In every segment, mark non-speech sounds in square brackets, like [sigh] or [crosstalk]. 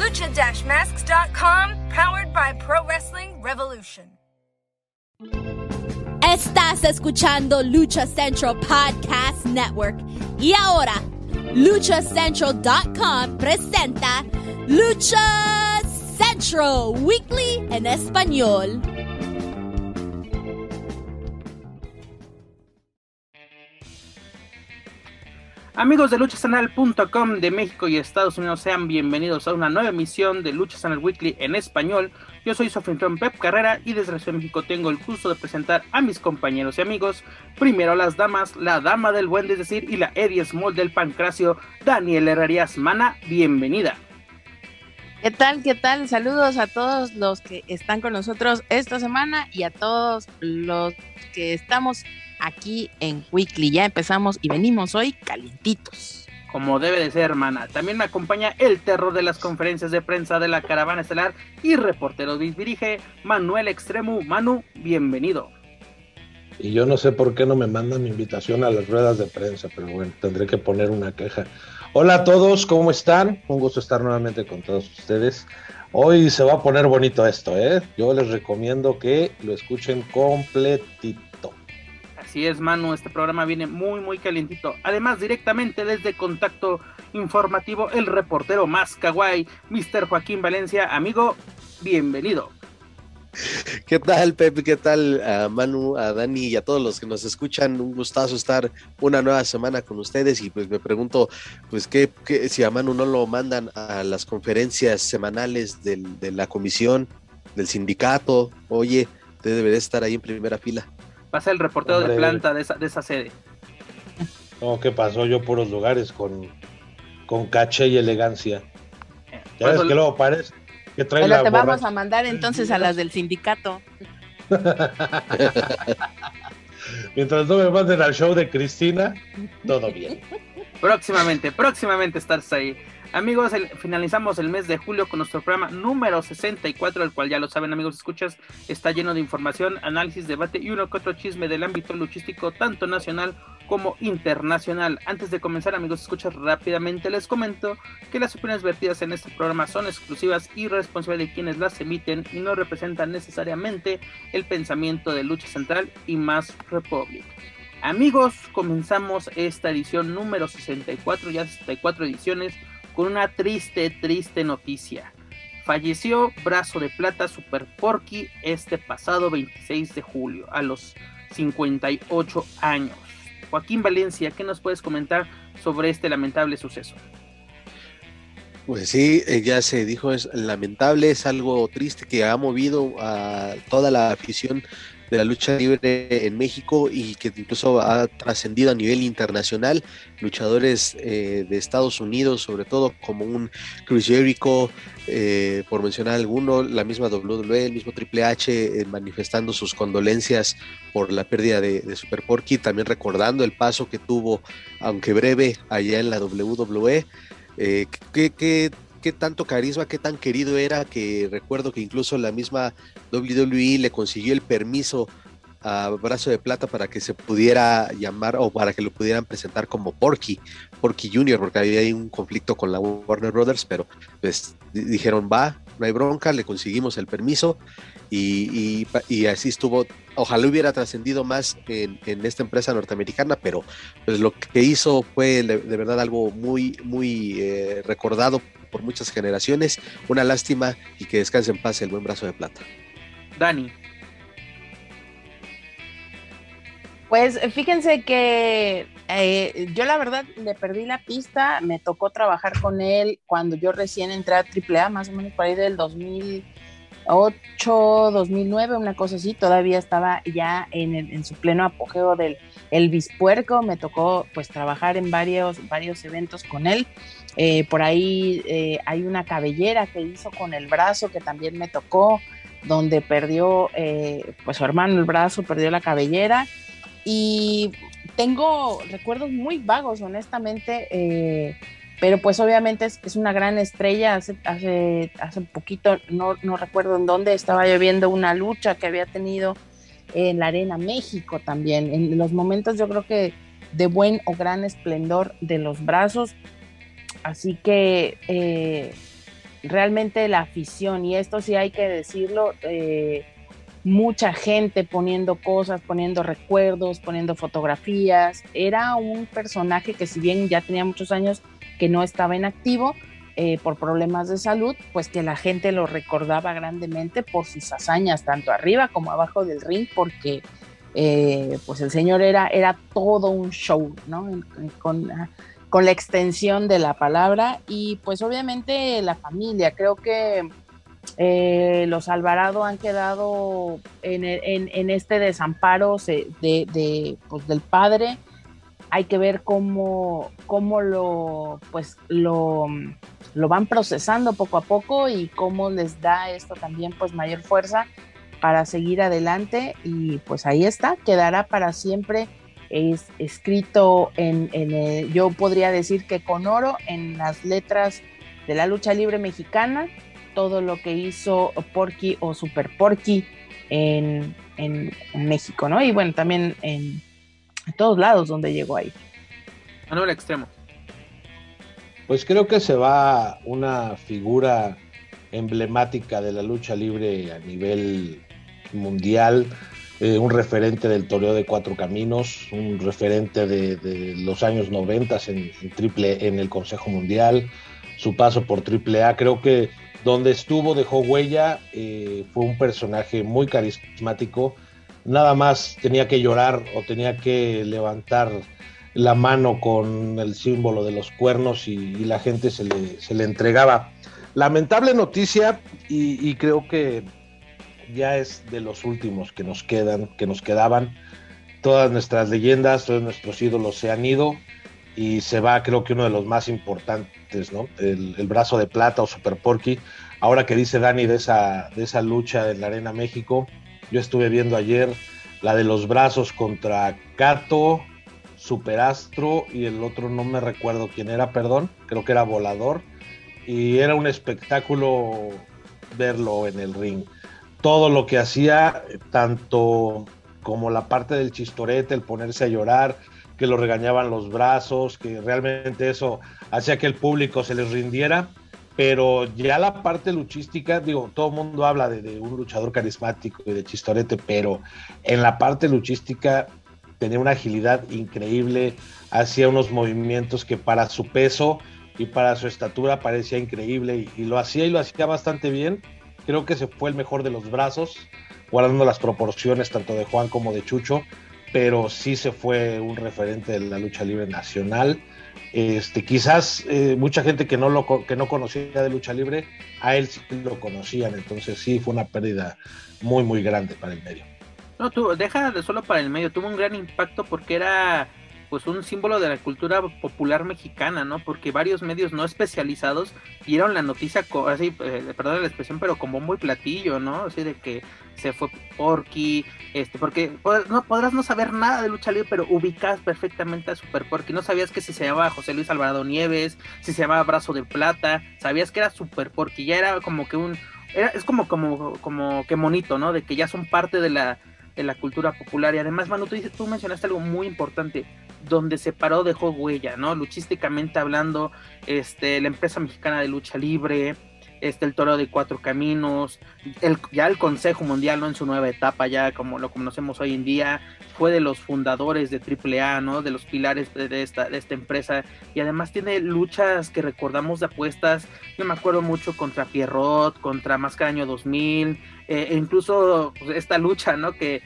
Lucha-masks.com, powered by Pro Wrestling Revolution. Estás escuchando Lucha Central Podcast Network. Y ahora, luchacentral.com presenta Lucha Central Weekly en español. Amigos de luchasanal.com de México y Estados Unidos, sean bienvenidos a una nueva emisión de Lucha Sanal Weekly en español. Yo soy su Pep Carrera y desde la Ciudad de México tengo el gusto de presentar a mis compañeros y amigos. Primero las damas, la dama del buen decir, y la Eddie Small del pancracio, Daniel Herrerías Mana, bienvenida. ¿Qué tal? ¿Qué tal? Saludos a todos los que están con nosotros esta semana y a todos los que estamos aquí en Weekly. Ya empezamos y venimos hoy calientitos. Como debe de ser, hermana. También me acompaña el terror de las conferencias de prensa de la Caravana Estelar y reportero dirige Manuel Extremo. Manu, bienvenido. Y yo no sé por qué no me mandan invitación a las ruedas de prensa, pero bueno, tendré que poner una queja. Hola a todos, ¿cómo están? Un gusto estar nuevamente con todos ustedes. Hoy se va a poner bonito esto, ¿eh? Yo les recomiendo que lo escuchen completito. Así es, Manu, este programa viene muy, muy calientito. Además, directamente desde Contacto Informativo, el reportero más kawaii, Mr. Joaquín Valencia. Amigo, bienvenido. ¿Qué tal, Pepe? ¿Qué tal a Manu, a Dani y a todos los que nos escuchan? Un gustazo estar una nueva semana con ustedes y pues me pregunto, pues qué, si a Manu no lo mandan a las conferencias semanales de la comisión, del sindicato, oye, te debería estar ahí en primera fila. Va a ser el reportero de planta de esa, de esa sede. No, ¿qué pasó? Yo puros lugares con, con caché y elegancia. Ya ves que luego parece que trae Pero te vamos a mandar entonces a las del sindicato. [laughs] Mientras no me manden al show de Cristina, todo bien. Próximamente, próximamente estás ahí. Amigos, finalizamos el mes de julio con nuestro programa número 64, el cual ya lo saben amigos, escuchas, está lleno de información, análisis, debate y uno que otro chisme del ámbito luchístico, tanto nacional como internacional. Antes de comenzar amigos, escuchas rápidamente, les comento que las opiniones vertidas en este programa son exclusivas y responsables de quienes las emiten y no representan necesariamente el pensamiento de Lucha Central y más Republic. Amigos, comenzamos esta edición número 64, ya 64 ediciones con una triste, triste noticia. Falleció Brazo de Plata Super Porky este pasado 26 de julio, a los 58 años. Joaquín Valencia, ¿qué nos puedes comentar sobre este lamentable suceso? Pues sí, eh, ya se dijo, es lamentable, es algo triste que ha movido a toda la afición de la lucha libre en México y que incluso ha trascendido a nivel internacional. Luchadores eh, de Estados Unidos, sobre todo como un Chris Jericho, eh, por mencionar alguno, la misma WWE, el mismo Triple H, eh, manifestando sus condolencias por la pérdida de, Super Porky, también recordando el paso que tuvo, aunque breve, allá en la WWE. que qué tanto carisma, qué tan querido era, que recuerdo que incluso la misma WWE le consiguió el permiso a Brazo de Plata para que se pudiera llamar o para que lo pudieran presentar como Porky, Porky Jr., porque había un conflicto con la Warner Brothers, pero pues dijeron, va, no hay bronca, le conseguimos el permiso y, así estuvo. Ojalá hubiera trascendido más en, esta empresa norteamericana, pero pues lo que hizo fue de, verdad algo muy, muy eh, recordado por muchas generaciones. Una lástima y que descanse en paz el buen brazo de plata. Dani. Pues fíjense que eh, yo la verdad le perdí la pista, me tocó trabajar con él cuando yo recién entré a AAA, más o menos por ahí del 2008, 2009, una cosa así, todavía estaba ya en, en su pleno apogeo del el Bispuerco, me tocó pues trabajar en varios, varios eventos con él. Eh, por ahí eh, hay una cabellera que hizo con el brazo que también me tocó. donde perdió eh, pues su hermano el brazo, perdió la cabellera y tengo recuerdos muy vagos, honestamente, pero pues obviamente es, una gran estrella. Hace, hace, hace poquito, no, no recuerdo en dónde, estaba yo viendo una lucha que había tenido en la Arena México también, en los momentos yo creo que de buen o gran esplendor de los brazos. Así que eh, realmente la afición, y esto sí hay que decirlo, eh, mucha gente poniendo cosas, poniendo recuerdos, poniendo fotografías. Era un personaje que si bien ya tenía muchos años que no estaba en activo eh, por problemas de salud, pues que la gente lo recordaba grandemente por sus hazañas, tanto arriba como abajo del ring, porque eh, pues el señor era, era todo un show, ¿no? Con, con la extensión de la palabra y pues obviamente la familia, creo que eh, los Alvarado han quedado en, este desamparo de, pues, del padre. Hay que ver cómo, cómo lo, pues, lo, lo, van procesando poco a poco y cómo les da esto también pues, mayor fuerza para seguir adelante. Y pues ahí está, quedará para siempre es escrito en, en yo podría decir que con oro en las letras de la lucha libre mexicana todo lo que hizo Porky o Super Porky en, México, ¿no? Y bueno, también en, todos lados donde llegó ahí. Manuel Extremo. Pues creo que se va una figura emblemática de la lucha libre a nivel mundial, eh, un referente del toreo de cuatro caminos, un referente de, los años 90 en, en, triple, en el Consejo Mundial, su paso por triple A, creo que donde estuvo dejó huella, eh, fue un personaje muy carismático, nada más tenía que llorar o tenía que levantar la mano con el símbolo de los cuernos y, la gente se le, entregaba. Lamentable noticia y, creo que ya es de los últimos que nos quedan, que nos quedaban. Todas nuestras leyendas, todos nuestros ídolos se han ido y se va, creo que uno de los más importantes, ¿no? El, brazo de plata o Super Porky. Ahora que dice Dani de esa, de esa lucha en la Arena México, yo estuve viendo ayer la de los brazos contra Cato, Superastro y el otro no me recuerdo quién era, perdón, creo que era Volador. Y era un espectáculo verlo en el ring. Todo lo que hacía, tanto como la parte del chistorete, el ponerse a llorar, que lo regañaban los brazos, que realmente eso hacía que el público se les rindiera. Pero ya la parte luchística, digo, todo el mundo habla de, un luchador carismático y de chistorete, pero en la parte luchística tenía una agilidad increíble, hacía unos movimientos que para su peso y para su estatura parecía increíble y, lo hacía y lo hacía bastante bien. Creo que se fue el mejor de los brazos, guardando las proporciones tanto de Juan como de Chucho pero sí se fue un referente de la lucha libre nacional. Este, quizás eh, mucha gente que no, lo, que no conocía de lucha libre, a él sí lo conocían, entonces sí fue una pérdida muy, muy grande para el medio. No, tú, deja de solo para el medio, tuvo un gran impacto porque era pues un símbolo de la cultura popular mexicana, ¿no? Porque varios medios no especializados dieron la noticia, así, eh, perdón la expresión, pero como muy platillo, ¿no? Así de que se fue Porky, este, porque no podrás no saber nada de lucha libre, pero ubicas perfectamente a Super Porky. No sabías que si se llamaba José Luis Alvarado Nieves, si se llamaba Brazo de Plata, sabías que era Super Porky, ya era como que un, era, es como, como, como que monito, ¿no? De que ya son parte de la de la cultura popular. Y además, Manu, tú, tú mencionaste algo muy importante, donde se paró dejó huella, ¿no? Luchísticamente hablando, este, la empresa mexicana de lucha libre, este, el Toro de Cuatro Caminos, el, ya el Consejo Mundial, ¿no? En su nueva etapa, ya como lo conocemos hoy en día, fue de los fundadores de AAA, ¿no? De los pilares de esta, de esta empresa, y además tiene luchas que recordamos de apuestas, yo me acuerdo mucho contra Pierrot, contra Máscara Año 2000, eh, e incluso pues, esta lucha, ¿no? Que eh,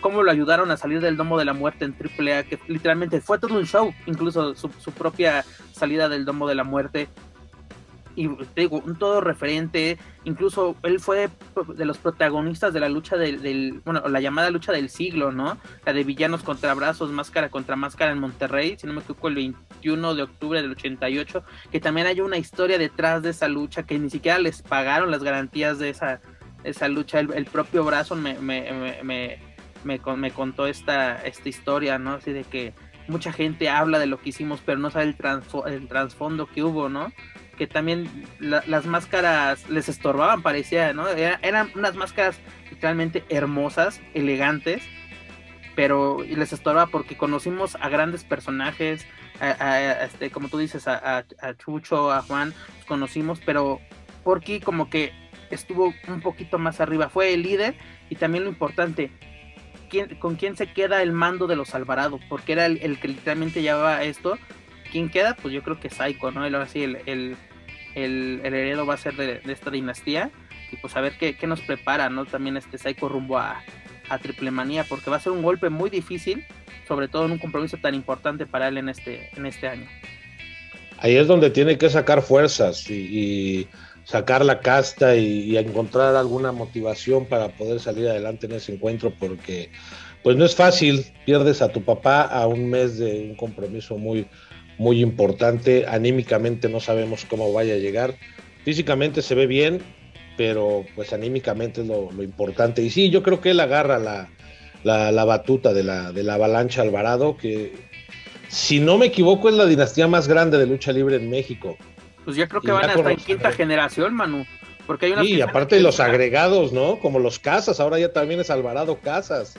cómo lo ayudaron a salir del domo de la muerte en AAA, que literalmente fue todo un show, incluso su, su propia salida del domo de la muerte y digo, un todo referente, incluso él fue de los protagonistas de la lucha del, bueno, la llamada lucha del siglo, ¿no? La de villanos contra brazos, máscara contra máscara en Monterrey, si no me equivoco, el 21 de octubre del 88, que también hay una historia detrás de esa lucha que ni siquiera les pagaron las garantías de esa esa lucha, el, propio brazo me, me, me, me, contó esta, esta historia, ¿no? Así de que mucha gente habla de lo que hicimos, pero no sabe el, el trasfondo que hubo, ¿no? Que también las máscaras les estorbaban, parecía, ¿no? eran unas máscaras realmente hermosas, elegantes, pero les estorba porque conocimos a grandes personajes, este, como tú dices, a, Chucho, a Juan, conocimos, pero Porky como que estuvo un poquito más arriba, fue el líder y también lo importante, ¿quién, ¿con quién se queda el mando de los Alvarado? Porque era el, que literalmente llevaba esto. ¿Quién queda? Pues yo creo que Saiko, ¿no? El, ahora sí, el, el, heredero va a ser de, esta dinastía y pues a ver qué, qué nos prepara, ¿no? También este Saiko rumbo a, a Triple Manía, porque va a ser un golpe muy difícil, sobre todo en un compromiso tan importante para él en este, en este año. Ahí es donde tiene que sacar fuerzas y, sacar la casta y, encontrar alguna motivación para poder salir adelante en ese encuentro, porque pues no es fácil, pierdes a tu papá a un mes de un compromiso muy, muy importante, anímicamente no sabemos cómo vaya a llegar, físicamente se ve bien, pero pues anímicamente es lo, importante. Y sí, yo creo que él agarra la, la, batuta de la, de la avalancha Alvarado, que si no me equivoco es la dinastía más grande de lucha libre en México. Pues ya creo que van hasta en quinta generación, Manu. Porque hay y aparte de los agregados, ¿no? Como los Casas, ahora ya también es Alvarado Casas.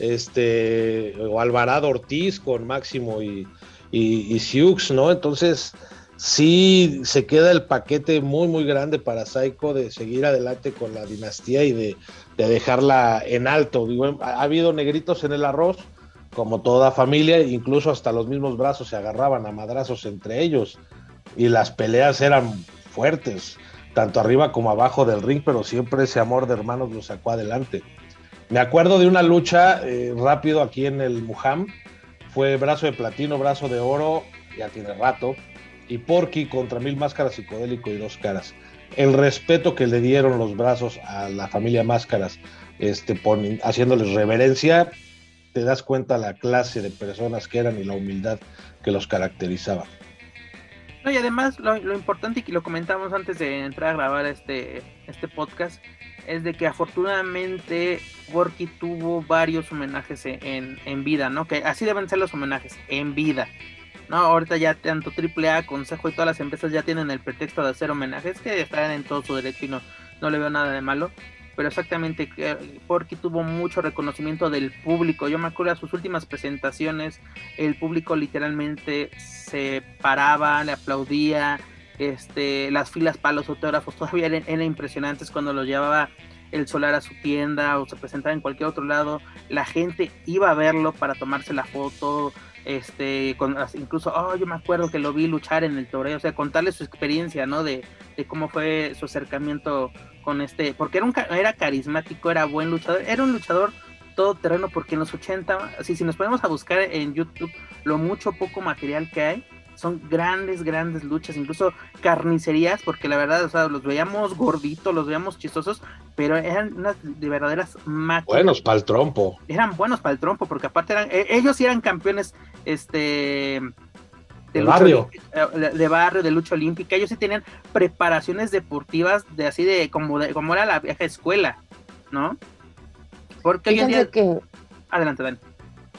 Este, o Alvarado Ortiz con Máximo y, y, y Siux, ¿no? Entonces, sí se queda el paquete muy, muy grande para Saiko de seguir adelante con la dinastía y de, dejarla en alto. ha, habido negritos en el arroz, como toda familia, incluso hasta los mismos brazos se agarraban a madrazos entre ellos y las peleas eran fuertes, tanto arriba como abajo del ring, pero siempre ese amor de hermanos lo sacó adelante. Me acuerdo de una lucha eh, rápido aquí en el Muham, fue brazo de platino, brazo de oro, ya tiene rato, y Porky contra Mil Máscaras Psicodélico y Dos Caras. El respeto que le dieron los brazos a la familia Máscaras, este, haciéndoles reverencia, te das cuenta la clase de personas que eran y la humildad que los caracterizaba. No, y además lo, importante y que lo comentamos antes de entrar a grabar este, este podcast es de que afortunadamente Porky tuvo varios homenajes en, en vida, ¿no? Que así deben ser los homenajes, en vida. No, ahorita ya tanto AAA, Consejo y todas las empresas ya tienen el pretexto de hacer homenajes que están en todo su derecho y no, no le veo nada de malo. Pero exactamente, porque tuvo mucho reconocimiento del público. Yo me acuerdo de sus últimas presentaciones, el público literalmente se paraba, le aplaudía, este, las filas para los autógrafos todavía eran, impresionantes cuando los llevaba el solar a su tienda o se presentaba en cualquier otro lado. La gente iba a verlo para tomarse la foto, este, con, incluso, oh, yo me acuerdo que lo vi luchar en el torneo, o sea, contarle su experiencia, ¿no? De, de cómo fue su acercamiento con este, porque era, un, era carismático, era buen luchador, era un luchador todo terreno, porque en los 80, así, si nos ponemos a buscar en YouTube lo mucho poco material que hay, son grandes, grandes luchas, incluso carnicerías, porque la verdad, o sea, los veíamos gorditos, los veíamos chistosos, pero eran unas de verdaderas máquinas. Buenos para el trompo. Eran buenos para el trompo, porque aparte eran, e, ellos sí eran campeones, este... De, barrio. Eh, de, barrio, de lucha olímpica, ellos sí tenían preparaciones deportivas de así de como, de, como era la vieja escuela, ¿no? Porque hoy en día... Que... Adelante, Dani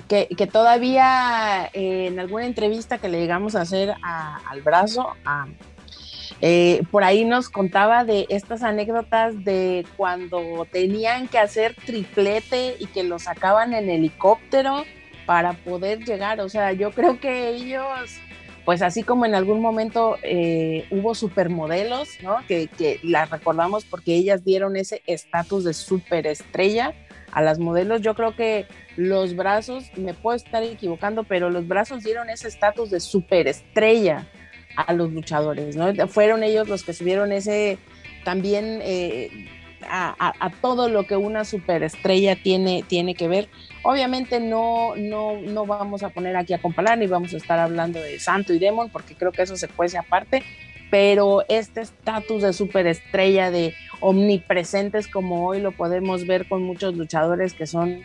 que, todavía eh, en alguna entrevista que le llegamos a hacer al brazo, eh, por ahí nos contaba de estas anécdotas de cuando tenían que hacer triplete y que lo sacaban en helicóptero para poder llegar. O sea, yo creo que ellos, pues así como en algún momento eh, hubo supermodelos, ¿no? Que, que las recordamos porque ellas dieron ese estatus de superestrella a las modelos, yo creo que los brazos, me puedo estar equivocando, pero los brazos dieron ese estatus de superestrella a los luchadores, ¿no? Fueron ellos los que subieron ese también eh, a, todo lo que una superestrella tiene, tiene que ver. Obviamente no, no, no vamos a poner aquí a comparar ni vamos a estar hablando de Santo y Demon porque creo que eso se puede aparte, pero este estatus de superestrella, de omnipresentes como hoy lo podemos ver con muchos luchadores que son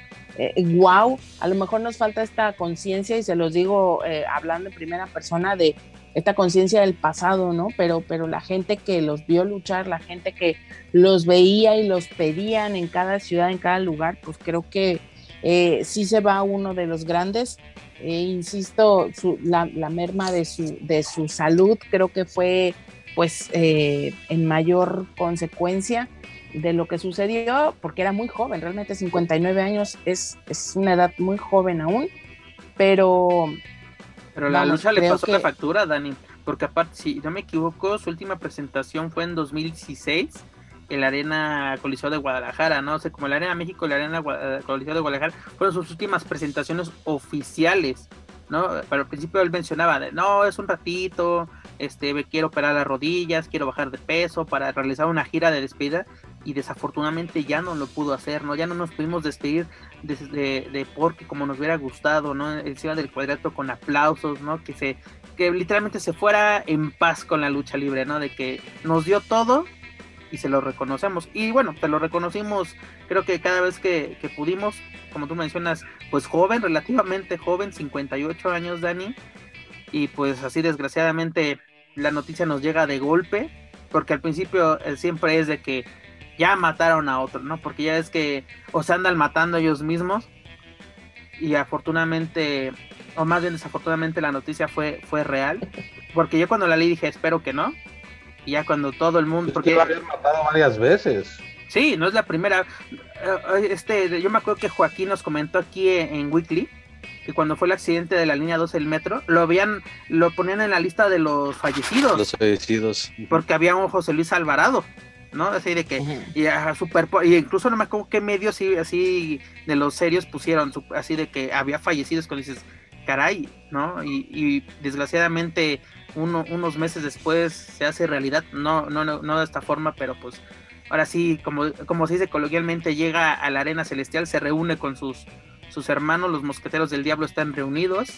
wow, eh, a lo mejor nos falta esta conciencia y se los digo eh, hablando en primera persona de esta conciencia del pasado, ¿no? Pero, pero la gente que los vio luchar, la gente que los veía y los pedían en cada ciudad, en cada lugar, pues creo que eh, sí se va uno de los grandes. Eh, insisto, la, merma de su, de su salud creo que fue pues eh, en mayor consecuencia de lo que sucedió, porque era muy joven, realmente 59 años es, es una edad muy joven aún, pero pero la lucha le pasó la factura, Dani, porque aparte, si no me equivoco, su última presentación fue en 2016 en la Arena Coliseo de Guadalajara, ¿no? O como la Arena México y la Arena Coliseo de Guadalajara fueron sus últimas presentaciones oficiales, ¿no? Pero al principio él mencionaba, no, es un ratito, este, quiero operar las rodillas, quiero bajar de peso para realizar una gira de despedida y desafortunadamente ya no lo pudo hacer, ¿no? Ya no nos pudimos despedir de, de, porque como nos hubiera gustado, ¿no? Encima del cuadrato con aplausos, ¿no? Que se, que literalmente se fuera en paz con la lucha libre, ¿no? De que nos dio todo y se lo reconocemos. Y bueno, se lo reconocimos creo que cada vez que, que pudimos, como tú mencionas, pues joven, relativamente joven, 58 años, Dani. Y pues así desgraciadamente la noticia nos llega de golpe, porque al principio eh, siempre es de que ya mataron a otro, ¿no? Porque ya es que o se andan matando ellos mismos y afortunadamente, o más bien desafortunadamente la noticia fue, fue real, porque yo cuando la leí dije, espero que no, ya cuando todo el mundo... porque lo habían matado varias veces. Sí, no es la primera. Eh, este, yo me acuerdo que Joaquín nos comentó aquí en, Weekly que cuando fue el accidente de la línea 12 del metro, lo habían, lo ponían en la lista de los fallecidos. Los fallecidos. Porque había un José Luis Alvarado. ¿no? Así de que, y, super, y incluso no me acuerdo qué medios así, así de los serios pusieron, así de que había fallecidos, cuando dices, ¿no? Y, desgraciadamente unos meses después se hace realidad, no, no, no, no de esta forma, pero pues ahora sí, como, como se dice coloquialmente, llega a la arena celestial, se reúne con sus, sus hermanos, los mosqueteros del diablo están reunidos,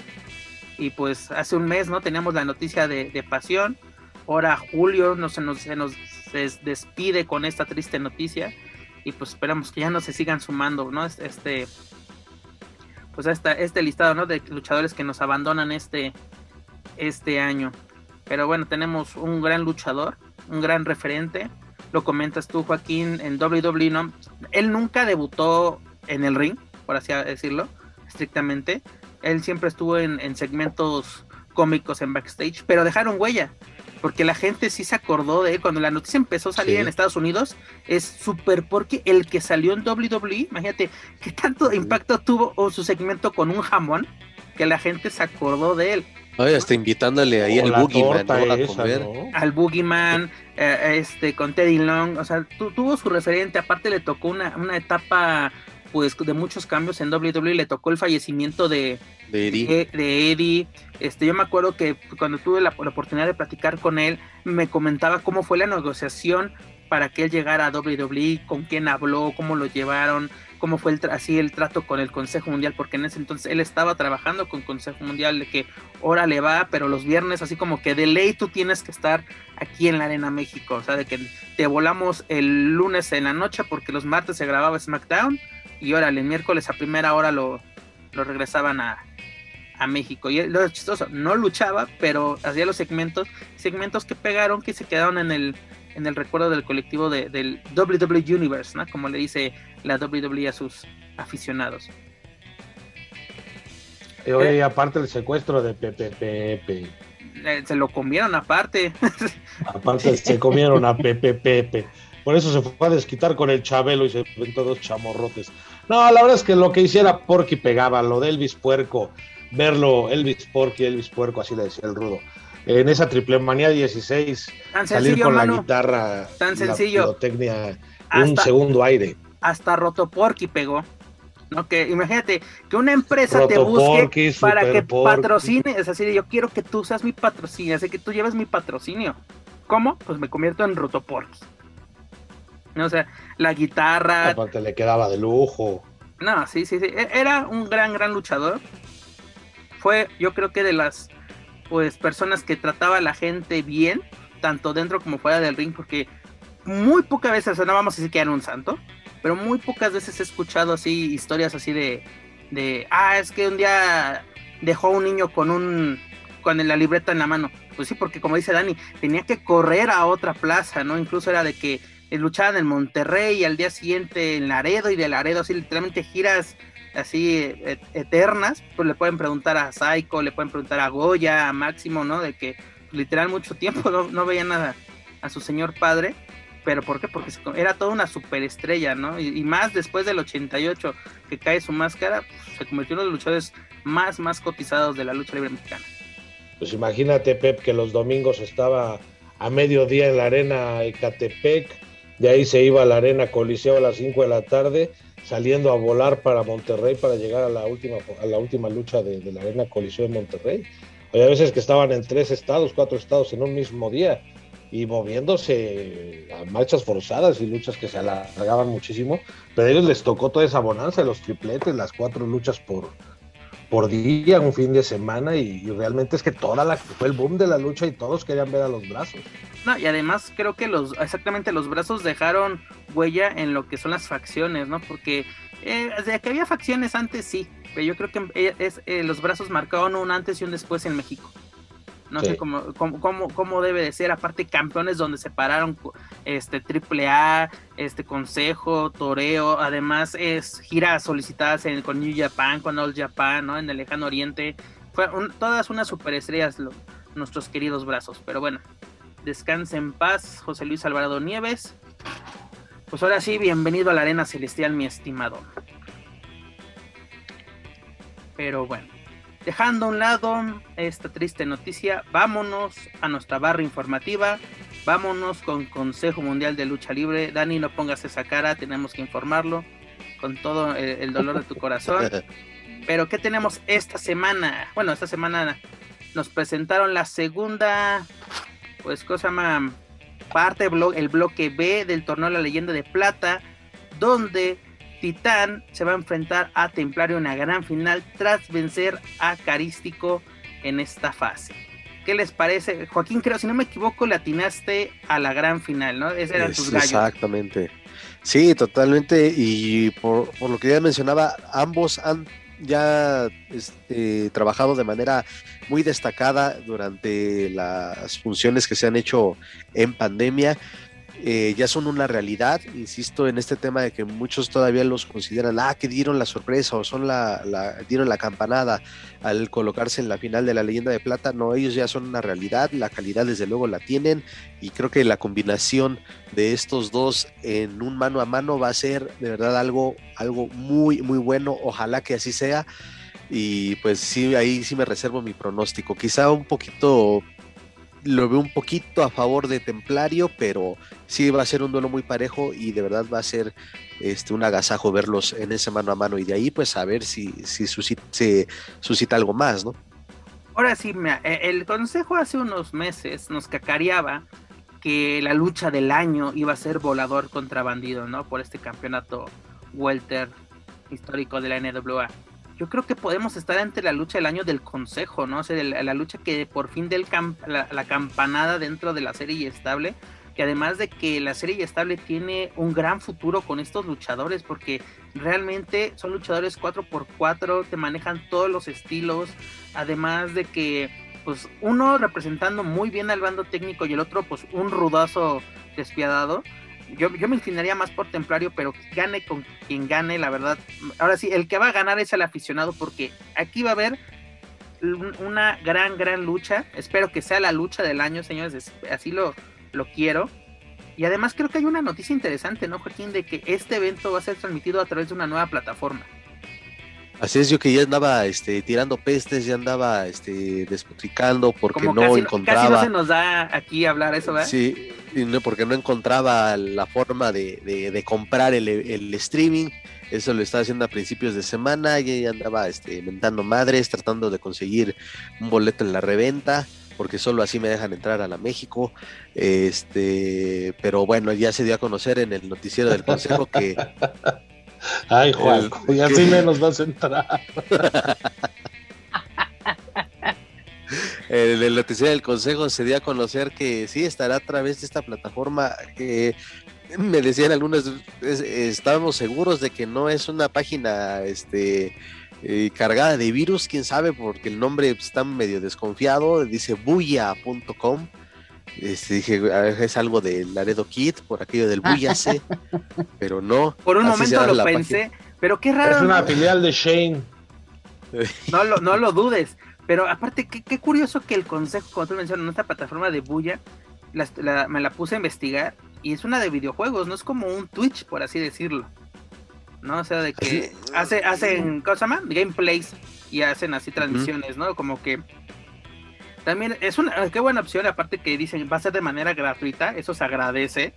y pues hace un mes, ¿no? Teníamos la noticia de, de pasión, ahora Julio no se nos, se nos despide con esta triste noticia y pues esperamos que ya no se sigan sumando, ¿no? Este, pues esta, este listado, ¿no? De luchadores que nos abandonan este, este año. Pero bueno, tenemos un gran luchador, un gran referente. Lo comentas tú, Joaquín, en WWE, ¿no? Él nunca debutó en el ring, por así decirlo, estrictamente. Él siempre estuvo en segmentos cómicos en backstage, pero dejaron huella porque la gente sí se acordó de él. Cuando la noticia empezó a salir en Estados Unidos, es súper porque el que salió en WWE, imagínate qué tanto impacto tuvo o su segmento con un jamón, que la gente se acordó de él. Ay, hasta invitándole ahí al Boogeyman Al Boogeyman, eh, este, con Teddy Long, o sea, tuvo su referente, aparte le tocó una, una etapa pues de muchos cambios en WWE le tocó el fallecimiento de, de Eddie. De, Eddie. Este, yo me acuerdo que cuando tuve la, oportunidad de platicar con él, me comentaba cómo fue la negociación para que él llegara a WWE, con quién habló, cómo lo llevaron, cómo fue el así el trato con el Consejo Mundial, porque en ese entonces él estaba trabajando con Consejo Mundial de que hora le va, pero los viernes así como que de ley tú tienes que estar aquí en la Arena México, o sea, de que te volamos el lunes en la noche porque los martes se grababa SmackDown y órale, el miércoles a primera hora lo, lo regresaban a, a México. Y lo chistoso, no luchaba, pero hacía los segmentos, segmentos que pegaron, que se quedaron en el, en el recuerdo del colectivo de, del WWE Universe, ¿no? Como le dice la WWE a sus aficionados. oye, eh, aparte el secuestro de Pepe Pepe. Eh, se lo comieron aparte. [laughs] Aparte se comieron a Pepe Pepe. Por eso se fue a desquitar con el Chabelo y se ven todos chamorrotes. No, la verdad es que lo que hiciera Porky pegaba, lo de Elvis Puerco, verlo, Elvis Porky, Elvis Puerco, así le decía el rudo. En esa triple manía 16, salir con la guitarra, tan sencillo. La un segundo aire. Hasta Roto Porky pegó. ¿no? Que imagínate que una empresa te busque para que patrocine, es así, yo quiero que tú seas mi patrocinio, así que tú lleves mi patrocinio. ¿Cómo? Pues me convierto en Rotoporky. O sea, la guitarra. Aparte le quedaba de lujo. No, sí, sí, sí. E-, era un gran, gran luchador. Fue, yo creo que de las pues personas que trataba a la gente bien, tanto dentro como fuera del ring, porque muy pocas veces, no vamos a decir que era un santo, pero muy pocas veces he escuchado así historias así de, de ah, es que un día dejó a un niño con un con la libreta en la mano. Pues sí, porque como dice Dani, tenía que correr a otra plaza, ¿no? Incluso era de que luchaban en Monterrey y al día siguiente en Laredo y de Laredo, así literalmente giras así e, eternas, pues le pueden preguntar a Saiko, le pueden preguntar a Goya, a Máximo, ¿no? De que literal mucho tiempo [laughs] no, no veían nada a su señor padre pero ¿por qué? Porque era toda una superestrella, ¿no? Y, más después del 88 que cae su máscara, pues, se convirtió en uno de los luchadores más, más cotizados de la lucha libre mexicana. Pues imagínate, Pep, que los domingos estaba a mediodía en la arena Ecatepec, de ahí se iba a la arena Coliseo a las 5 de la tarde, saliendo a volar para Monterrey para llegar a la última, a la última lucha de, de la arena Coliseo en Monterrey. Había veces que estaban en tres estados, cuatro estados en un mismo día y moviéndose a marchas forzadas y luchas que se alargaban muchísimo, pero a ellos les tocó toda esa bonanza, los tripletes, las cuatro luchas por, por día, un fin de semana, y, realmente es que toda la fue el boom de la lucha y todos querían ver a los brazos. No, y además creo que los, exactamente los brazos dejaron huella en lo que son las facciones, ¿no? Porque eh, que había facciones antes sí, pero yo creo que eh, es, eh, los brazos marcaron un antes y un después en México no sé cómo, cómo, cómo, debe de ser, aparte campeones donde se pararon este triple A, este consejo, toreo, además es giras solicitadas en, con New Japan, con All Japan, ¿no? En el lejano oriente, fue todas unas superestrellas nuestros queridos brazos, pero bueno, descanse en paz, José Luis Alvarado Nieves. Pues ahora sí, bienvenido a la arena celestial, mi estimado. Pero bueno. Dejando a un lado esta triste noticia, vámonos a nuestra barra informativa. Vámonos con Consejo Mundial de Lucha Libre. Dani, no pongas esa cara, tenemos que informarlo con todo el, dolor de tu corazón. [laughs] Pero, ¿qué tenemos esta semana? Bueno, esta semana nos presentaron la segunda, pues, cosa llama? Parte, el bloque B del torneo La Leyenda de Plata, donde Titán se va a enfrentar a Templario en la gran final tras vencer a Carístico en esta fase. ¿Qué les parece? Joaquín, creo, si no me equivoco, le atinaste a la gran final, ¿no? Ese eran tus gallos. Exactamente. Sí, totalmente. Y por, lo que ya mencionaba, ambos han ya este, trabajado de manera muy destacada durante las funciones que se han hecho en pandemia. Eh, ya son una realidad. Insisto en este tema de que muchos todavía los consideran, ah, que dieron la sorpresa o son la, dieron la campanada al colocarse en la final de la leyenda de plata. No, ellos ya son una realidad, la calidad desde luego la tienen y creo que la combinación de estos dos en un mano a mano va a ser de verdad algo, algo muy, muy bueno. Ojalá que así sea. Y pues sí, ahí sí me reservo mi pronóstico. Quizá un poquito lo veo un poquito a favor de Templario, pero sí va a ser un duelo muy parejo y de verdad va a ser este, un agasajo verlos en ese mano a mano y de ahí pues a ver si, si suscita, se suscita algo más, ¿no? Ahora sí, e, el consejo hace unos meses nos cacareaba que la lucha del año iba a ser volador contra bandido, ¿no? Por este campeonato welter histórico de la NWA yo creo que podemos estar entre la lucha del año del consejo, ¿no? O sea, la, lucha que por fin del la, campanada dentro de la serie estable, que además de que la serie estable tiene un gran futuro con estos luchadores, porque realmente son luchadores 4x4, te manejan todos los estilos, además de que, pues, uno representando muy bien al bando técnico y el otro, pues, un rudazo despiadado yo, me inclinaría más por Templario, pero gane con quien gane, la verdad. Ahora sí, el que va a ganar es el aficionado, porque aquí va a haber una gran, gran lucha. Espero que sea la lucha del año, señores. Así lo, lo quiero. Y además creo que hay una noticia interesante, ¿no, Joaquín? De que este evento va a ser transmitido a través de una nueva plataforma. Así es, yo que ya andaba este, tirando pestes, ya andaba este, despotricando porque no encontraba. Casi no se nos da aquí hablar eso, ¿verdad? Sí, porque no encontraba la forma de, comprar el, streaming. Eso lo estaba haciendo a principios de semana. Y andaba este, inventando madres, tratando de conseguir un boleto en la reventa porque solo así me dejan entrar a la México. Este, pero bueno, ya se dio a conocer en el noticiero del consejo que [laughs] Ay, Juan, y así menos vas a entrar. En [laughs] el noticiero del consejo se dio a conocer que sí estará a través de esta plataforma que me decían algunos estábamos seguros de que no es una página este eh, cargada de virus, quién sabe, porque el nombre está medio desconfiado, dice buya.com. Este, dije, es algo de Laredo Kid, por aquello del Buyase, [laughs] pero no. Por un momento lo pensé, pero qué raro. Es una filial de Shane. No lo, no lo dudes. Pero aparte, qué, qué curioso que el consejo, como tú mencionas, en esta plataforma de Buya, me la puse a investigar y es una de videojuegos, no es como un Twitch, por así decirlo. ¿No? O sea, de que hace, hacen, ¿cómo se llama? Gameplays y hacen así transmisiones, ¿no? Como que también es una, qué buena opción, aparte que dicen va a ser de manera gratuita, eso se agradece.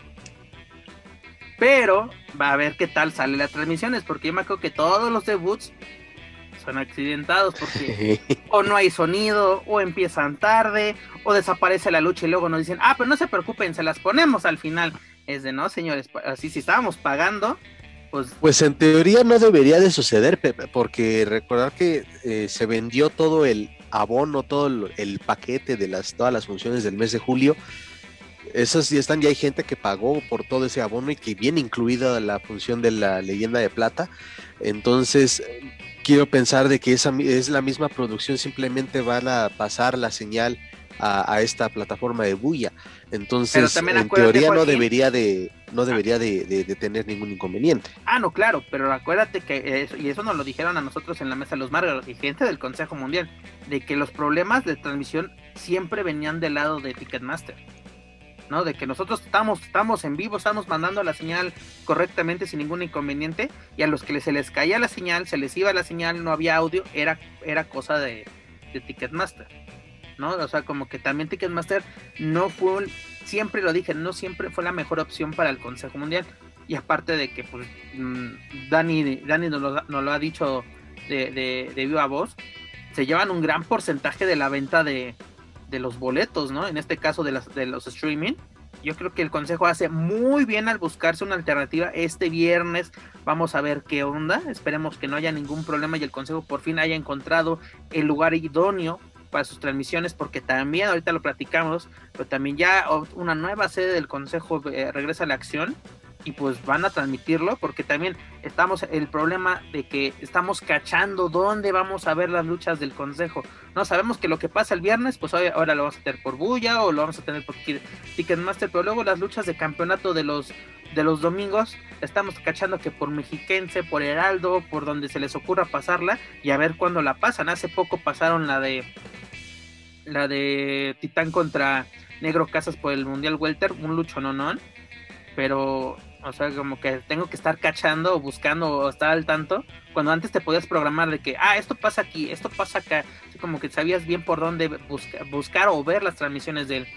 Pero va a ver qué tal salen las transmisiones, porque yo me acuerdo que todos los debuts son accidentados porque [laughs] o no hay sonido, o empiezan tarde, o desaparece la lucha y luego nos dicen, ah, pero no se preocupen, se las ponemos al final. Es de no, señores, así si estábamos pagando, pues... Pues en teoría no debería de suceder, Pepe, porque recordar que eh, se vendió todo el abono, todo el, paquete de las, todas las funciones del mes de julio. Esos ya están, ya hay gente que pagó por todo ese abono y que viene incluida la función de la leyenda de plata. Entonces, quiero pensar de que esa es la misma producción, simplemente van a pasar la señal a, esta plataforma de bulla. Entonces, en teoría no debería de no debería de, tener ningún inconveniente. Ah, no, claro, pero acuérdate que y eso nos lo dijeron a nosotros en la mesa de los Márgaros y gente del Consejo Mundial, de que los problemas de transmisión siempre venían del lado de Ticketmaster. ¿no? De que nosotros estamos, estamos en vivo, estamos mandando la señal correctamente sin ningún inconveniente y a los que se les caía la señal, se les iba la señal, no había audio, era, era cosa de, Ticketmaster, ¿no? O sea, como que también Ticketmaster no fue, siempre lo dije, no siempre fue la mejor opción para el Consejo Mundial. Y aparte de que, pues, mm, Dani, Dani nos, lo, ha dicho de, de, de viva voz, se llevan un gran porcentaje de la venta de, de los boletos, ¿no? En este caso de, las, de los streaming. Yo creo que el consejo hace muy bien al buscarse una alternativa. Este viernes vamos a ver qué onda. Esperemos que no haya ningún problema y el consejo por fin haya encontrado el lugar idóneo para sus transmisiones, porque también ahorita lo platicamos, pero también ya una nueva sede del consejo eh, regresa a la acción y pues van a transmitirlo porque también estamos el problema de que estamos cachando dónde vamos a ver las luchas del consejo. No sabemos que lo que pasa el viernes, pues ahora lo vamos a tener por Bulla o lo vamos a tener por Ticketmaster, pero luego las luchas de campeonato de los de los domingos estamos cachando que por Mexiquense, por Heraldo, por donde se les ocurra pasarla y a ver cuándo la pasan. Hace poco pasaron la de la de Titán contra Negro Casas por el Mundial Welter, un lucho no no, pero o sea, como que tengo que estar cachando o buscando estar al tanto. Cuando antes te podías programar de que, ah, esto pasa aquí, esto pasa acá. Así como que sabías bien por dónde buscar o ver las transmisiones del,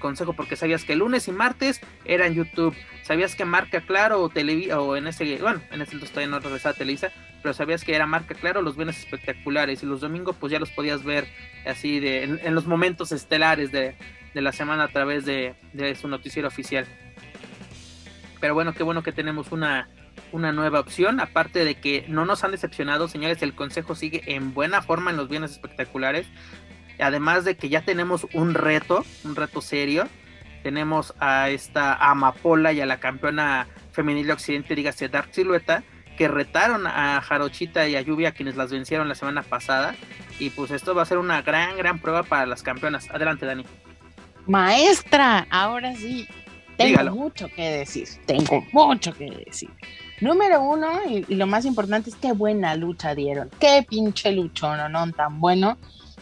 consejo, porque sabías que lunes y martes era en YouTube. Sabías que Marca Claro o Televisa, o en ese, bueno, en ese entonces todavía no regresaba a Televisa, pero sabías que era Marca Claro los bienes espectaculares. Y los domingos, pues ya los podías ver así de, en, los momentos estelares de, la semana a través de su noticiero oficial. Pero bueno, qué bueno que tenemos una, una nueva opción. Aparte de que no nos han decepcionado, señores, el consejo sigue en buena forma en los bienes espectaculares. Además de que ya tenemos un reto, un reto serio. Tenemos a esta Amapola y a la campeona femenil de Occidente, dígase Dark Silueta, que retaron a Jarochita y a Lluvia, quienes las vencieron la semana pasada. Y pues esto va a ser una gran, gran prueba para las campeonas. Adelante, Dani. Maestra, ahora sí, tengo mucho que decir, tengo mucho que decir. Número uno, y, lo más importante es qué buena lucha dieron. Qué pinche luchón, ¿no? Tan bueno.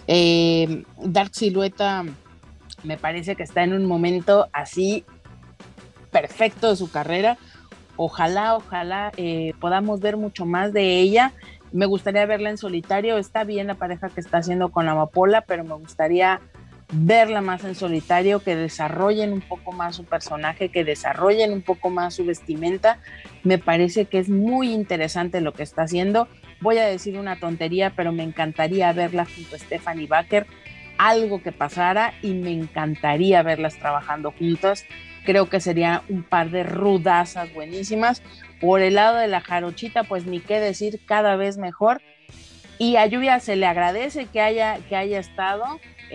Eh, Dark Silueta me parece que está en un momento así perfecto de su carrera. Ojalá, ojalá eh, podamos ver mucho más de ella. Me gustaría verla en solitario. Está bien la pareja que está haciendo con la Amapola, pero me gustaría verla más en solitario, que desarrollen un poco más su personaje, que desarrollen un poco más su vestimenta. Me parece que es muy interesante lo que está haciendo. Voy a decir una tontería, pero me encantaría verla junto a Stephanie Baker, algo que pasara y me encantaría verlas trabajando juntas. Creo que sería un par de rudazas buenísimas. Por el lado de la jarochita, pues ni qué decir, cada vez mejor. Y a Lluvia se le agradece que haya, que haya estado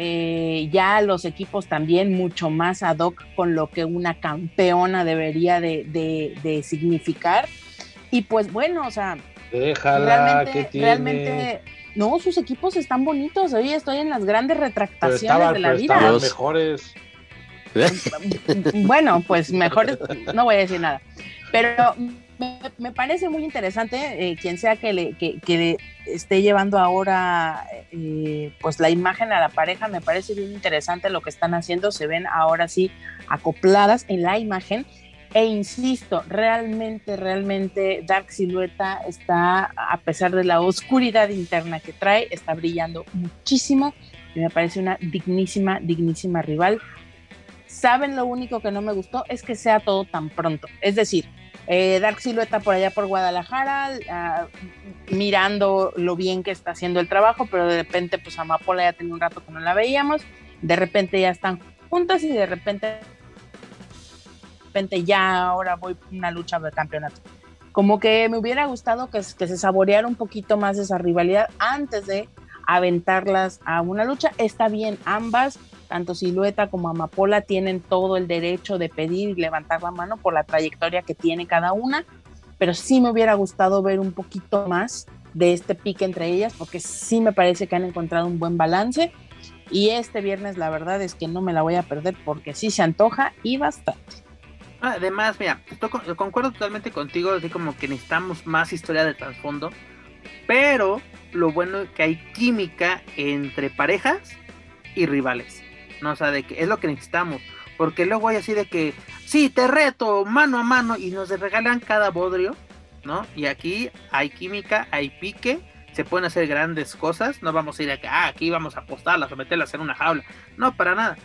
eh, ya los equipos también mucho más ad hoc con lo que una campeona debería de, significar. Y pues bueno, o sea, Déjala, ¿qué tiene? realmente, no, sus equipos están bonitos. Hoy estoy en las grandes Pero retractaciones de la pero vida. estaban mejores. Bueno, pues mejor no voy a decir nada. Pero me, me parece muy interesante eh, quien sea que le, que, que esté llevando ahora eh, pues la imagen a la pareja, me parece bien interesante lo que están haciendo, se ven ahora sí acopladas en la imagen. E insisto, realmente, realmente Dark Silueta está, a pesar de la oscuridad interna que trae, está brillando muchísimo y me parece una dignísima, dignísima rival. Saben lo único que no me gustó es que sea todo tan pronto. Es decir, eh, Dark Silueta por allá por Guadalajara, ah, mirando lo bien que está haciendo el trabajo, pero de repente, pues Amapola ya tenía un rato que no la veíamos, de repente ya están juntas y de repente, repente ya ahora voy por una lucha de campeonato. Como que me hubiera gustado que, que se saboreara un poquito más esa rivalidad antes de aventarlas a una lucha. Está bien, ambas tanto Silueta como Amapola tienen todo el derecho de pedir y levantar la mano por la trayectoria que tiene cada una, pero sí me hubiera gustado ver un poquito más de este pique entre ellas, porque sí me parece que han encontrado un buen balance. Y este viernes la verdad es que no me la voy a perder porque sí se antoja y bastante. Además, mira, estoy con- concuerdo totalmente contigo, así como que necesitamos más historia de trasfondo, pero lo bueno es que hay química entre parejas y rivales, ¿no? O sea, de que es lo que necesitamos, porque luego hay así de que, sí, te reto mano a mano y nos regalan cada bodrio, ¿no? Y aquí hay química, hay pique, se pueden hacer grandes cosas, no vamos a ir a que, ah, aquí vamos a apostarlas o meterlas en una jaula, no, para nada.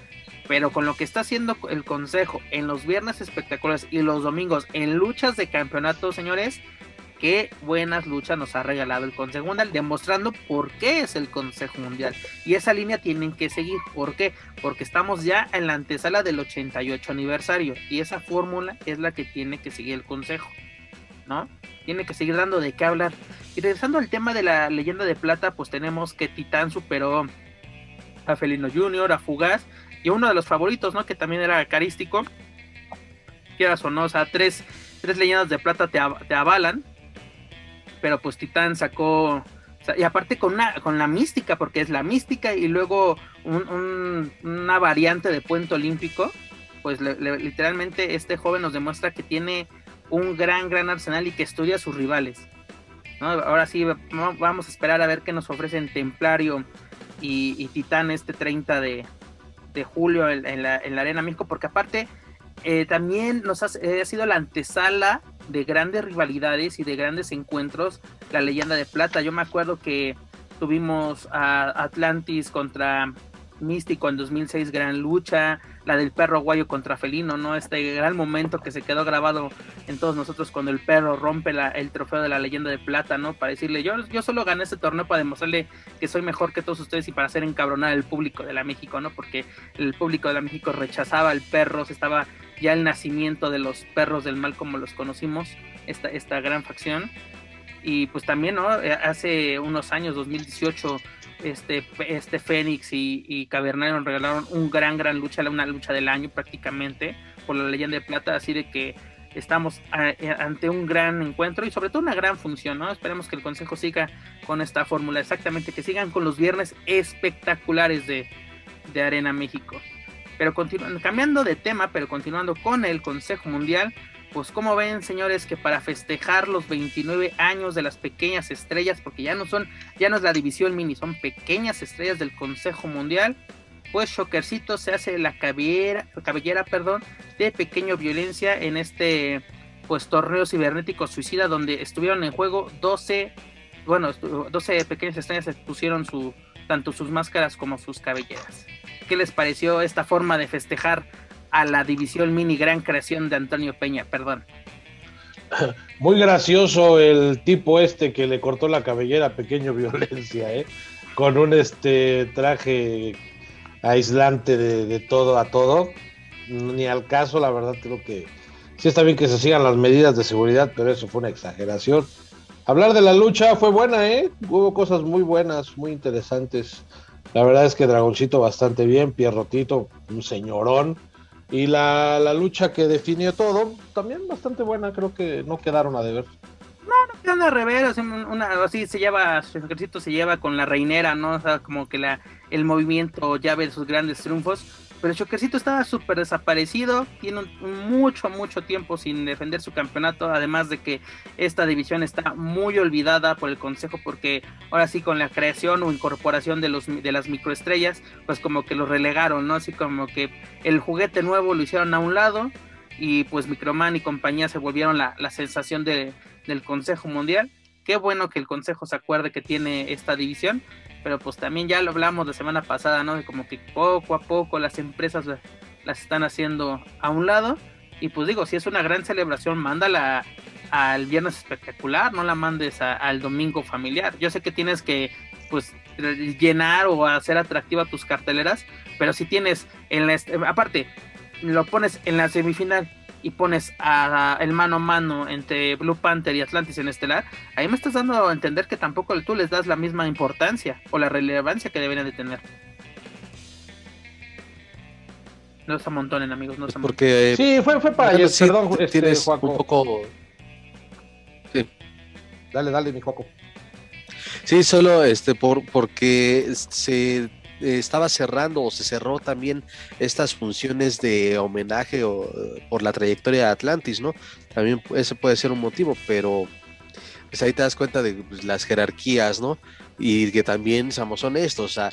Pero con lo que está haciendo el consejo en los viernes espectaculares y los domingos en luchas de campeonato, señores, qué buenas luchas nos ha regalado el Consejo Mundial, demostrando por qué es el Consejo Mundial. Y esa línea tienen que seguir. ¿Por qué? Porque estamos ya en la antesala del 88 aniversario. Y esa fórmula es la que tiene que seguir el Consejo. ¿No? Tiene que seguir dando de qué hablar. Y regresando al tema de la leyenda de plata, pues tenemos que Titán superó a Felino Jr., a Fugaz y uno de los favoritos, ¿no? Que también era carístico. Quieras o no, o sea, tres, tres leyendas de plata te, av- te avalan. Pero pues Titán sacó. y aparte con, una, con la mística, porque es la mística y luego un- un- una variante de Puente Olímpico. Pues le- le- literalmente este joven nos demuestra que tiene un gran, gran arsenal y que estudia a sus rivales. Ahora sí, va- vamos a esperar a ver qué nos ofrecen Templario y, y Titán este 30 de, de julio en, en la, en la Arena México, porque aparte eh, también nos ha, eh, ha sido la antesala de grandes rivalidades y de grandes encuentros, la leyenda de plata. Yo me acuerdo que tuvimos a Atlantis contra Místico en 2006, gran lucha, la del perro guayo contra Felino, ¿no? Este gran momento que se quedó grabado en todos nosotros cuando el perro rompe el trofeo de la leyenda de plata, ¿no? Para decirle, yo, yo solo gané este torneo para demostrarle que soy mejor que todos ustedes y para hacer encabronar al público de la México, ¿no? Porque el público de la México rechazaba al perro, se estaba ya el nacimiento de los perros del mal como los conocimos, esta, esta gran facción. Y pues también, ¿no? Eh, Hace unos años, 2018, este, este Fénix y, y Cavernario nos regalaron un gran, gran lucha, una lucha del año prácticamente, por la leyenda de plata, así de que estamos eh, ante un gran encuentro y sobre todo una gran función, ¿no? Esperemos que el Consejo siga con esta fórmula, exactamente, que sigan con los viernes espectaculares de, de Arena México. Pero continuando, cambiando de tema, pero continuando con el Consejo Mundial, pues como ven señores que para festejar los 29 años de las pequeñas estrellas, porque ya no son, ya no es la división mini, son pequeñas estrellas del Consejo Mundial, pues Shockercito se hace la cabellera, cabellera perdón, de pequeño violencia en este pues torneo cibernético suicida donde estuvieron en juego 12, bueno, estu- 12 pequeñas estrellas pusieron su, tanto sus máscaras como sus cabelleras. ¿Qué les pareció esta forma de festejar a la división mini gran creación de Antonio Peña? Perdón. [laughs] Muy gracioso el tipo este que le cortó la cabellera pequeño [laughs] violencia, ¿eh? Con un este traje aislante de, de todo a todo. Ni al caso, la verdad creo que sí está bien que se sigan las medidas de seguridad, pero eso fue una exageración. Hablar de la lucha fue buena, ¿eh? Hubo cosas muy buenas, muy interesantes. La verdad es que Dragoncito bastante bien, Pierrotito, un señorón. Y la, la lucha que definió todo, también bastante buena, creo que no quedaron a deber. Una revera, una, así se lleva, su ejército se lleva con la reinera, ¿no? O sea, como que la, el movimiento llave de sus grandes triunfos. Pero el Choquercito estaba súper desaparecido, tiene mucho, mucho tiempo sin defender su campeonato, además de que esta división está muy olvidada por el Consejo porque ahora sí con la creación o incorporación de, los, de las microestrellas, pues como que lo relegaron, ¿no? Así como que el juguete nuevo lo hicieron a un lado y pues Microman y compañía se volvieron la, sensación de, del Consejo Mundial. Qué bueno que el Consejo se acuerde que tiene esta división, pero pues también ya lo hablamos la semana pasada, ¿no? De como que poco a poco las empresas las están haciendo a un lado. Y pues digo, si es una gran celebración, mándala al viernes espectacular, no la mandes al domingo familiar. Yo sé que tienes que pues llenar o hacer atractiva tus carteleras, pero si tienes en la aparte lo pones en la semifinal y pones a, el mano a mano entre Blue Panther y Atlantis en Estelar, ahí me estás dando a entender que tampoco tú les das la misma importancia o la relevancia que deberían de tener. No se amontonen, amigos, no se Porque Sí, fue, fue para ayer, perdón, este, tienes un poco... Sí. Dale, dale, mi Juaco. Sí, solo este por porque se eh, estaba cerrando o se cerró también estas funciones de homenaje o, por la trayectoria de Atlantis, ¿no? También ese puede ser un motivo, pero pues ahí te das cuenta de pues, las jerarquías, ¿no? Y que también, seamos honestos, o sea,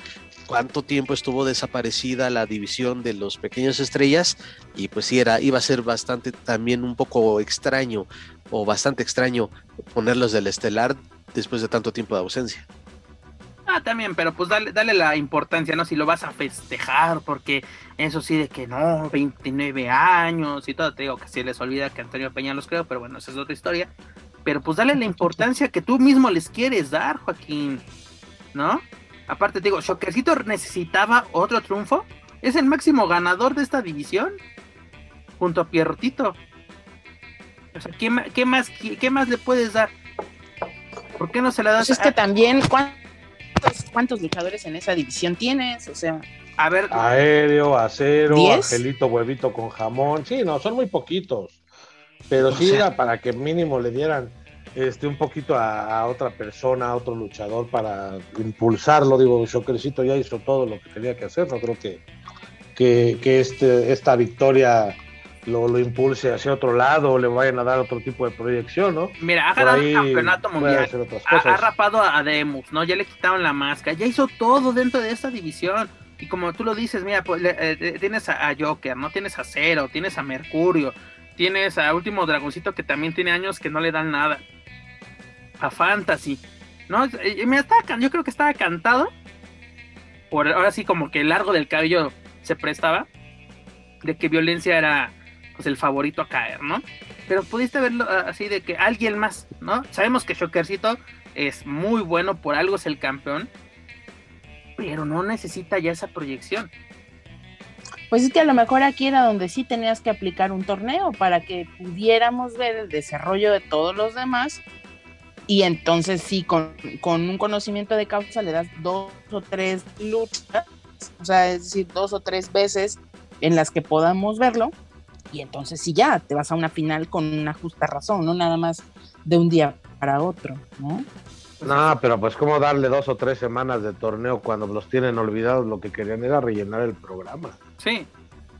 cuánto tiempo estuvo desaparecida la división de los pequeños estrellas y pues sí era iba a ser bastante también un poco extraño o bastante extraño ponerlos del estelar después de tanto tiempo de ausencia. Ah, también, pero pues dale, dale la importancia, ¿no? Si lo vas a festejar, porque eso sí de que no, 29 años y todo, te digo que si les olvida que Antonio Peña los creo, pero bueno, esa es otra historia. Pero pues dale la importancia que tú mismo les quieres dar, Joaquín, ¿no? Aparte te digo, Choquecito necesitaba otro triunfo, es el máximo ganador de esta división, junto a Pierrotito. O sea, ¿qué, más, qué, más le puedes dar? ¿Por qué no se la das? Pues es que también, ¿cuántos, luchadores en esa división tienes? O sea. A ver. Aéreo, acero, angelito, huevito con jamón. Sí, no, son muy poquitos. Pero sí era para que mínimo le dieran este un poquito a, otra persona, a otro luchador para impulsarlo. Digo, Shokercito ya hizo todo lo que tenía que hacer. No creo que, que, que este, esta victoria lo, lo, impulse hacia otro lado o le vayan a dar otro tipo de proyección, ¿no? Mira, ha ganado el campeonato mundial, ha, rapado a Demus, ¿no? Ya le quitaron la máscara, ya hizo todo dentro de esta división. Y como tú lo dices, mira, pues, eh, tienes a, Joker, ¿no? Tienes a Cero, tienes a Mercurio, tienes a Último Dragoncito que también tiene años que no le dan nada. A Fantasy, ¿no? Mira, estaba, yo creo que estaba cantado. Por, ahora sí, como que el largo del cabello se prestaba. De que violencia era pues, el favorito a caer, ¿no? Pero pudiste verlo ah, así de que alguien más, ¿no? Sabemos que Shockercito es muy bueno, por algo es el campeón, pero no necesita ya esa proyección. Pues es que a lo mejor aquí era donde sí tenías que aplicar un torneo para que pudiéramos ver el desarrollo de todos los demás y entonces sí, con, con un conocimiento de causa le das dos o tres luchas, o sea, es decir, dos o tres veces en las que podamos verlo y entonces sí ya te vas a una final con una justa razón, no nada más de un día para otro, ¿no? No, pero pues como darle dos o tres semanas de torneo cuando los tienen olvidados, lo que querían era rellenar el programa. Sí.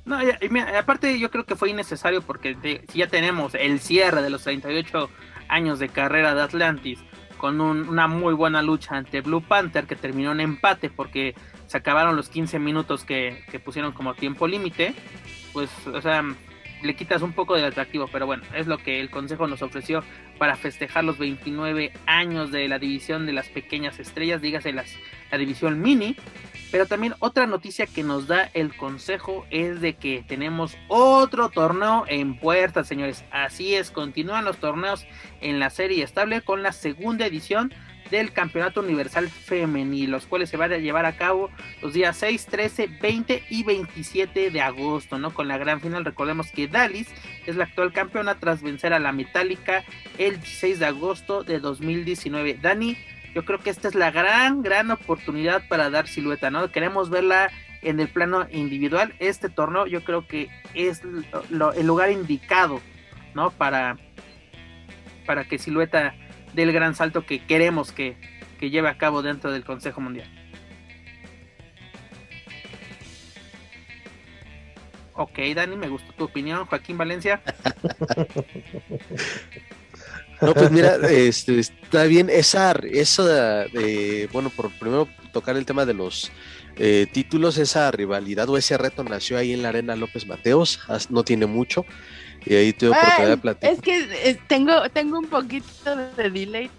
No, y, aparte yo creo que fue innecesario porque si ya tenemos el cierre de los 38 años de carrera de Atlantis con una muy buena lucha ante Blue Panther que terminó en empate porque se acabaron los 15 minutos que, que pusieron como tiempo límite, pues, o sea, le quitas un poco de atractivo, pero bueno, es lo que el Consejo nos ofreció para festejar los 29 años de la división de las pequeñas estrellas, dígase las, la división mini. Pero también otra noticia que nos da el Consejo es de que tenemos otro torneo en puerta, señores. Así es, continúan los torneos en la serie estable con la segunda edición del Campeonato Universal Femenil, los cuales se van a llevar a cabo los días 6, 13, 20 y 27 de agosto, ¿no? Con la gran final, recordemos que Dalis es la actual campeona tras vencer a la Metallica el 16 de agosto de 2019. Dani, yo creo que esta es la gran, gran oportunidad para dar silueta, ¿no? Queremos verla en el plano individual. Este torneo yo creo que es el lugar indicado, ¿no? Para, para que silueta del gran salto que queremos que, que lleve a cabo dentro del Consejo Mundial. Ok, Dani, me gustó tu opinión. Joaquín Valencia. [laughs] No, pues mira, este, está bien esa, eso de, bueno, por primero tocar el tema de los eh, títulos, esa rivalidad o ese reto nació ahí en la Arena López Mateos, no tiene mucho, y ahí tuve oportunidad de platicar. Es que eh, tengo, tengo un poquito de delay.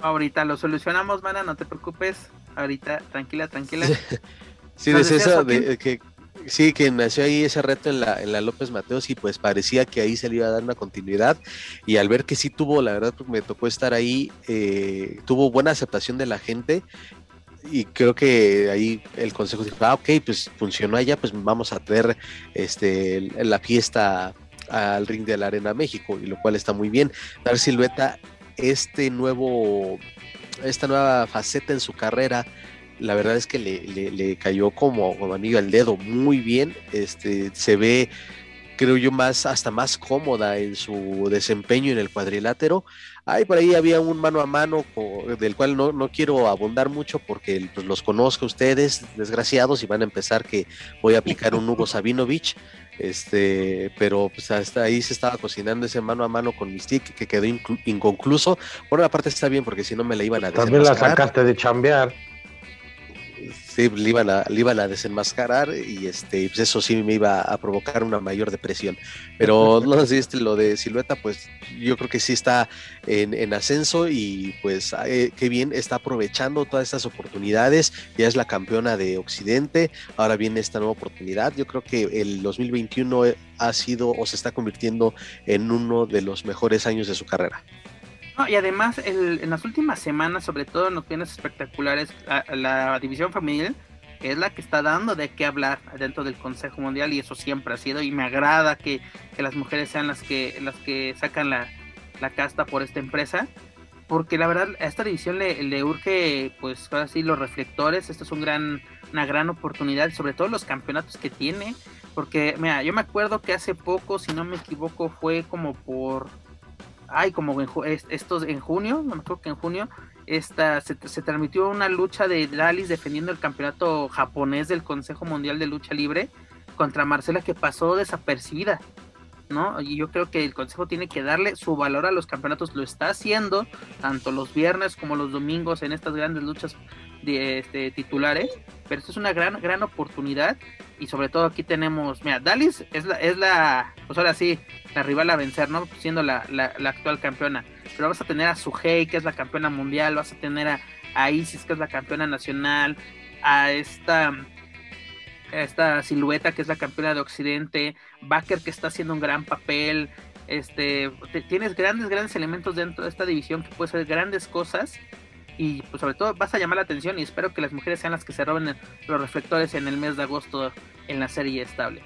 Ahorita lo solucionamos, mana, no te preocupes. Ahorita, tranquila, tranquila. [laughs] Sí, es eso de que Sí, que nació ahí ese reto en la, en la López Mateos y pues parecía que ahí se le iba a dar una continuidad y al ver que sí tuvo, la verdad, pues me tocó estar ahí, eh, tuvo buena aceptación de la gente y creo que ahí el consejo dijo, ah, ok, pues funcionó allá, pues vamos a traer este, la fiesta al ring de la Arena México, y lo cual está muy bien. Dar Silueta, este nuevo, esta nueva faceta en su carrera, la verdad es que le, cayó como, como anillo al dedo muy bien. Este, se ve, creo yo, más, hasta más cómoda en su desempeño en el cuadrilátero. Ahí por ahí había un mano a mano del cual no, no quiero abundar mucho porque pues, los conozco a ustedes, desgraciados, y van a empezar que voy a aplicar un Hugo Sabinovich. Este, pero pues hasta ahí se estaba cocinando ese mano a mano con Mystique que quedó inconcluso. Por una parte está bien porque si no me la iban a También la sacaste de chambear sí, le iban a, le iban a desenmascarar y este, pues eso sí me iba a provocar una mayor depresión. Pero [laughs] no sé, este, lo de Silueta, pues yo creo que sí está en, ascenso y pues eh, qué bien está aprovechando todas estas oportunidades. Ya es la campeona de Occidente, ahora viene esta nueva oportunidad. Yo creo que el 2021 ha sido o se está convirtiendo en uno de los mejores años de su carrera y además, en las últimas semanas, sobre todo en noticias espectaculares, la, división femenil es la que está dando de qué hablar dentro del Consejo Mundial y eso siempre ha sido y me agrada que, las mujeres sean las que las que sacan la, casta por esta empresa porque la verdad a esta división le, urge pues ahora sí los reflectores. Esto es un gran una gran oportunidad sobre todo los campeonatos que tiene porque mira yo me acuerdo que hace poco si no me equivoco fue como por ay, como en, estos en junio, no me acuerdo que en junio, esta, se, transmitió una lucha de Dalis defendiendo el campeonato japonés del Consejo Mundial de Lucha Libre contra Marcela que pasó desapercibida, ¿no? Y yo creo que el Consejo tiene que darle su valor a los campeonatos, lo está haciendo tanto los viernes como los domingos en estas grandes luchas de, este, titulares, pero esto es una gran, gran oportunidad y sobre todo aquí tenemos, mira, Dalis es la, es la, pues ahora sí, la rival a vencer, ¿no? Siendo la, la, actual campeona, pero vas a tener a Suhei, que es la campeona mundial, vas a tener a, Isis, que es la campeona nacional, a esta, esta silueta, que es la campeona de Occidente, Baker, que está haciendo un gran papel, este, tienes grandes, grandes elementos dentro de esta división que puede ser grandes cosas y pues sobre todo vas a llamar la atención y espero que las mujeres sean las que se roben los reflectores en el mes de agosto en la serie estable.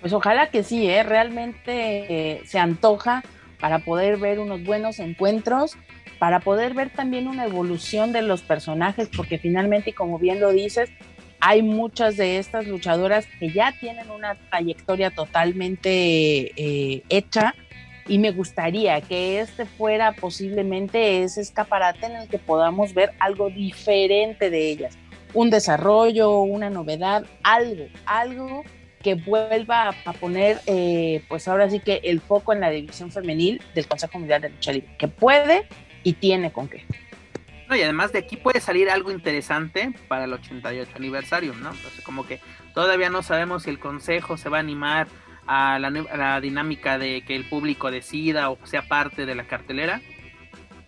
Pues ojalá que sí, ¿eh? realmente eh, se antoja para poder ver unos buenos encuentros, para poder ver también una evolución de los personajes, porque finalmente, como bien lo dices, hay muchas de estas luchadoras que ya tienen una trayectoria totalmente eh, hecha y me gustaría que este fuera posiblemente ese escaparate en el que podamos ver algo diferente de ellas, un desarrollo, una novedad, algo, algo que vuelva a, poner, eh, pues ahora sí que el foco en la división femenil del Consejo Mundial de Lucha Libre, que puede y tiene con qué. No, y además de aquí puede salir algo interesante para el 88 aniversario, ¿no? Entonces, como que todavía no sabemos si el Consejo se va a animar a la, dinámica de que el público decida o sea parte de la cartelera.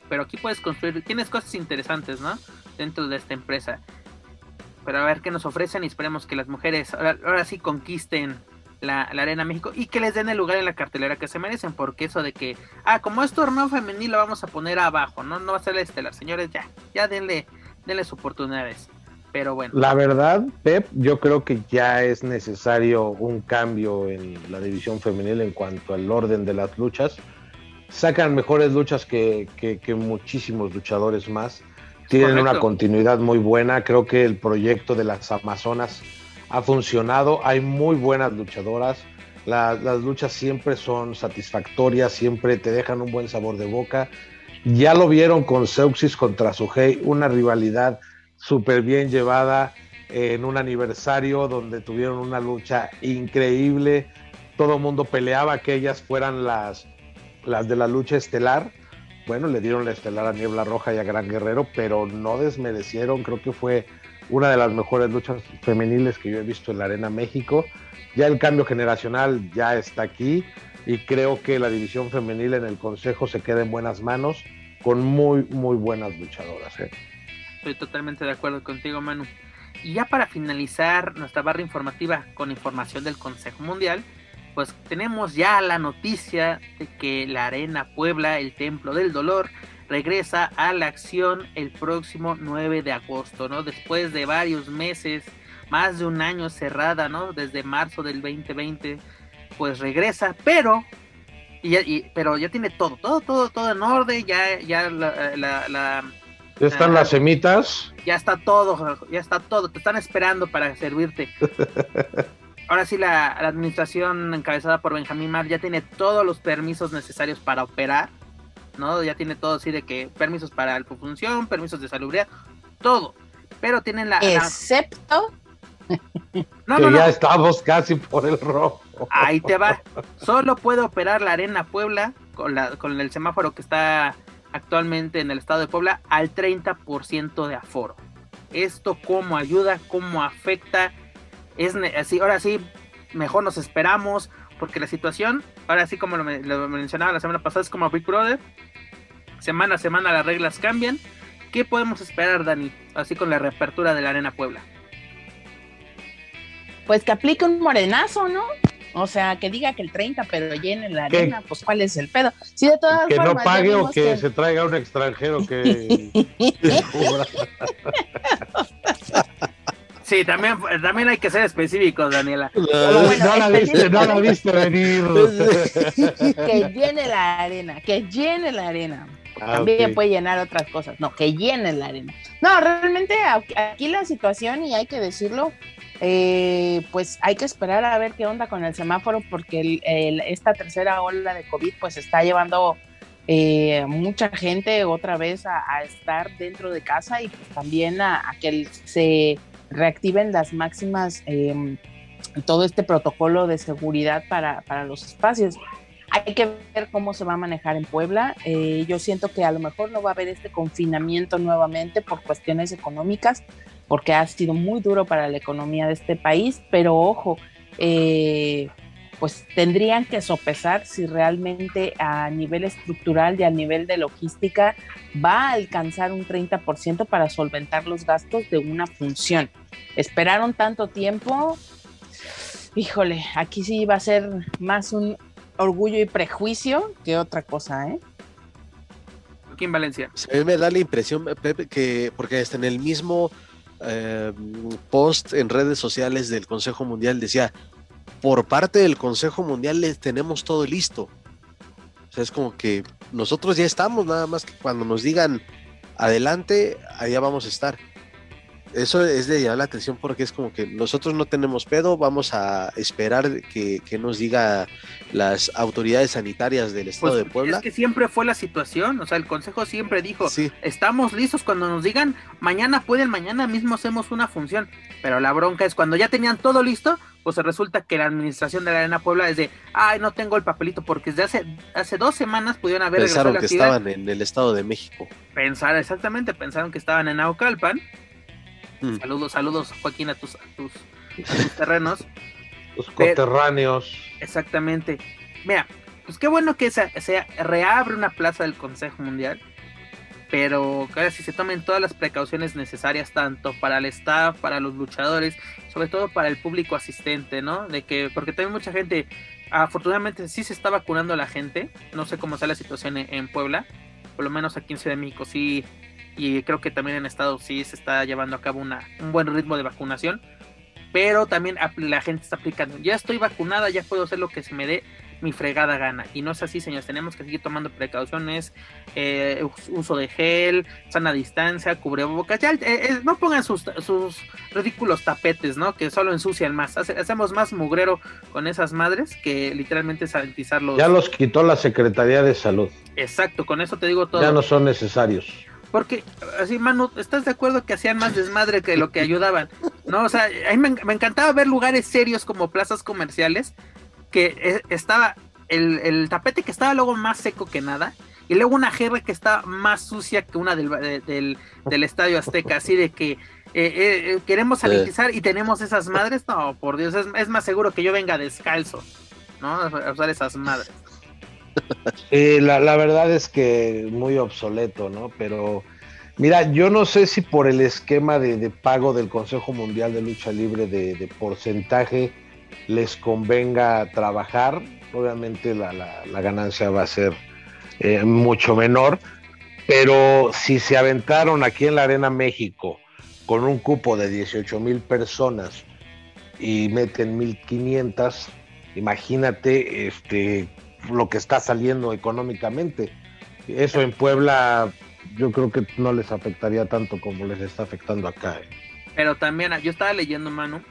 Pero aquí puedes construir, tienes cosas interesantes, ¿no? Dentro de esta empresa. Pero a ver qué nos ofrecen y esperemos que las mujeres ahora, sí conquisten la, Arena México y que les den el lugar en la cartelera que se merecen, porque eso de que, ah, como es torneo femenil lo vamos a poner abajo, ¿no? No va a ser la estelar, señores, ya, ya denle, denle oportunidades. Pero bueno. La verdad, Pep, yo creo que ya es necesario un cambio en la división femenil en cuanto al orden de las luchas. Sacan mejores luchas que, muchísimos luchadores más. Tienen una continuidad muy buena. Creo que el proyecto de las Amazonas ha funcionado. Hay muy buenas luchadoras. las luchas siempre son satisfactorias, siempre te dejan un buen sabor de boca. Ya lo vieron con Seuxis contra Sugei, una rivalidad súper bien llevada en un aniversario donde tuvieron una lucha increíble. Todo el mundo peleaba que ellas fueran las, las de la lucha estelar. Bueno, le dieron la estelar a Niebla Roja y a Gran Guerrero, pero no desmerecieron. Creo que fue una de las mejores luchas femeniles que yo he visto en la Arena México. Ya el cambio generacional ya está aquí y creo que la división femenil en el Consejo se queda en buenas manos con muy, muy buenas luchadoras. ¿eh? Estoy totalmente de acuerdo contigo, Manu. Y ya para finalizar nuestra barra informativa con información del Consejo Mundial, pues tenemos ya la noticia de que la Arena Puebla, el Templo del Dolor, regresa a la acción el próximo 9 de agosto, ¿no? Después de varios meses, más de un año cerrada, ¿no? Desde marzo del 2020, pues regresa, pero y, pero ya tiene todo, todo, todo, todo en orden, ya, ya la, la, ¿Ya están las semitas? Ya está todo, ya está todo, te están esperando para servirte. [laughs] Ahora sí, la, administración encabezada por Benjamín Mar ya tiene todos los permisos necesarios para operar, ¿no? Ya tiene todo así de que permisos para la función, permisos de salubridad, todo. Pero tienen la... Excepto... No, que ya estamos casi por el rojo. Ahí te va. Solo puede operar la Arena Puebla con, la, con el semáforo que está actualmente en el estado de Puebla al 30% de aforo. Esto cómo ayuda, cómo afecta. Es así, ahora sí, mejor nos esperamos porque la situación, ahora sí como lo, mencionaba la semana pasada, es como Big Brother. Semana a semana las reglas cambian. ¿Qué podemos esperar, Dani? Así con la reapertura de la Arena Puebla. Pues que aplique un morenazo, ¿no? O sea, que diga que el 30, pero llene la arena, pues ¿cuál es el pedo? Sí, de todas que no pague o que, se traiga un extranjero que... [laughs] [laughs] [laughs] Sí, también, también hay que ser específicos, Daniela. [laughs] No, la viste, no la viste venir. [laughs] que llene la arena, que llene la arena. Ah, también puede llenar otras cosas. No, que llene la arena. No, realmente aquí la situación, y hay que decirlo, eh, pues hay que esperar a ver qué onda con el semáforo porque esta tercera ola de COVID pues está llevando eh, mucha gente otra vez a, estar dentro de casa y pues, también a, que se reactiven las máximas, em, todo este protocolo de seguridad para, para, los espacios. Hay que ver cómo se va a manejar en Puebla. Eh, yo siento que a lo mejor no va a haber este confinamiento nuevamente por cuestiones económicas, porque ha sido muy duro para la economía de este país, pero ojo, eh, pues tendrían que sopesar si realmente a nivel estructural y a nivel de logística va a alcanzar un 30% para solventar los gastos de una función. Esperaron tanto tiempo, híjole, aquí sí va a ser más un orgullo y prejuicio que otra cosa, ¿eh? Aquí en Valencia. A mí me da la impresión, Pepe, que porque está en el mismo eh, post en redes sociales del Consejo Mundial decía, por parte del Consejo Mundial les tenemos todo listo. O sea, es como que nosotros ya estamos, nada más que cuando nos digan adelante, allá vamos a estar eso es de llamar la atención porque es como que nosotros no tenemos pedo, vamos a esperar que, nos diga las autoridades sanitarias del estado pues, de Puebla. Es que siempre fue la situación, o sea, el consejo siempre dijo, estamos listos cuando nos digan, mañana pueden, mañana mismo hacemos una función, pero la bronca es cuando ya tenían todo listo, pues resulta que la administración de la Arena Puebla es de, ay, no tengo el papelito, porque desde hace, hace dos semanas pudieron haber Pensaron que estaban en el estado de México. Pensar, exactamente, pensaron que estaban en Aucalpan Mm. Saludos, saludos, Joaquín, a tus, tus, [laughs] terrenos. Los coterráneos. Exactamente. Mira, pues qué bueno que se, se, reabre una plaza del Consejo Mundial, pero que si se tomen todas las precauciones necesarias, tanto para el staff, para los luchadores, sobre todo para el público asistente, ¿no? De que, porque también mucha gente, afortunadamente sí se está vacunando la gente, no sé cómo está la situación en, en Puebla, por lo menos aquí en Ciudad de México sí y creo que también en Estados sí se está llevando a cabo una, un buen ritmo de vacunación, pero también la gente está aplicando, ya estoy vacunada, ya puedo hacer lo que se me dé mi fregada gana. Y no es así, señores. Tenemos que seguir tomando precauciones, eh, uso de gel, sana distancia, cubrebocas. Ya, eh, eh, no pongan sus, sus ridículos tapetes, ¿no? Que solo ensucian más. hacemos más mugrero con esas madres que literalmente sanitizarlos. Ya los quitó la Secretaría de Salud. Exacto, con eso te digo todo. Ya no son necesarios. Porque, así, Manu, ¿estás de acuerdo que hacían más desmadre que lo que ayudaban? No, o sea, a mí me, encantaba ver lugares serios como plazas comerciales, que eh, estaba el, tapete que estaba luego más seco que nada, y luego una jerga que estaba más sucia que una del, del, Estadio Azteca, así de que eh, eh, queremos sanitizar y tenemos esas madres, no, por Dios, es, es, más seguro que yo venga descalzo, ¿no? A usar esas madres. [laughs] la, la, verdad es que muy obsoleto, ¿no? Pero mira, yo no sé si por el esquema de, pago del Consejo Mundial de Lucha Libre de, porcentaje les convenga trabajar. Obviamente la, ganancia va a ser eh, mucho menor, pero si se aventaron aquí en la Arena México con un cupo de 18 mil personas y meten 1500, imagínate este lo que está saliendo económicamente. Eso en Puebla yo creo que no les afectaría tanto como les está afectando acá. ¿eh? Pero también yo estaba leyendo, mano,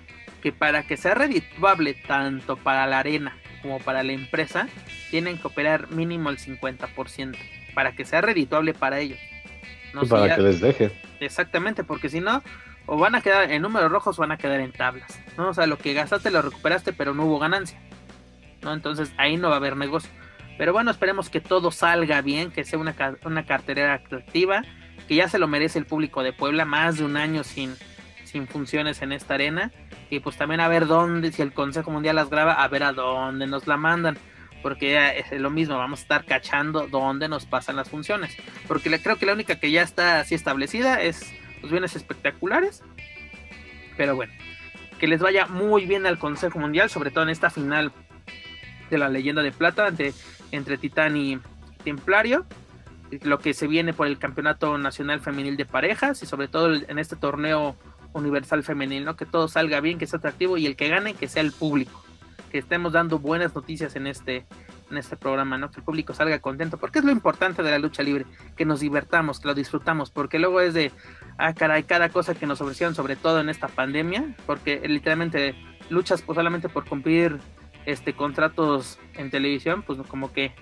que para que sea redituable tanto para la arena como para la empresa, tienen que operar mínimo el 50% para que sea redituable para ellos. No para que les deje. Exactamente, porque si no, o van a quedar en números rojos o van a quedar en tablas. ¿no? O sea, lo que gastaste lo recuperaste, pero no hubo ganancia. ¿no? Entonces ahí no va a haber negocio. Pero bueno, esperemos que todo salga bien, que sea una, una carterera atractiva, que ya se lo merece el público de Puebla, más de un año sin, sin funciones en esta arena. Y pues también a ver dónde, si el Consejo Mundial las graba, a ver a dónde nos la mandan. Porque es lo mismo, vamos a estar cachando dónde nos pasan las funciones. Porque creo que la única que ya está así establecida es los bienes espectaculares. Pero bueno, que les vaya muy bien al Consejo Mundial, sobre todo en esta final de la leyenda de plata entre, entre Titán y Templario. Lo que se viene por el Campeonato Nacional Femenil de Parejas y sobre todo en este torneo universal femenil, ¿no? Que todo salga bien, que sea atractivo y el que gane que sea el público. Que estemos dando buenas noticias en este, en este programa, ¿no? Que el público salga contento, porque es lo importante de la lucha libre, que nos divertamos, que lo disfrutamos, porque luego es de, ah, caray, cada cosa que nos ofrecieron, sobre todo en esta pandemia, porque literalmente luchas pues solamente por cumplir este contratos en televisión, pues como que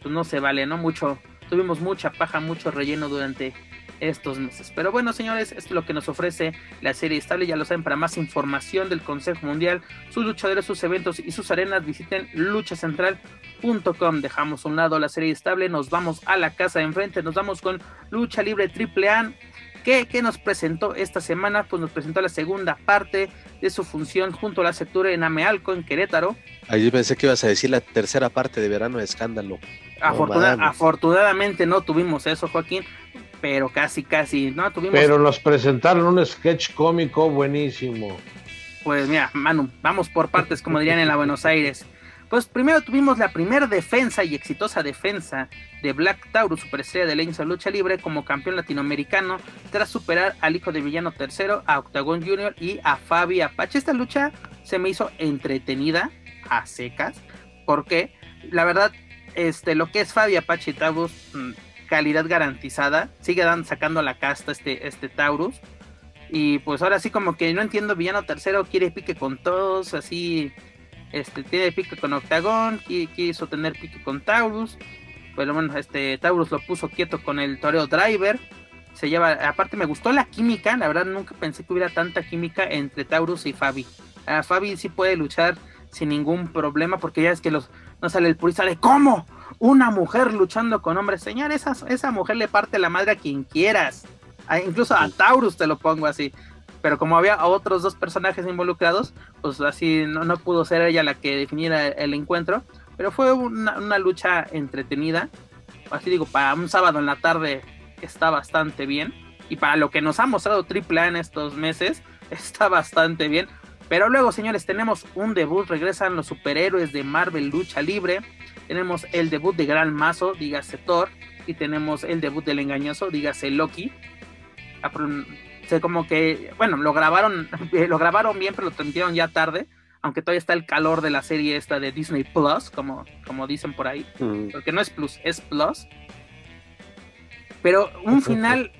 pues no se vale, ¿no? Mucho, tuvimos mucha paja, mucho relleno durante estos meses. Pero bueno, señores, esto es lo que nos ofrece la serie estable. Ya lo saben, para más información del Consejo Mundial, sus luchadores, sus eventos y sus arenas, visiten luchacentral.com. Dejamos a un lado la serie estable, nos vamos a la casa de enfrente, nos vamos con Lucha Libre Triple A ¿Qué, nos presentó esta semana? Pues nos presentó la segunda parte de su función junto a la Sectura en Amealco, en Querétaro. Ahí pensé que ibas a decir la tercera parte de Verano de Escándalo. afortunadamente no tuvimos eso, Joaquín, pero casi, casi, ¿no? Tuvimos... Pero nos presentaron un sketch cómico buenísimo. Pues mira, Manu, vamos por partes, como dirían en la Buenos Aires. Pues primero tuvimos la primera defensa y exitosa defensa de Black Taurus, superestrella de la Lucha Libre, como campeón latinoamericano, tras superar al hijo de Villano III, a Octagon Jr. y a Fabi Apache. Esta lucha se me hizo entretenida, a secas, porque la verdad, este, lo que es Fabi Apache y Taurus, mm, calidad garantizada, sigue dan, sacando la casta este, este Taurus. Y pues ahora sí como que no entiendo, Villano III quiere pique con todos, así este, tiene pique con Octagon, quiso tener pique con Taurus. Pero bueno, este Taurus lo puso quieto con el toreo Driver. Se lleva, aparte me gustó la química, la verdad nunca pensé que hubiera tanta química entre Taurus y Fabi. A Fabi sí puede luchar sin ningún problema, porque ya es que los no sale el purista de ¿cómo? Una mujer luchando con hombres. Señor, esa, esa mujer le parte la madre a quien quieras. incluso a Taurus te lo pongo así. Pero como había otros dos personajes involucrados, pues así no, pudo ser ella la que definiera el encuentro, pero fue una, lucha entretenida, así digo, para un sábado en la tarde está bastante bien, y para lo que nos ha mostrado AAA en estos meses, [laughs] está bastante bien, pero luego señores tenemos un debut, regresan los superhéroes de Marvel Lucha Libre, tenemos el debut de Gran Mazo, dígase Thor, y tenemos el debut del engañoso, dígase Loki, como que, bueno, lo grabaron, [laughs] lo grabaron bien, pero lo transmitieron ya tarde, aunque todavía está el calor de la serie esta de Disney Plus, como, como dicen por ahí, Mm. porque no es Plus, es Plus. Pero un final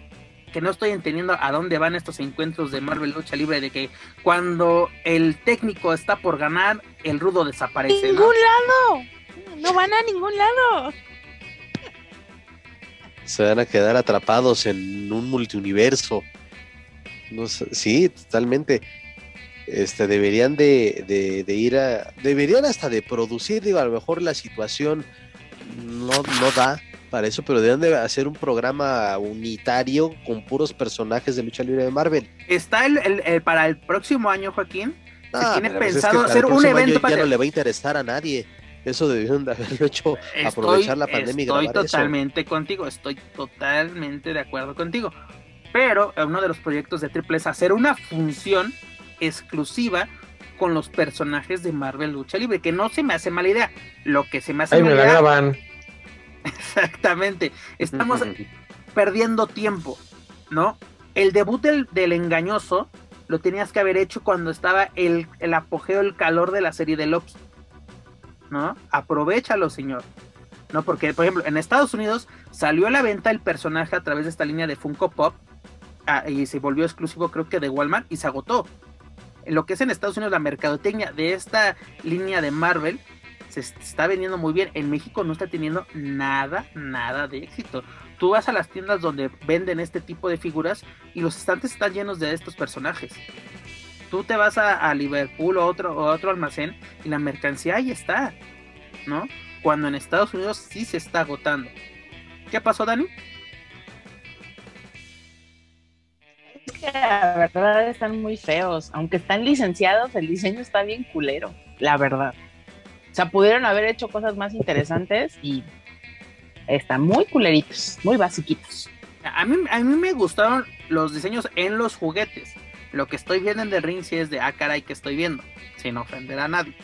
que no estoy entendiendo a dónde van estos encuentros de Marvel Lucha Libre, de que cuando el técnico está por ganar, el rudo desaparece, ¿no? Ningún lado. No van a ningún lado. Se van a quedar atrapados en un multiuniverso. No sé, sí, totalmente. Este, deberían de, de- de ir a. Deberían hasta de producir, digo, a lo mejor la situación no, no da para eso, pero deberían de hacer un programa unitario con puros personajes de lucha libre de Marvel. Está el, el- el- para el próximo año, Joaquín. Ah, tiene pero pues es pensado que hacer un evento para Ya no le va a interesar a nadie. Eso debieron de haberlo hecho, aprovechar la pandemia y estoy eso. totalmente contigo, estoy totalmente de acuerdo contigo. Pero eh, uno de los proyectos de Triple es hacer una función exclusiva con los personajes de Marvel Lucha Libre, que no se me hace mala idea. Lo que se me hace Ahí mala me la idea, graban. [laughs] exactamente, estamos perdiendo tiempo, ¿no? El debut del, del engañoso lo tenías que haber hecho cuando estaba el, el apogeo, el calor de la serie de Loki, ¿no? Aprovechalo, señor. ¿No? Porque, por ejemplo, en Estados Unidos salió a la venta el personaje a través de esta línea de Funko Pop ah, y se volvió exclusivo, creo que de Walmart y se agotó. En lo que es en Estados Unidos, la mercadotecnia de esta línea de Marvel se est- está vendiendo muy bien. En México no está teniendo nada, nada de éxito. Tú vas a las tiendas donde venden este tipo de figuras y los estantes están llenos de estos personajes. Tú te vas a, a Liverpool o otro, o otro almacén y la mercancía ahí está, ¿no? Cuando en Estados Unidos sí se está agotando. ¿Qué pasó, Dani? Es que la verdad están muy feos. Aunque están licenciados, el diseño está bien culero. La verdad. O sea, pudieron haber hecho cosas más interesantes y están muy culeritos, muy basiquitos. A mí, a mí me gustaron los diseños en los juguetes. Lo que estoy viendo en The Ring sí es de, ah, caray, que estoy viendo. Sin ofender a nadie.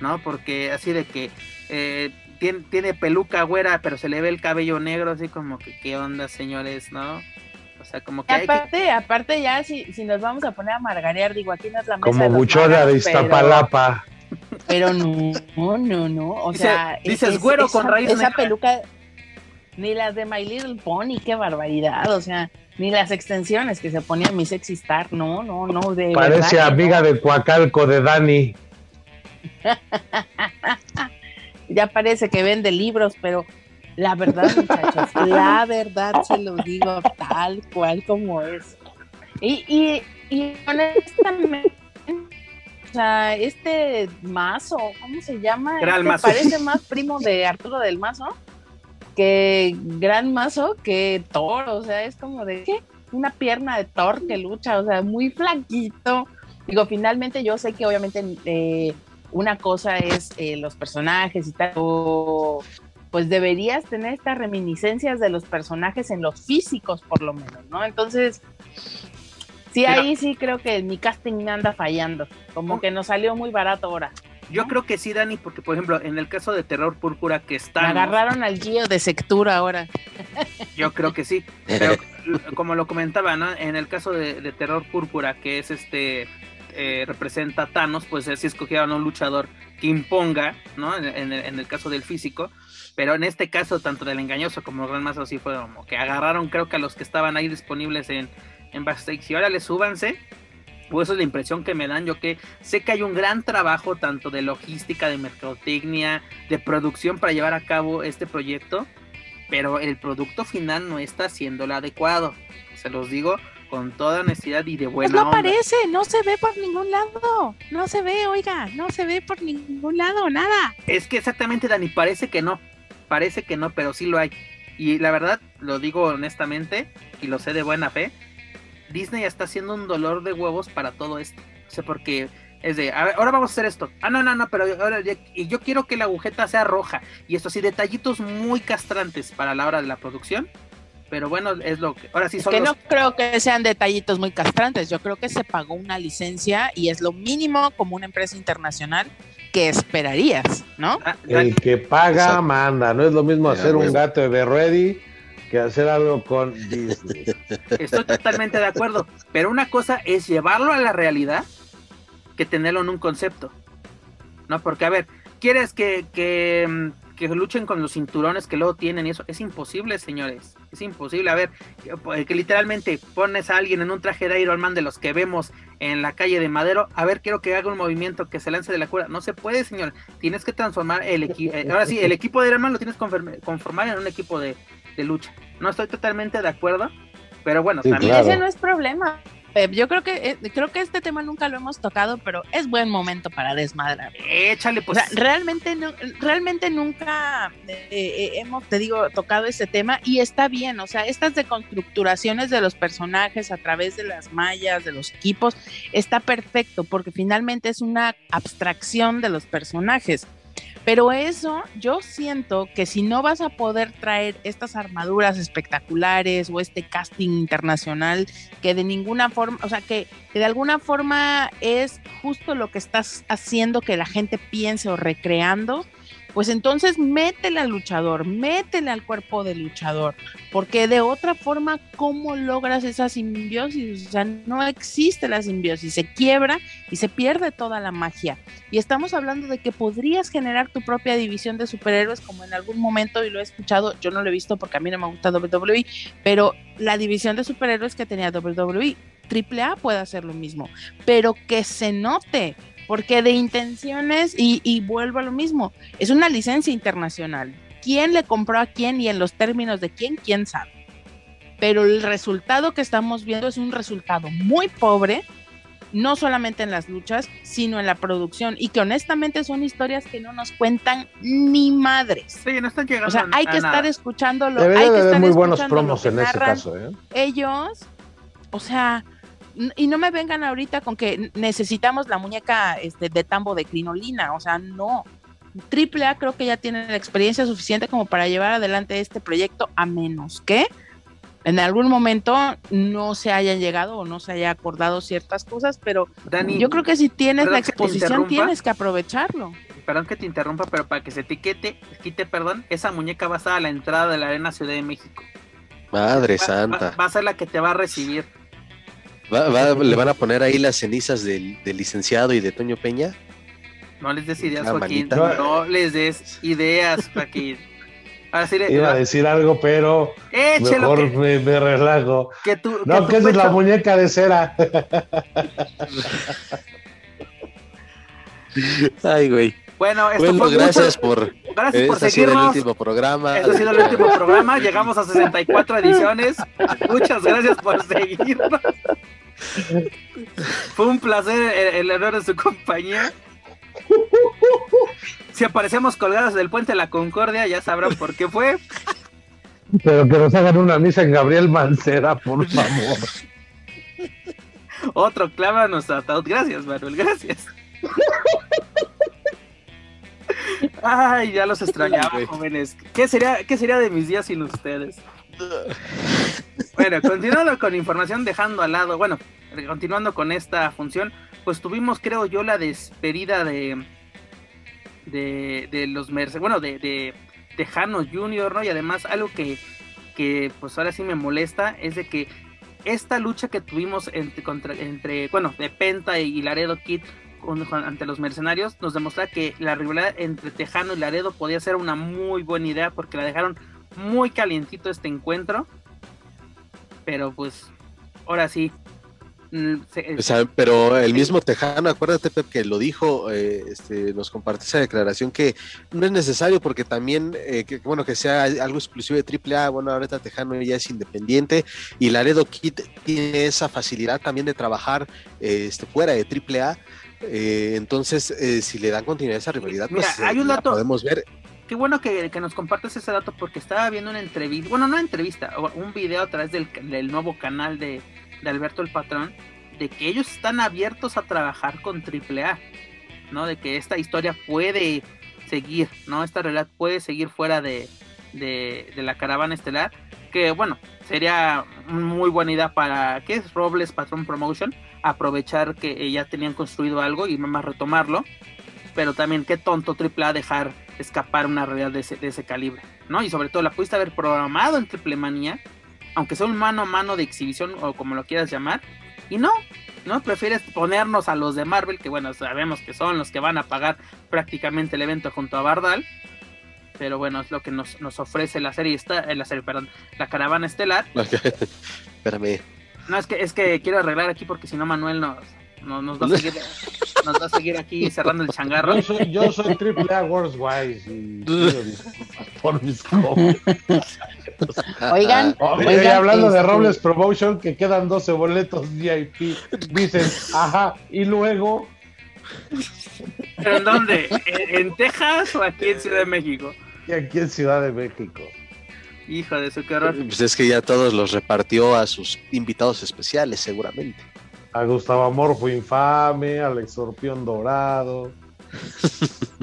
¿No? Porque así de que eh, tiene, tiene peluca güera, pero se le ve el cabello negro, así como que, ¿qué onda, señores? ¿No? O sea, como que hay que... Aparte, aparte ya si, si nos vamos a poner a margarear, digo, aquí no es la mesa Como de buchona magos, de pero- Iztapalapa. Pero no, no, no. O sea, dices, es- güero esa, con raíz esa negra. peluca, ni las de My Little Pony, qué barbaridad. O sea, ni las extensiones que se ponía mi sexy star, no, no, no. De Parece verdad amiga no. de Coacalco de Dani. [laughs] Ya parece que vende libros, pero la verdad, muchachos, la verdad se lo digo tal cual como es. Y, y, y honestamente, o sea, este mazo, ¿cómo se llama? Este Mazo. Parece [laughs] más primo de Arturo del Mazo que Gran Mazo que Thor, o sea, es como de ¿qué? una pierna de Thor que lucha, o sea, muy flaquito. Digo, finalmente yo sé que obviamente eh, una cosa es eh, los personajes y tal, o, pues deberías tener estas reminiscencias de los personajes en los físicos por lo menos, ¿no? Entonces, sí, ahí sí creo que mi casting anda fallando, como Oh. que nos salió muy barato ahora. Yo creo que sí, Dani, porque por ejemplo, en el caso de Terror Púrpura que Me está... agarraron al Gio de sectura ahora. Yo creo que sí. Pero [laughs] como lo comentaba, ¿no? En el caso de, de Terror Púrpura, que es este eh, representa a Thanos, pues así escogieron a un luchador que imponga, ¿no? En, en el, en el caso del físico. Pero en este caso, tanto del engañoso como el Gran Mazo, sí fue como que agarraron, creo que a los que estaban ahí disponibles en, en backstage. Y ahora le súbanse. Pues esa es la impresión que me dan. Yo que sé que hay un gran trabajo, tanto de logística, de mercadotecnia, de producción para llevar a cabo este proyecto pero el producto final no está siendo el adecuado. Se los digo con toda honestidad y de buena Pues no onda. parece, no se ve por ningún lado. No se ve, oiga, no se ve por ningún lado, nada. Es que exactamente, Dani, parece que no. Parece que no, pero sí lo hay. Y la verdad, lo digo honestamente y lo sé de buena fe. Disney está haciendo un dolor de huevos para todo esto. O sea, porque es de, a ver, ahora vamos a hacer esto. Ah, no, no, no, pero ahora ya- y yo quiero que la agujeta sea roja. Y esto así, detallitos muy castrantes para la hora de la producción. Pero bueno, es lo que. Ahora sí Es son que los- no creo que sean detallitos muy castrantes. Yo creo que se pagó una licencia y es lo mínimo como una empresa internacional que esperarías, ¿no? Ah, El que paga, Exacto. manda. No es lo mismo hacer un gato de Ready que hacer algo con Disney. Estoy totalmente de acuerdo. Pero una cosa es llevarlo a la realidad que tenerlo en un concepto. ¿No? Porque, a ver, ¿quieres que, que, que luchen con los cinturones que luego tienen y eso? Es imposible, señores. Es imposible. A ver, que, que literalmente pones a alguien en un traje de Iron Man de los que vemos en la calle de Madero. A ver, quiero que haga un movimiento que se lance de la cura. No se puede, señor. Tienes que transformar el equipo. ahora sí, el equipo de Iron Man lo tienes que conform- conformar en un equipo de, de lucha. No estoy totalmente de acuerdo. Pero bueno, Sí, también. claro. Ese no es problema. Pep. Yo creo que eh, creo que este tema nunca lo hemos tocado, pero es buen momento para desmadrar. Échale, O pues. sea, realmente, no- realmente nunca eh, eh, hemos, te digo, tocado este tema y está bien. O sea, estas deconstructuraciones de los personajes a través de las mallas, de los equipos, está perfecto porque finalmente es una abstracción de los personajes. Pero eso, yo siento que si no vas a poder traer estas armaduras espectaculares o este casting internacional que de ninguna forma, o sea, que, de alguna forma es justo lo que estás haciendo que la gente piense o recreando, pues entonces métele al luchador, métele al cuerpo del luchador, porque de otra forma, ¿cómo logras esa simbiosis? O sea, no existe la simbiosis, se quiebra y se pierde toda la magia. Y estamos hablando de que podrías generar tu propia división de superhéroes, como en algún momento, y lo he escuchado, yo no lo he visto porque a mí no me gusta WWE, pero la división de superhéroes que tenía WWE, AAA puede hacer lo mismo, pero que se note, porque de intenciones, y, y vuelvo a lo mismo, es una licencia internacional. ¿Quién le compró a quién y en los términos de quién, quién sabe? Pero el resultado que estamos viendo es un resultado muy pobre, no solamente en las luchas, sino en la producción, y que honestamente son historias que no nos cuentan ni madres. Sí, no están llegando O sea, hay a que nada. estar escuchándolo. Debería hay que de estar muy buenos escuchando lo promos que en ese caso, ¿eh? ellos, o sea, y no me vengan ahorita con que necesitamos la muñeca este, de tambo de crinolina, o sea, no. Triple A creo que ya tiene la experiencia suficiente como para llevar adelante este proyecto, a menos que en algún momento no se hayan llegado o no se haya acordado ciertas cosas, pero Dani, yo creo que si tienes la que exposición tienes que aprovecharlo. perdón que te interrumpa, pero para que se etiquete, quite, perdón, esa muñeca va a estar a la entrada de la Arena Ciudad de México. Madre Va- santa. Va, va a ser la que te va a recibir. Va- va- le van a poner ahí las cenizas del, del licenciado y de Toño Peña. No les des ideas, Ah, Joaquín. manita. No les des ideas, Joaquín. Ahora sí, le- Iba a decir algo, pero échelo mejor que, me, me relajo. que tú. No, que esa es la muñeca de cera. [laughs] Ay, güey. Bueno, esto Bueno, fue gracias mucho- por. gracias por Este ha sido el último programa. Este ha sido el último programa. Llegamos a 64 ediciones. Muchas gracias por seguirnos. [laughs] Fue un placer el, el error de su compañía. Si aparecemos colgados del puente de la Concordia, ya sabrán por qué fue. Pero que nos hagan una misa en Gabriel Mancera, por favor. Otro clava ataúd. Gracias, Manuel, gracias. Ay, ya los extrañaba, jóvenes. ¿Qué sería, ¿Qué sería de mis días sin ustedes? Bueno, continuando con información, dejando al lado, bueno, continuando con esta función, pues tuvimos, creo yo, la despedida de de, de los Merce, bueno, de, de Tejano Junior, ¿no? Y además algo que, que pues ahora sí me molesta es de que esta lucha que tuvimos entre, entre bueno, de Penta y Laredo Kid ante los mercenarios, nos demuestra que la rivalidad entre Tejano y Laredo podía ser una muy buena idea porque la dejaron muy calientito este encuentro. Pero pues, ahora sí. mm, se- O sea, pero el mismo Tejano, acuérdate Pep, que lo dijo, eh, este, nos compartió esa declaración que no es necesario porque también, eh, que, bueno, que sea algo exclusivo de AAA, bueno, ahorita Tejano ya es independiente y Laredo Kid tiene esa facilidad también de trabajar eh, este, fuera de AAA. eh, entonces, eh, si le dan continuidad a esa rivalidad, Mira, pues eh, hay un la podemos ver. Qué bueno que, que nos compartes ese dato porque estaba viendo una entrevista, bueno, no entrevista, o- un video a través del, nuevo canal de, Alberto el Patrón, de que ellos están abiertos a trabajar con AAA, ¿no? De que esta historia puede seguir, ¿no? Esta realidad puede seguir fuera de, de, de la caravana estelar, que bueno, sería muy buena idea para, ¿qué es? Robles Patrón Promotion, aprovechar que ya tenían construido algo y más retomarlo pero también qué tonto AAA dejar escapar una realidad de ese, de ese calibre, ¿no? Y sobre todo la pudiste haber programado en Triple Manía, aunque sea un mano a mano de exhibición o como lo quieras llamar, y no, ¿no? Prefieres ponernos a los de Marvel, que bueno, sabemos que son los que van a pagar prácticamente el evento junto a Bardal. Pero bueno, es lo que nos, nos ofrece la serie, esta, eh, la serie, perdón, la caravana estelar. [laughs] Espérame. No, es que, es que quiero arreglar aquí porque si no Manuel nos, nos, nos va a seguir, nos va a seguir aquí cerrando el changarro. Yo soy, yo soy triple A Wise y por mis. Oigan, Oye, oigan, hablando de este, Robles Promotion, que quedan 12 boletos VIP, dicen, ajá, y luego, ¿Pero en dónde? ¿En, en Texas o aquí en Ciudad de México? y aquí en Ciudad de México. Hijo de su qué horror. Pues es que ya todos los repartió a sus invitados especiales, seguramente. A Gustavo Amorfo Infame, al Exorpión Dorado. [laughs]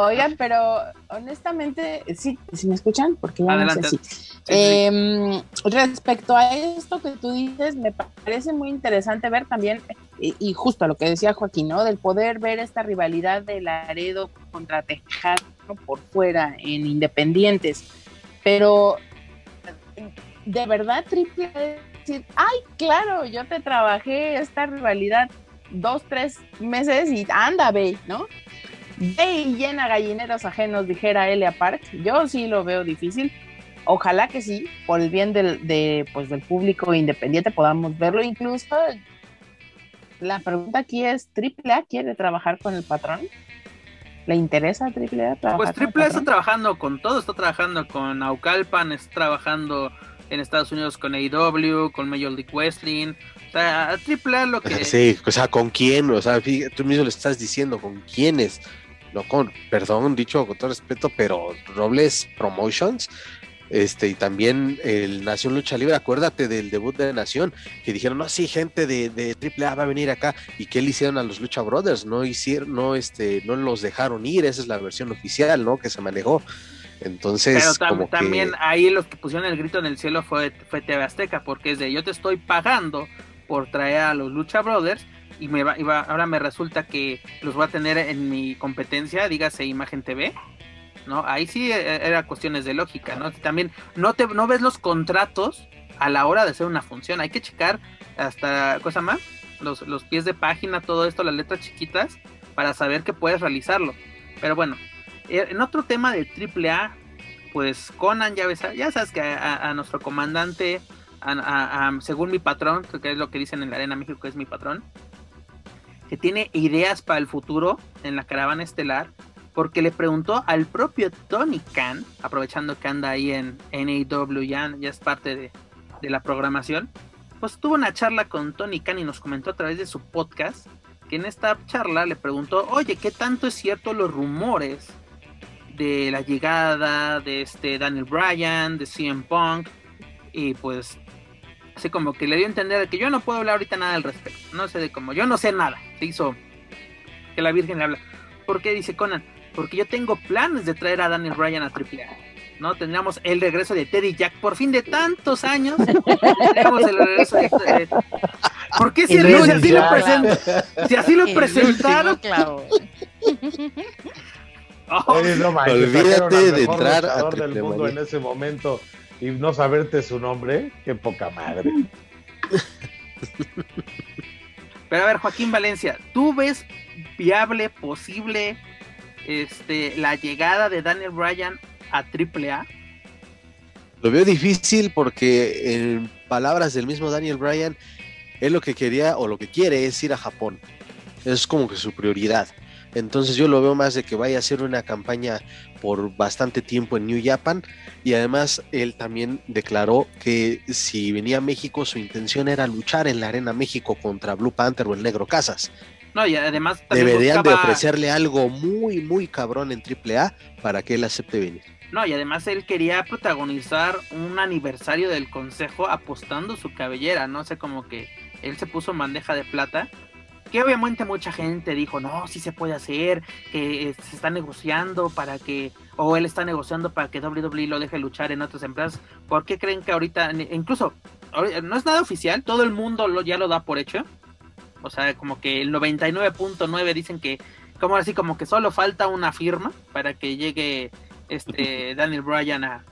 Oigan, pero honestamente, sí, ¿sí me escuchan? Porque ya Adelante. no sé si. Eh, respecto a esto que tú dices, me parece muy interesante ver también, y, y justo a lo que decía Joaquín, ¿no? Del poder ver esta rivalidad de Laredo contra Tejano por fuera en Independientes. Pero, de verdad, triple decir, ay, claro, yo te trabajé esta rivalidad dos, tres meses y anda, ve, ¿no? Ve y llena gallineros ajenos, dijera Elia Park. Yo sí lo veo difícil. Ojalá que sí, por el bien del, de, pues, del público independiente podamos verlo. Incluso la pregunta aquí es, ¿AAA quiere trabajar con el patrón? ¿Le interesa a AAA trabajar Pues con el Triple A está trabajando con todo, está trabajando con Naucalpan, está trabajando en Estados Unidos con AEW, con Major League Wrestling. O sea, a Triple A lo que... [laughs] Sí, o sea, ¿con quién? O sea, tú mismo le estás diciendo, ¿con quiénes? No con, perdón, dicho con todo respeto, pero Robles Promotions, este, y también el Nación Lucha Libre, acuérdate del debut de Nación, que dijeron, no, sí, gente de, de AAA va a venir acá, y qué le hicieron a los Lucha Brothers, no hicieron, no, este, no los dejaron ir, esa es la versión oficial, ¿no? Que se manejó. Entonces, Pero tam- como que- también ahí los que pusieron el grito en el cielo fue, fue TV Azteca, porque es de yo te estoy pagando por traer a los Lucha Brothers y me va, y va- ahora me resulta que los voy a tener en mi competencia, dígase Imagen TV, ¿no? Ahí sí eh, era cuestiones de lógica, ¿no? También no te no ves los contratos a la hora de hacer una función, hay que checar hasta cosa más, los, los pies de página, todo esto, las letras chiquitas, para saber que puedes realizarlo. Pero bueno, en otro tema de AAA, pues Conan, ya, ves, ya sabes que a, nuestro comandante, según mi patrón, que es lo que dicen en la Arena México, que es mi patrón, que tiene ideas para el futuro en la caravana estelar, porque le preguntó al propio Tony Khan, aprovechando que anda ahí en NAW, ya, ya es parte de la programación, pues tuvo una charla con Tony Khan y nos comentó a través de su podcast que en esta charla le preguntó, oye, ¿qué tanto es cierto los rumores de la llegada de este Daniel Bryan, de CM Punk? Y pues, así como que le dio a entender de que yo no puedo hablar ahorita nada al respecto. No sé de cómo, yo no sé nada. Se hizo que la Virgen le habla. ¿Por qué dice Conan? Porque yo tengo planes de traer a Daniel Bryan a AAA. ¿no? Tendríamos el regreso de Teddy Jack. Por fin de tantos años, tendríamos el regreso de, de- ¿Por qué si, El no, si así lo present- si así lo presentaron? [laughs] Oh, no Olvídate de mejor entrar a del Triple mundo Manía. en ese momento y no saberte su nombre, qué poca madre. Pero a ver, Joaquín Valencia, ¿tú ves viable, posible, este, la llegada de Daniel Bryan a AAA? Lo veo difícil porque en palabras del mismo Daniel Bryan, él lo que quería o lo que quiere es ir a Japón. Es como que su prioridad. Entonces yo lo veo más de que vaya a hacer una campaña por bastante tiempo en New Japan y además él también declaró que si venía a México su intención era luchar en la Arena México contra Blue Panther o el Negro Casas. No, y además también Deberían de ofrecerle algo muy muy cabrón en AAA para que él acepte venir. No, y además él quería protagonizar un aniversario del consejo apostando su cabellera, no sé, como que él se puso bandeja de plata. Que obviamente mucha gente dijo, no, sí se puede hacer, que eh, se está negociando para que, o él está negociando para que WWE lo deje luchar en otras empresas. ¿Por qué creen que ahorita, incluso, no es nada oficial, todo el mundo lo, ya lo da por hecho? O sea, como que el 99.9 dicen que, como así, como que solo falta una firma para que llegue este [laughs] Daniel Bryan a,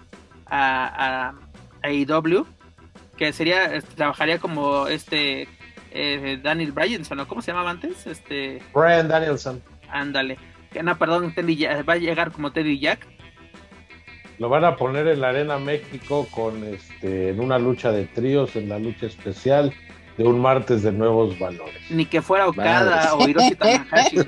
a, a AEW, que sería, este, trabajaría como este eh, Daniel Bryanson, ¿no? ¿Cómo se llamaba antes? Este, Brian Danielson. ándale. No, perdón, Teddy va a llegar como Teddy Jack. Lo van a poner en la Arena México con este en una lucha de tríos, en la lucha especial de un martes de nuevos valores. Ni que fuera Okada o Hiroshi Tanahashi. [laughs] ¿no?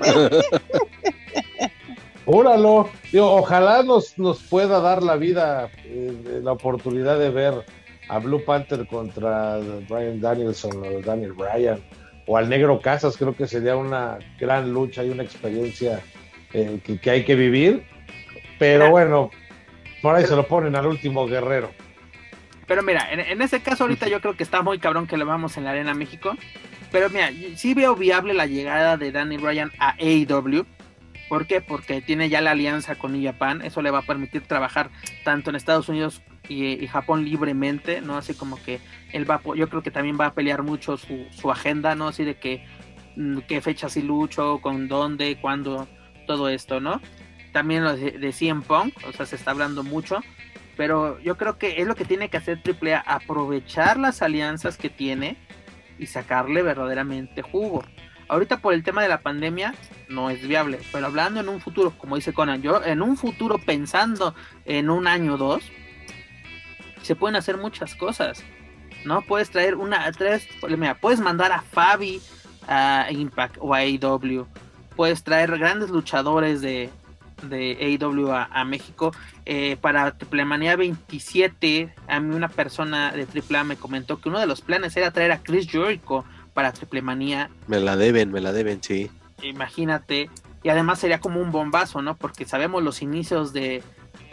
Júralo. Digo, ojalá nos, nos pueda dar la vida, eh, la oportunidad de ver a Blue Panther contra Brian Danielson o Daniel Bryan o al Negro Casas. Creo que sería una gran lucha y una experiencia eh, que, que hay que vivir. Pero Mira. bueno, por ahí se lo ponen al último guerrero. Pero mira, en, en ese caso ahorita [laughs] yo creo que está muy cabrón que lo vamos en la Arena México. Pero mira, sí veo viable la llegada de Danny Bryan a AEW. ¿Por qué? Porque tiene ya la alianza con New Japan. Eso le va a permitir trabajar tanto en Estados Unidos y, Japón libremente, ¿no? Así como que él va, yo creo que también va a pelear mucho su, su agenda, ¿no? Así de que mm, qué fechas sí lucho, con dónde, cuándo, todo esto, ¿no? También lo de, de CM Punk, o sea, se está hablando mucho pero yo creo que es lo que tiene que hacer AAA, aprovechar las alianzas que tiene y sacarle verdaderamente jugo. Ahorita por el tema de la pandemia no es viable, pero hablando en un futuro, como dice Conan, yo en un futuro pensando en un año o dos, se pueden hacer muchas cosas. ¿No? Puedes traer una, traes, mira, puedes mandar a Fabi a Impact o a AEW, puedes traer grandes luchadores de, de AEW a, México eh, para Triple Manía 27, a mí una persona de AAA me comentó que uno de los planes era traer a Chris Jericho para Triple Manía, Me la deben, me la deben, sí. imagínate, y además sería como un bombazo, ¿no? Porque sabemos los inicios de,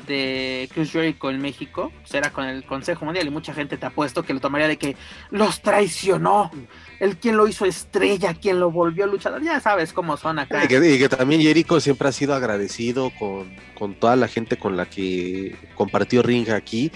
de Chris Jericho en México, pues era con el Consejo Mundial y mucha gente te ha puesto que lo tomaría de que los traicionó, el quien lo hizo estrella, quien lo volvió luchador, ya sabes cómo son acá. Y que, y que también Jericho siempre ha sido agradecido con, con toda la gente con la que compartió ring aquí.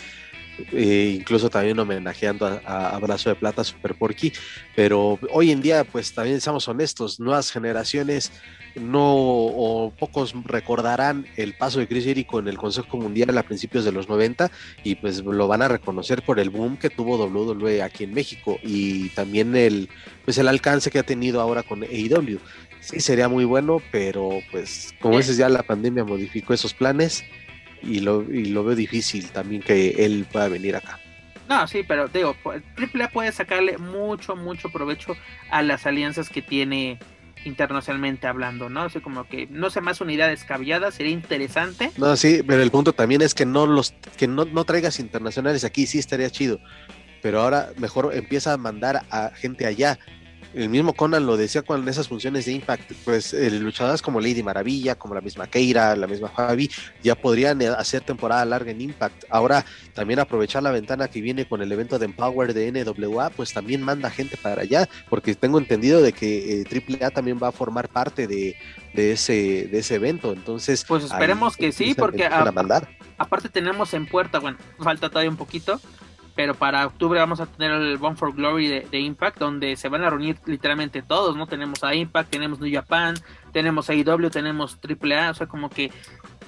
Eh, incluso también homenajeando a, a Abrazo de Plata, Super Porky. Pero hoy en día, pues también seamos honestos, nuevas generaciones no o pocos recordarán el paso de Chris Jericho en el Consejo Mundial a principios de los 90 y pues lo van a reconocer por el boom que tuvo WWE aquí en México y también el pues el alcance que ha tenido ahora con AEW. Sí, sería muy bueno, pero pues como dices ya la pandemia modificó esos planes y lo, y lo veo difícil también que él pueda venir acá. No, sí, pero digo, AAA puede sacarle mucho, mucho provecho a las alianzas que tiene internacionalmente hablando, ¿no? Así como que no sé más unidad descabellada, sería interesante. No, sí, pero el punto también es que no los que no, no traigas internacionales aquí, sí estaría chido. Pero ahora mejor empieza a mandar a gente allá. El mismo Conan lo decía con esas funciones de Impact, pues eh, luchadoras como Lady Maravilla, como la misma Keira, la misma Fabi, ya podrían eh, hacer temporada larga en Impact. Ahora también aprovechar la ventana que viene con el evento de Empower de NWA, pues también manda gente para allá, porque tengo entendido de que eh, AAA también va a formar parte de, de ese, de ese evento. Entonces, Pues esperemos que sí, porque a- a mandar. Aparte tenemos en puerta, bueno, falta todavía un poquito, pero para octubre vamos a tener el One for Glory de, de Impact, donde se van a reunir literalmente todos, ¿no? Tenemos a Impact, tenemos New Japan, tenemos AEW, tenemos AAA, o sea, como que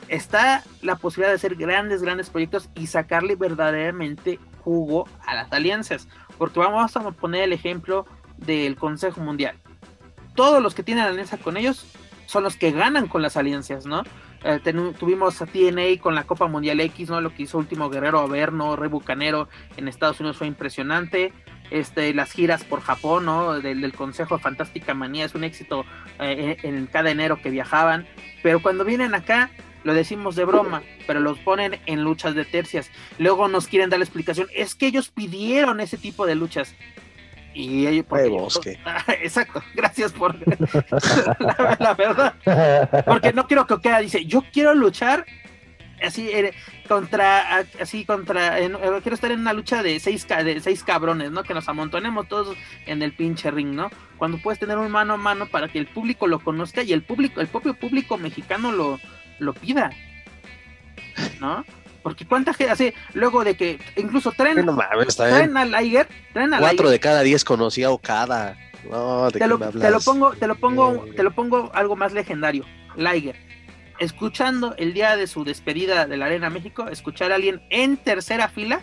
está la posibilidad de hacer grandes, grandes proyectos y sacarle verdaderamente jugo a las alianzas, porque vamos a poner el ejemplo del Consejo Mundial. Todos los que tienen alianza con ellos son los que ganan con las alianzas, ¿no? Eh, tuvimos a TNA con la Copa Mundial X, ¿no? Lo que hizo último Guerrero Averno, Rey Bucanero en Estados Unidos fue impresionante. Este, las giras por Japón, ¿no? Del, Consejo de Fantástica Manía es un éxito eh, en, en cada enero que viajaban. Pero cuando vienen acá, lo decimos de broma, pero los ponen en luchas de tercias. Luego nos quieren dar la explicación. Es que ellos pidieron ese tipo de luchas. Y ellos, porque- Huevos, [laughs] ¿qué? Exacto, gracias por la, [laughs] la verdad. Porque no quiero que Okada dice, yo quiero luchar así eh, contra así contra eh, quiero estar en una lucha de seis de seis cabrones, ¿no? Que nos amontonemos todos en el pinche ring, ¿no? Cuando puedes tener un mano a mano para que el público lo conozca y el público, el propio público mexicano lo lo pida. ¿No? Porque cuánta gente así luego de que incluso traen No mames, bien. traen a Liger, traen a Cuatro de cada diez conocía Okada. No, ¿de te lo, te lo pongo, te lo pongo, te lo pongo algo más legendario. Liger. Escuchando el día de su despedida de la Arena México, escuchar a alguien en tercera fila.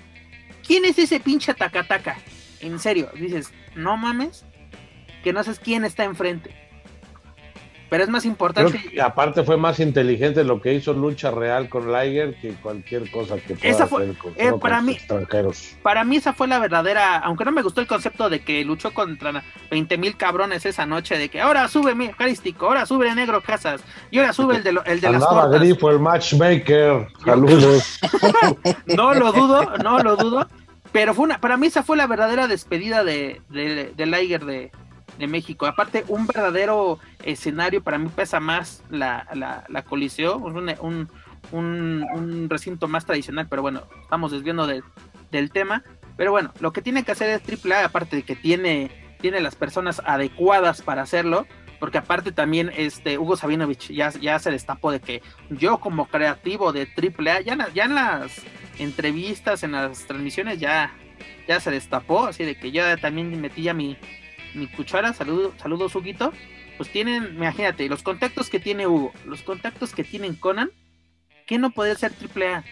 ¿Quién es ese pinche tacataca? En serio, dices, no mames. que no sabes quién está enfrente. Pero es más importante. Y aparte fue más inteligente lo que hizo Lucha Real con Liger que cualquier cosa que pueda Esa fue- hacer con, eh, con para los mí- extranjeros. Para mí esa fue la verdadera, aunque no me gustó el concepto de que luchó contra 20 mil cabrones esa noche, de que ahora sube mi Eucarístico, ahora sube Negro Casas, y ahora sube el de, lo- el de las tortas. Grifo, el matchmaker. Saludos. [laughs] No lo dudo, no lo dudo. Pero fue una, para mí esa fue la verdadera despedida de, de, de Liger de, de México. Aparte, un verdadero escenario, para mí pesa más la, la, la coliseo, un, un, recinto más tradicional, pero bueno, estamos desviando de- del tema. Pero bueno, lo que tiene que hacer es AAA, aparte de que tiene, tiene las personas adecuadas para hacerlo, porque aparte también este Hugo Sabinovich ya, ya se destapó de que yo como creativo de AAA, ya, ya en las entrevistas, en las transmisiones ya, ya se destapó, así de que yo también metí ya mi, mi cuchara, saludo, saludos Huguito, pues tienen, imagínate, los contactos que tiene Hugo, los contactos que tienen Conan, ¿qué no puede ser AAA?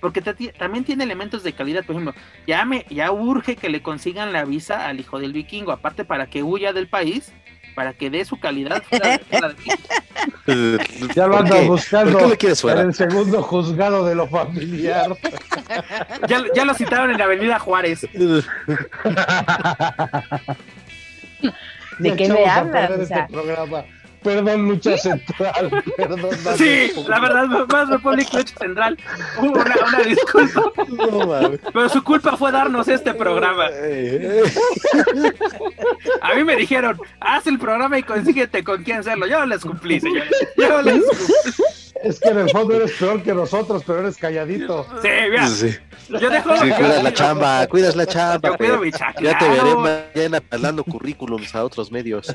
Porque también tiene elementos de calidad, por ejemplo, ya me, ya urge que le consigan la visa al hijo del vikingo, aparte para que huya del país, para que dé su calidad fuera de- fuera de México. [laughs] Ya lo ¿Por ando qué? buscando ¿Por qué lo quieres en fuera? el segundo juzgado de lo familiar. Ya, ya lo citaron en la Avenida Juárez. [laughs] ¿De Ya qué me hablas? O sea, este programa. Perdón, lucha central. [laughs] Perdón. Sí, la verdad, más Republic Lucha Central. Hubo una, una disculpa, No, pero su culpa fue darnos este programa. [laughs] A mí me dijeron, haz el programa y consíguete con quién hacerlo. Yo les cumplí, señores. Yo les cumplí. Es que en el fondo eres peor que nosotros, pero eres calladito. Sí, mira, Sí, yo dejo. sí, cuidas la chamba, cuidas la chamba. Yo cuido mi chamba. Ya te veré mañana hablando currículums a otros medios. [laughs]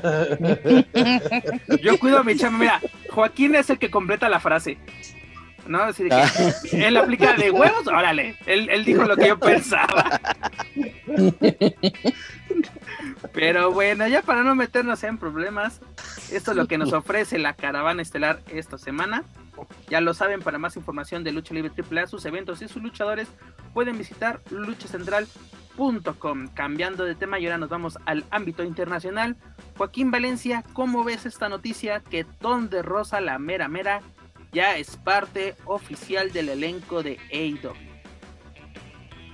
Yo cuido mi chamba. Mira, Joaquín es el que completa la frase. ¿No? Así de que Ah. él aplica de huevos, órale. Él, él dijo lo que yo pensaba. [laughs] Pero bueno, ya para no meternos en problemas, esto es lo que nos ofrece la caravana estelar esta semana. Ya lo saben, para más información de Lucha Libre AAA, sus eventos y sus luchadores, pueden visitar luchacentral.com. Cambiando de tema, y ahora nos vamos al ámbito internacional. Joaquín Valencia, ¿cómo ves esta noticia que Ton de Rosa, la mera mera, ya es parte oficial del elenco de AEW?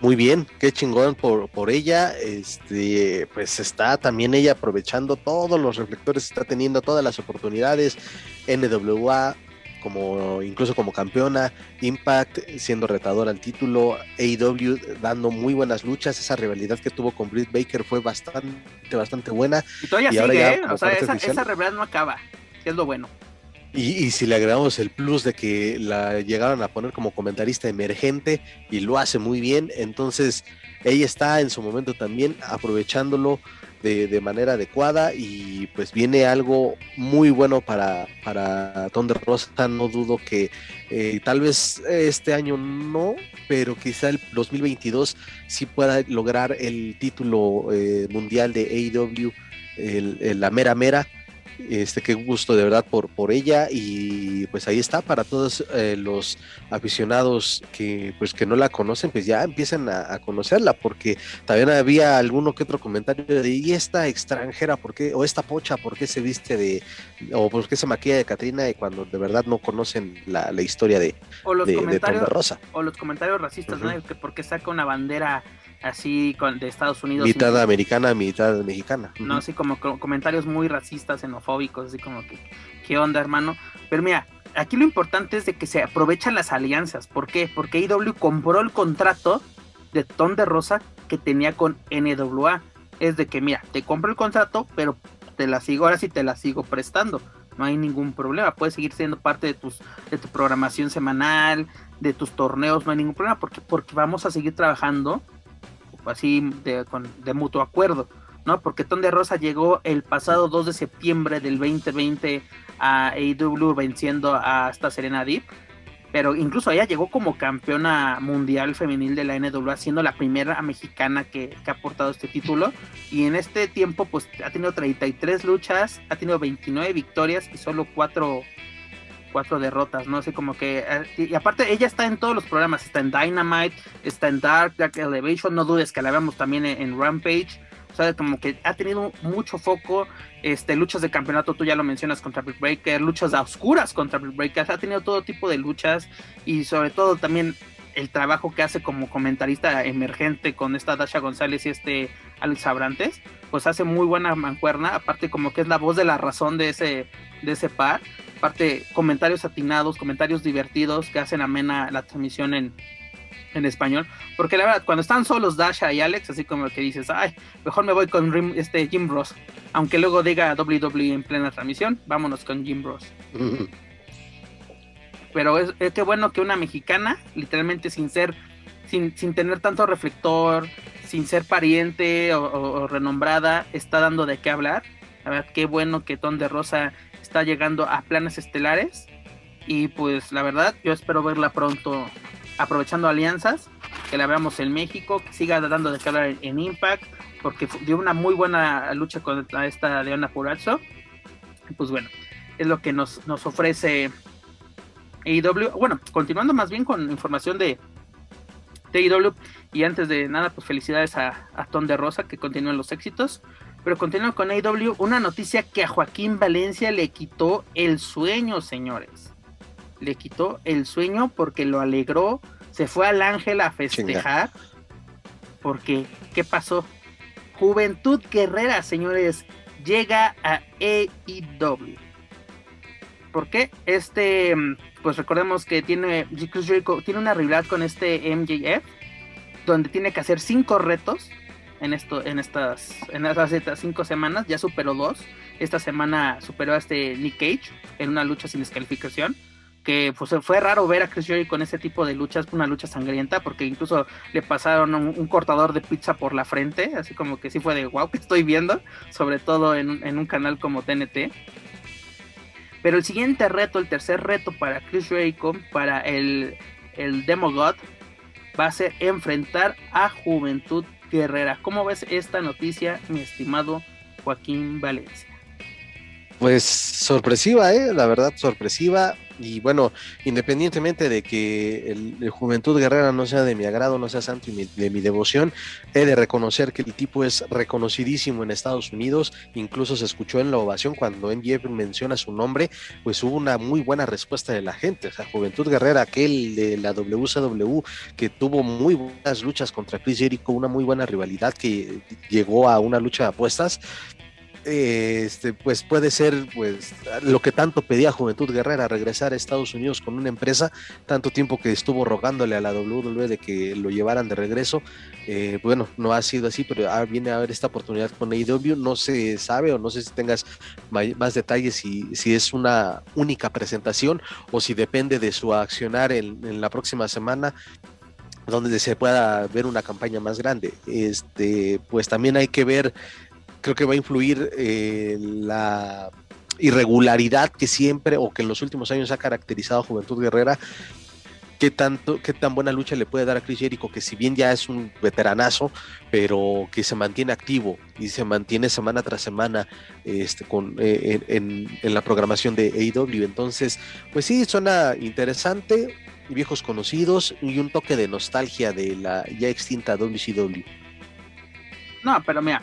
Muy bien, qué chingón por, por ella. Este, pues está también ella aprovechando todos los reflectores, está teniendo todas las oportunidades. NWA, como incluso como campeona, Impact siendo retadora al título, AEW dando muy buenas luchas. Esa rivalidad que tuvo con Britt Baker fue bastante, bastante buena. Y todavía Y ahora sigue, ya ¿eh? O sea, esa, esa rivalidad no acaba, que es lo bueno. Y, y si le agregamos el plus de que la llegaron a poner como comentarista emergente y lo hace muy bien, entonces ella está en su momento también aprovechándolo de, de manera adecuada y pues viene algo muy bueno para, para Thunder Rosa, no dudo que eh, tal vez este año no, pero quizá el 2022 sí pueda lograr el título eh, mundial de AEW, el- la mera mera. Este, qué gusto de verdad por, por ella y pues ahí está para todos eh, los aficionados que pues que no la conocen pues ya empiezan a, a conocerla porque también había alguno que otro comentario de y esta extranjera por qué o esta pocha por qué se viste de o por qué se maquilla de Catrina y cuando de verdad no conocen la, la historia de, O los de, comentarios Rosa o los comentarios racistas, ¿no? Ujú. Que porque saca una bandera así con, de Estados Unidos. mitad americana mitad mexicana No, así como co- comentarios muy racistas, xenofóbicos, así como que, ¿qué onda, hermano? Pero mira, aquí lo importante es de que se aprovechan las alianzas. ¿Por qué? Porque IW compró el contrato de Ton de Rosa que tenía con NWA. Es de que, mira, te compro el contrato, pero te la sigo, ahora sí te la sigo prestando. No hay ningún problema, puedes seguir siendo parte de tus de tu programación semanal, de tus torneos, no hay ningún problema, porque, porque vamos a seguir trabajando así de, con, de mutuo acuerdo. ¿no? Porque Ton de Rosa llegó el pasado 2 de septiembre del 2020 a AEW venciendo a esta Serena Deep. Pero incluso ella llegó como campeona mundial femenil de la NWA, siendo la primera mexicana que, que ha portado este título. Y en este tiempo, pues ha tenido 33 luchas, ha tenido 29 victorias y solo 4, cuatro derrotas, ¿no? Así como que. eh, Y aparte, ella está en todos los programas: está en Dynamite, está en Dark, Dark Elevation. No dudes que la veamos también en, en Rampage. O sea, como que ha tenido mucho foco, este, luchas de campeonato, tú ya lo mencionas contra Brick Breaker, luchas a oscuras contra Brick Breaker, ha tenido todo tipo de luchas y sobre todo también el trabajo que hace como comentarista emergente con esta Dasha González y este Alex Abrantes, pues hace muy buena mancuerna, aparte como que es la voz de la razón de ese, de ese par, aparte comentarios atinados, comentarios divertidos que hacen amena la transmisión en, en español, porque la verdad, cuando están solos Dasha y Alex, así como que dices, ay, mejor me voy con este Jim Ross, aunque luego diga WWE en plena transmisión, vámonos con Jim Ross. [laughs] Pero es, es que bueno que una mexicana, literalmente sin ser, sin, sin tener tanto reflector, sin ser pariente o, renombrada, está dando de qué hablar. La verdad, qué bueno que Ton de Rosa está llegando a planes estelares. Y pues la verdad, yo espero verla pronto aprovechando alianzas, que la veamos en México, que siga dando de qué hablar en, Impact, porque dio una muy buena lucha contra esta Leona Purazzo. Pues bueno, es lo que nos, nos ofrece AEW. Bueno, continuando más bien con información de, AEW. Y antes de nada, pues felicidades a, a Ton de Rosa, que continúen los éxitos. Pero continuando con AEW, una noticia que a Joaquín Valencia le quitó el sueño, señores. Le quitó el sueño porque lo alegró. Se fue al Ángel a festejar. Porque, ¿qué pasó? Juventud Guerrera, señores, llega a AEW. ¿Por qué? Este, pues recordemos que tiene, tiene una rivalidad con este MJF, donde tiene que hacer cinco retos en esto, en estas, en cinco semanas, ya superó dos. Esta semana superó a este Nick Cage en una lucha sin descalificación. Que pues fue raro ver a Chris Jericho con ese tipo de luchas, una lucha sangrienta, porque incluso le pasaron un, cortador de pizza por la frente, así como que sí fue de wow que estoy viendo, sobre todo en, un canal como TNT. Pero el siguiente reto, el tercer reto para Chris Jericho, para el, el Demo God, va a ser enfrentar a Juventud Guerrera. ¿Cómo ves esta noticia, mi estimado Joaquín Valencia? Pues sorpresiva, ¿eh? la verdad, sorpresiva. Y bueno, independientemente de que el, Juventud Guerrera no sea de mi agrado, no sea santo y de mi devoción, he de reconocer que el tipo es reconocidísimo en Estados Unidos. Incluso se escuchó en la ovación cuando NGF menciona su nombre, pues hubo una muy buena respuesta de la gente. O sea, Juventud Guerrera, aquel de la WCW que tuvo muy buenas luchas contra Chris Jericho, una muy buena rivalidad que llegó a una lucha de apuestas este, pues puede ser pues lo que tanto pedía Juventud Guerrera, regresar a Estados Unidos con una empresa, tanto tiempo que estuvo rogándole a la WWE de que lo llevaran de regreso. Eh, bueno, no ha sido así, pero viene a haber esta oportunidad con AEW. No se sabe o no sé si tengas más detalles si, si es una única presentación o si depende de su accionar en, en la próxima semana donde se pueda ver una campaña más grande. Este, pues también hay que ver creo que va a influir eh, la irregularidad que siempre o que en los últimos años ha caracterizado a Juventud Guerrera. Qué, tanto, qué tan buena lucha le puede dar a Chris Jericho, que si bien ya es un veteranazo, pero que se mantiene activo y se mantiene semana tras semana este, con, eh, en, en, la programación de AEW. Entonces, pues sí, suena interesante, viejos conocidos y un toque de nostalgia de la ya extinta WCW. No, pero mira,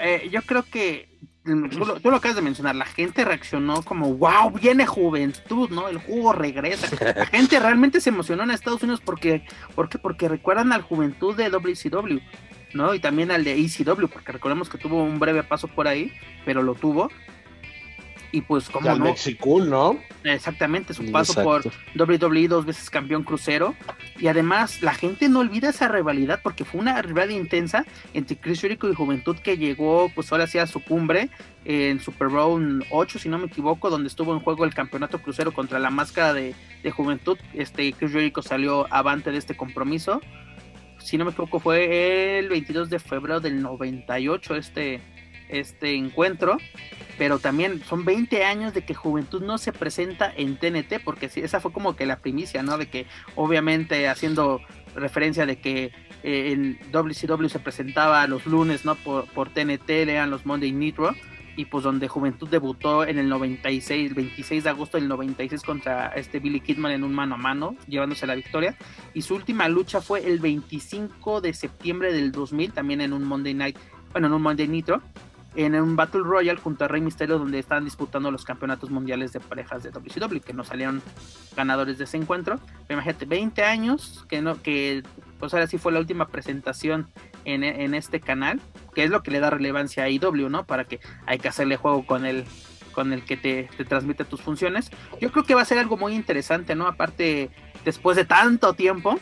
eh, yo creo que mm, [clears throat] tú lo, acabas de mencionar, la gente reaccionó como, wow, viene juventud, ¿no? El jugo regresa. La [laughs] gente realmente se emocionó en Estados Unidos porque, porque, porque recuerdan al juventud de WCW, ¿no? Y también al de ECW, porque recordemos que tuvo un breve paso por ahí, pero lo tuvo y pues como no Mexicool, ¿no? Exactamente, su paso por WWE dos veces campeón crucero. Y además la gente no olvida esa rivalidad porque fue una rivalidad intensa entre Chris Jericho y Juventud que llegó pues ahora sí a su cumbre en Super Bowl 8 si no me equivoco donde estuvo en juego el campeonato crucero contra la máscara de, Juventud. Este Chris Jericho salió avante de este compromiso. Si no me equivoco fue el 22 de febrero del 98 este este encuentro, pero también son 20 años de que Juventud no se presenta en TNT, porque esa fue como que la primicia, ¿no? De que obviamente haciendo referencia de que eh, en WCW se presentaba los lunes, ¿no? Por, por TNT, eran los Monday Nitro, y pues donde Juventud debutó en el 96, 26 de agosto del 96 contra este Billy Kidman en un mano a mano, llevándose la victoria, y su última lucha fue el 25 de septiembre del 2000, también en un Monday Night bueno, en un Monday Nitro, en un Battle Royale junto a Rey Mysterio donde estaban disputando los campeonatos mundiales de parejas de WCW, que no salieron ganadores de ese encuentro. Pero imagínate, 20 años, que no, que pues ahora sí fue la última presentación en, en este canal, que es lo que le da relevancia a IW, ¿no? Para que hay que hacerle juego con el con el que te, te transmite tus funciones. Yo creo que va a ser algo muy interesante, ¿no? Aparte, después de tanto tiempo,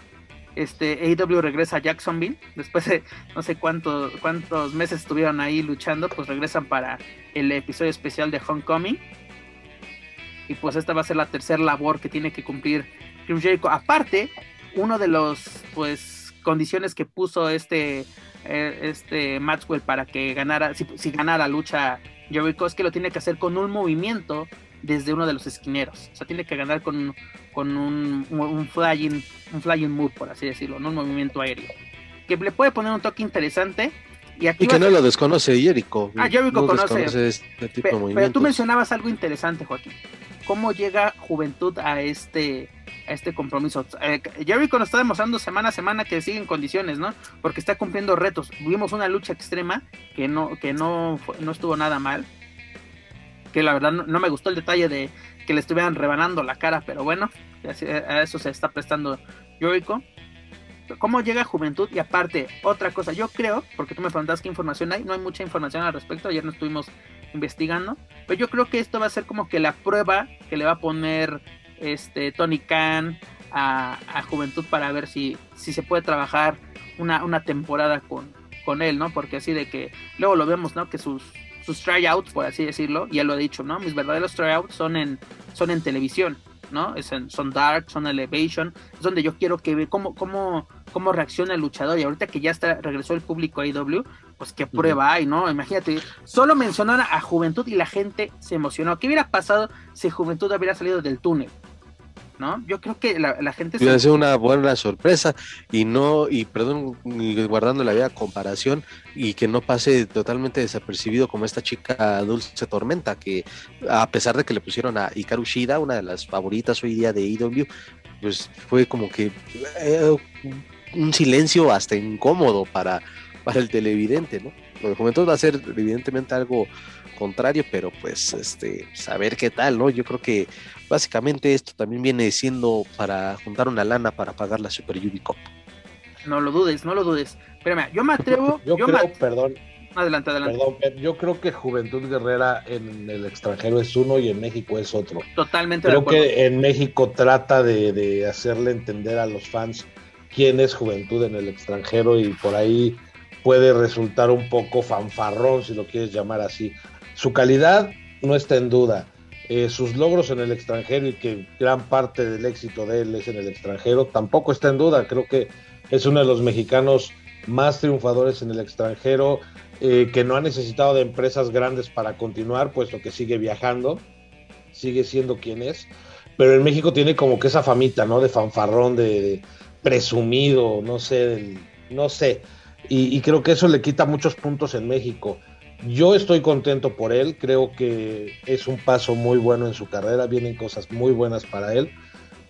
este AEW regresa a Jacksonville después de no sé cuántos cuántos meses estuvieron ahí luchando pues regresan para el episodio especial de Homecoming. Y pues esta va a ser la tercera labor que tiene que cumplir Chris Jericho. Aparte uno de los pues condiciones que puso este eh, este Maxwell para que ganara si, si ganara lucha Jericho es que lo tiene que hacer con un movimiento desde uno de los esquineros. O sea, tiene que ganar con, con un, un, flying, un flying move, por así decirlo, ¿no? un movimiento aéreo. Que le puede poner un toque interesante. Y, aquí y que no lo desconoce Jericho. Ah, Jericho no conoce. Este tipo pero, de pero tú mencionabas algo interesante, Joaquín. ¿Cómo llega Juventud a este, a este compromiso? Eh, Jericho nos está demostrando semana a semana que sigue en condiciones, ¿no? Porque está cumpliendo retos. Vimos una lucha extrema que no, que no, no estuvo nada mal que la verdad no, me gustó el detalle de que le estuvieran rebanando la cara, pero bueno, a eso se está prestando Jericho. ¿Cómo llega Juventud? Y aparte, otra cosa, yo creo, porque tú me preguntas qué información hay, no hay mucha información al respecto, ayer no estuvimos investigando, pero yo creo que esto va a ser como que la prueba que le va a poner este Tony Khan a, a Juventud para ver si, si se puede trabajar una, una temporada con, con él, ¿no? Porque así de que luego lo vemos, ¿no? Que sus, sus tryouts, por así decirlo, ya lo he dicho, ¿no? Mis verdaderos tryouts son en, son en televisión, ¿no? Es en, son Dark, son Elevation, es donde yo quiero que ve cómo, cómo, cómo reacciona el luchador. Y ahorita que ya está, regresó el público a IW, pues qué prueba hay, ¿no? Imagínate, solo mencionar a Juventud y la gente se emocionó. ¿Qué hubiera pasado si Juventud hubiera salido del túnel? ¿No? Yo creo que la, la gente... Iba a ser una buena sorpresa y no, y perdón, guardando la vida comparación y que no pase totalmente desapercibido como esta chica Dulce Tormenta, que a pesar de que le pusieron a Hikaru Shida, una de las favoritas hoy día de IW, pues fue como que eh, un silencio hasta incómodo para, para el televidente, ¿no? Lo de Juventud va a ser evidentemente algo contrario, pero pues este saber qué tal, ¿no? Yo creo que básicamente esto también viene siendo para juntar una lana para pagar la Super Yubi Cup. No lo dudes, no lo dudes. Espérame, yo me atrevo. [laughs] yo, yo creo, me... perdón. Adelante, adelante. Perdón, yo creo que Juventud Guerrera en el extranjero es uno y en México es otro. Totalmente creo de acuerdo. que en México trata de, de hacerle entender a los fans quién es Juventud en el extranjero y por ahí puede resultar un poco fanfarrón, si lo quieres llamar así. Su calidad no está en duda. Eh, sus logros en el extranjero y que gran parte del éxito de él es en el extranjero tampoco está en duda. Creo que es uno de los mexicanos más triunfadores en el extranjero, eh, que no ha necesitado de empresas grandes para continuar, puesto que sigue viajando, sigue siendo quien es. Pero en México tiene como que esa famita, ¿no? De fanfarrón, de, presumido, no sé, del, no sé. Y creo que eso le quita muchos puntos en México. Yo estoy contento por él, creo que es un paso muy bueno en su carrera, vienen cosas muy buenas para él,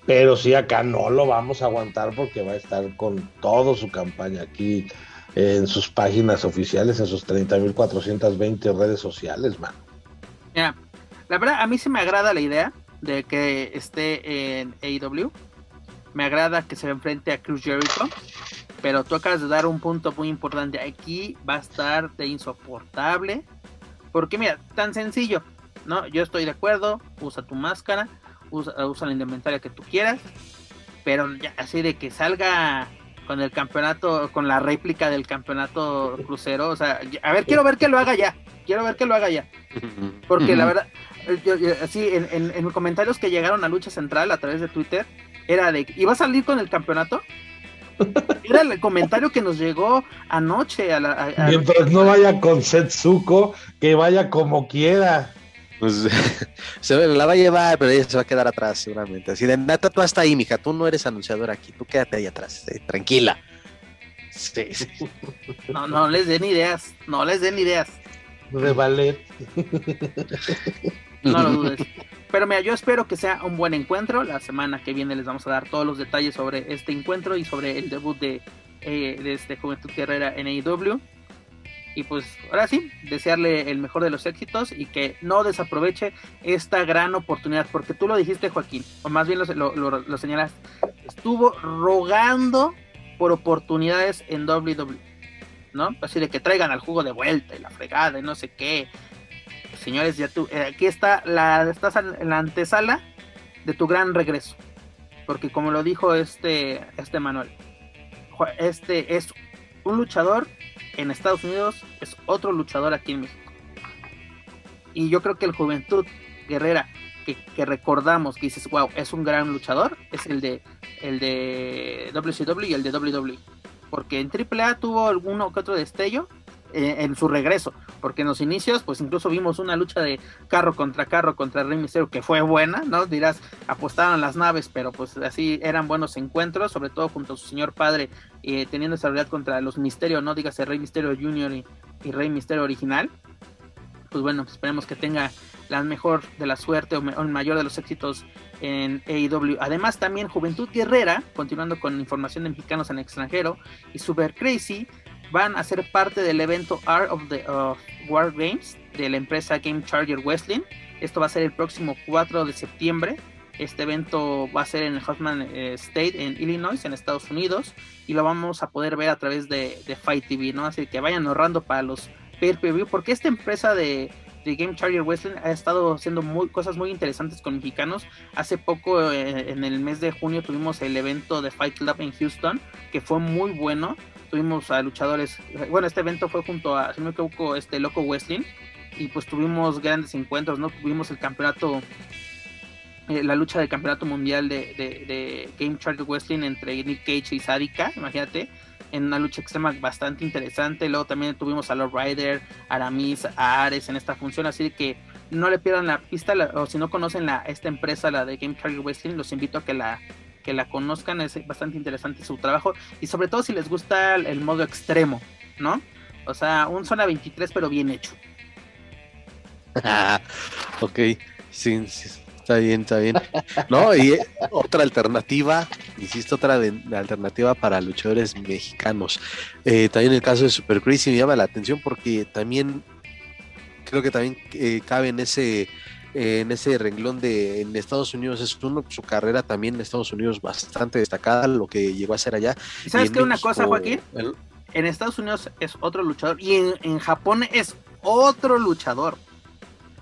pero sí acá no lo vamos a aguantar porque va a estar con toda su campaña aquí en sus páginas oficiales, en sus 30.420 redes sociales, man. Mira, la verdad a mí sí me agrada la idea de que esté en AEW, me agrada que se enfrente a Cruz Jericho, pero tú acabas de dar un punto muy importante. Aquí va a estar de insoportable. Porque mira, tan sencillo, ¿no? Yo estoy de acuerdo, usa tu máscara, usa, usa la indumentaria que tú quieras, pero ya así de que salga con el campeonato, con la réplica del campeonato crucero, o sea, a ver, quiero ver que lo haga ya, quiero ver que lo haga ya. Porque la verdad, yo, yo, así en, en, en comentarios que llegaron a Lucha Central a través de Twitter, era de, ¿y va a salir con el campeonato? Era el comentario que nos llegó anoche. A la, a, a... Mientras no vaya con Setsuko, que vaya como quiera. Pues [laughs] se la va a llevar, pero ella se va a quedar atrás seguramente. Así de nata, tú hasta ahí, mija, tú no eres anunciador aquí, tú quédate ahí atrás, eh, tranquila. Sí, sí. No, no les den ideas, no les den ideas. De ballet. No lo dudes. [laughs] Pero mira, yo espero que sea un buen encuentro. La semana que viene les vamos a dar todos los detalles sobre este encuentro y sobre el debut de, eh, este Juventud Guerrera en AEW. Y pues ahora sí, desearle el mejor de los éxitos y que no desaproveche esta gran oportunidad, porque tú lo dijiste Joaquín, o más bien lo, lo, señalas, estuvo rogando por oportunidades en WWE, ¿no? Así de que traigan al jugo de vuelta y la fregada y no sé qué. Señores, ya tú, eh, aquí está la, estás en la antesala de tu gran regreso, porque como lo dijo este, este Manuel, este es un luchador en Estados Unidos, es otro luchador aquí en México. Y yo creo que el Juventud Guerrera que, recordamos, que dices, wow, es un gran luchador, es el de el de WCW y el de WWE. Porque en AAA tuvo alguno que otro destello, eh, en su regreso, porque en los inicios, pues incluso vimos una lucha de carro contra carro contra Rey Misterio que fue buena, ¿no? Dirás, apostaron las naves, pero pues así eran buenos encuentros, sobre todo junto a su señor padre, eh, teniendo esa realidad contra los Misterios, no digas el Rey Misterio Junior y, Rey Misterio original. Pues bueno, esperemos que tenga la mejor de la suerte o, el mayor de los éxitos en AEW. Además, también Juventud Guerrera, continuando con información de mexicanos en extranjero, y Super Crazy van a ser parte del evento Art of the War Games de la empresa Game Charger Wrestling. Esto va a ser el próximo 4 de septiembre. Este evento va a ser en el Hoffman eh, State en Illinois, en Estados Unidos, y lo vamos a poder ver a través de, Fight TV, ¿no? Así que vayan ahorrando para los pay-per-view, porque esta empresa de, Game Charger Wrestling ha estado haciendo cosas muy interesantes con mexicanos. Hace poco, eh, en el mes de junio, tuvimos el evento de Fight Club en Houston, que fue muy bueno tuvimos a luchadores, bueno, este evento fue junto a, si no me equivoco, este Loco Wrestling, y pues tuvimos grandes encuentros, ¿no? Tuvimos el campeonato, eh, la lucha del campeonato mundial de, de, Game Charger Wrestling entre Nick Cage y Sadika, imagínate, en una lucha extrema bastante interesante. Luego también tuvimos a Lord Rider, a Aramis, a Ares en esta función, así que no le pierdan la pista, o si no conocen la, esta empresa, la de Game Charger Wrestling, los invito a que la que la conozcan, es bastante interesante su trabajo y sobre todo si les gusta el, modo extremo, ¿no? O sea, un zona 23 pero bien hecho. [laughs] ok, sí, está bien, está bien. No, y eh, otra alternativa, insisto, otra alternativa para luchadores mexicanos. Eh, también el caso de Super Crazy me llama la atención porque también creo que también eh, cabe en ese en ese renglón de en Estados Unidos es uno, su carrera también en Estados Unidos bastante destacada, lo que llegó a hacer allá. ¿Sabes qué? Una cosa, Joaquín. En Estados Unidos es otro luchador y en, Japón es otro luchador.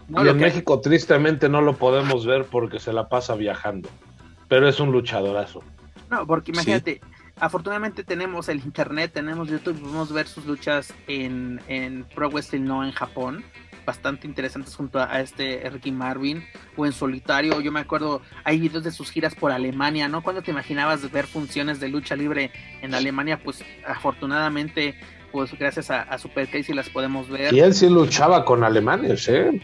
y en México tristemente no lo podemos ver porque se la pasa viajando, pero es un luchadorazo. No, porque imagínate, afortunadamente tenemos el internet, tenemos YouTube, podemos ver sus luchas en, en Pro Wrestling, no en Japón bastante interesantes junto a, este Ricky Marvin o en solitario. Yo me acuerdo, hay videos de sus giras por Alemania, ¿no? Cuando te imaginabas ver funciones de lucha libre en Alemania, pues afortunadamente, pues gracias a, Super Casey las podemos ver. Y él sí luchaba con alemanes, ¿eh?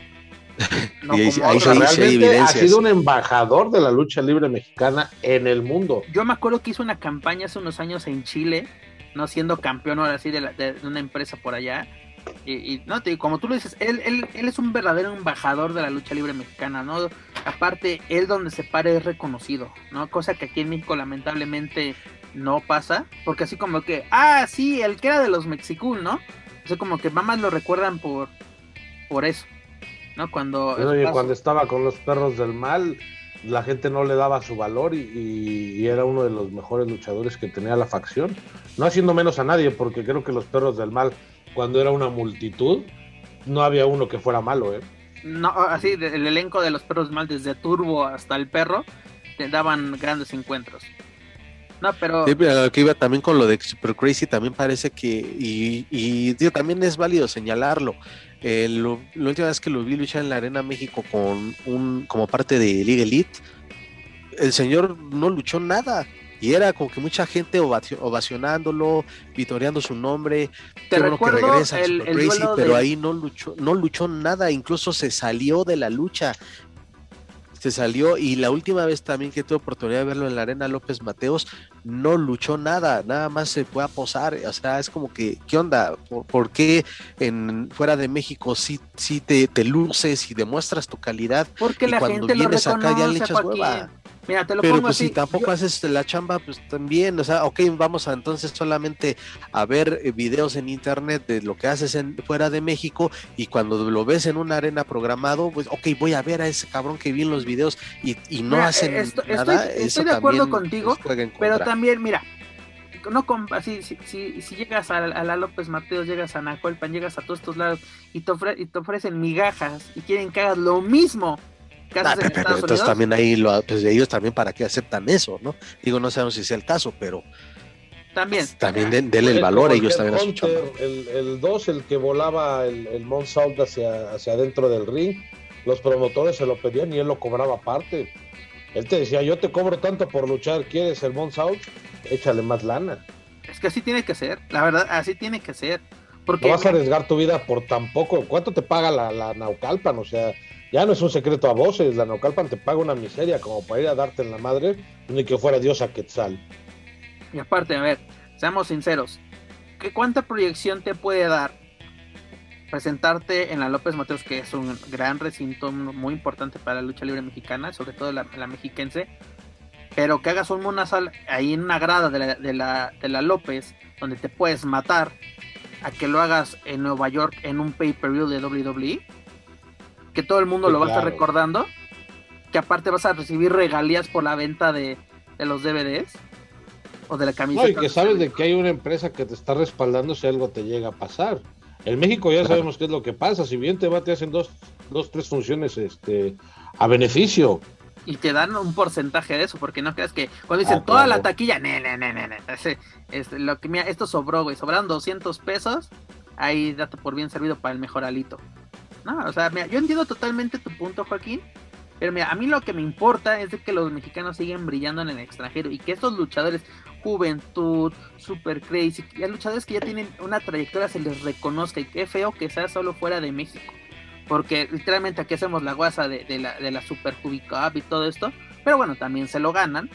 [laughs] y ahí, realmente ha sido un embajador de la lucha libre mexicana en el mundo. Yo me acuerdo que hizo una campaña hace unos años en Chile, no siendo campeón ahora sí de, de una empresa por allá, y, no, te, como tú lo dices, él, él, él, es un verdadero embajador de la lucha libre mexicana, ¿no? Aparte, él donde se pare es reconocido, ¿no? Cosa que aquí en México lamentablemente no pasa, porque así como que, ah, sí, el que era de los Mexicool, ¿no? O sea, como que mamás lo recuerdan por, por eso, ¿no? Cuando... cuando estaba con los perros del mal, la gente no le daba su valor y, y, era uno de los mejores luchadores que tenía la facción. No haciendo menos a nadie, porque creo que los perros del mal cuando era una multitud, no había uno que fuera malo, ¿eh? No, así, el elenco de los perros mal, desde Turbo hasta el perro, te daban grandes encuentros. No, pero. Sí, pero que iba también con lo de Super Crazy, también parece que. Y, y también es válido señalarlo. Eh, la última vez que lo vi luchar en la Arena México con un como parte de Liga Elite, el señor no luchó nada y era como que mucha gente ovacionándolo, vitoreando su nombre. Te recuerdo que regresa el, Crazy, pero ahí no luchó, no luchó nada, incluso se salió de la lucha. Se salió y la última vez también que tuve oportunidad de verlo en la arena López Mateos, no luchó nada, nada más se fue a posar. O sea, es como que, ¿qué onda? ¿Por, qué en, fuera de México sí, sí te, te luces y demuestras tu calidad? Porque y la cuando gente vienes lo acá ya le echas hueva? Mira, te lo Pero pongo pues así. si tampoco yo- haces la chamba, pues también, o sea, ok, vamos a entonces solamente a ver eh, videos en internet de lo que haces en, fuera de México y cuando lo ves en una arena programado, pues ok, voy a ver a ese cabrón que vi en los videos y, y no Mira, hacen esto- nada. estoy de acuerdo contigo, pues, en Pero también, mira, no así, si, si, si llegas a, a la López Mateos, llegas a Nacolpan, llegas a todos estos lados y te, ofre- y te ofrecen migajas y quieren que hagas lo mismo Ah, haces pero, en pero Estados entonces Unidos. también ahí lo, pues ellos también para qué aceptan eso, ¿no? Digo, no sabemos si sea el caso, pero También. también den- denle el valor a ellos Ted también a su Hunter, chamba. El, el 2, el que volaba el, el Salt hacia, hacia adentro del ring, los promotores se lo pedían y él lo cobraba aparte. Él te decía, yo te cobro tanto por luchar, ¿quieres el Salt? Échale más lana. Es que así tiene que ser, la verdad, así tiene que ser. Porque No vas a arriesgar tu vida por tan poco. ¿Cuánto te paga la, la Naucalpan? O sea, ya no es un secreto a voces. La Naucalpan te paga una miseria como para ir a darte en la madre, ni que fuera Dios a Quetzal. Y aparte, a ver, seamos sinceros, ¿qué cuánta proyección te puede dar presentarte en la López Mateos, que es un gran recinto muy importante para la lucha libre mexicana, sobre todo la, mexiquense, pero que hagas un monazal ahí en una grada de la, de, la, de la López, donde te puedes matar, a que lo hagas en Nueva York en un pay-per-view de WWE, que todo el mundo Sí, lo va a estar recordando, que aparte vas a recibir regalías por la venta de, de los DVDs o de la camiseta. No, y que sabes de que hay una empresa que te está respaldando si algo te llega a pasar. En México ya sabemos qué es lo que pasa. Si bien te va, te hacen dos, dos tres funciones este, a beneficio. y te dan un porcentaje de eso, porque no creas que cuando dicen Ah, toda claro. la taquilla, ne, ne, ne, ne, ne, este, lo que mira, esto sobró, güey, sobraron 200 pesos, ahí date por bien servido para el mejor alito. No, o sea, mira, yo entiendo totalmente tu punto, Joaquín, pero mira, a mí lo que me importa es de que los mexicanos siguen brillando en el extranjero y que estos luchadores, Juventud, Super Crazy, y a luchadores que ya tienen una trayectoria se les reconozca y qué feo que sea solo fuera de México. Porque literalmente aquí hacemos la guasa de, de la, de la Super Cup y todo esto. Pero bueno, también se lo ganan.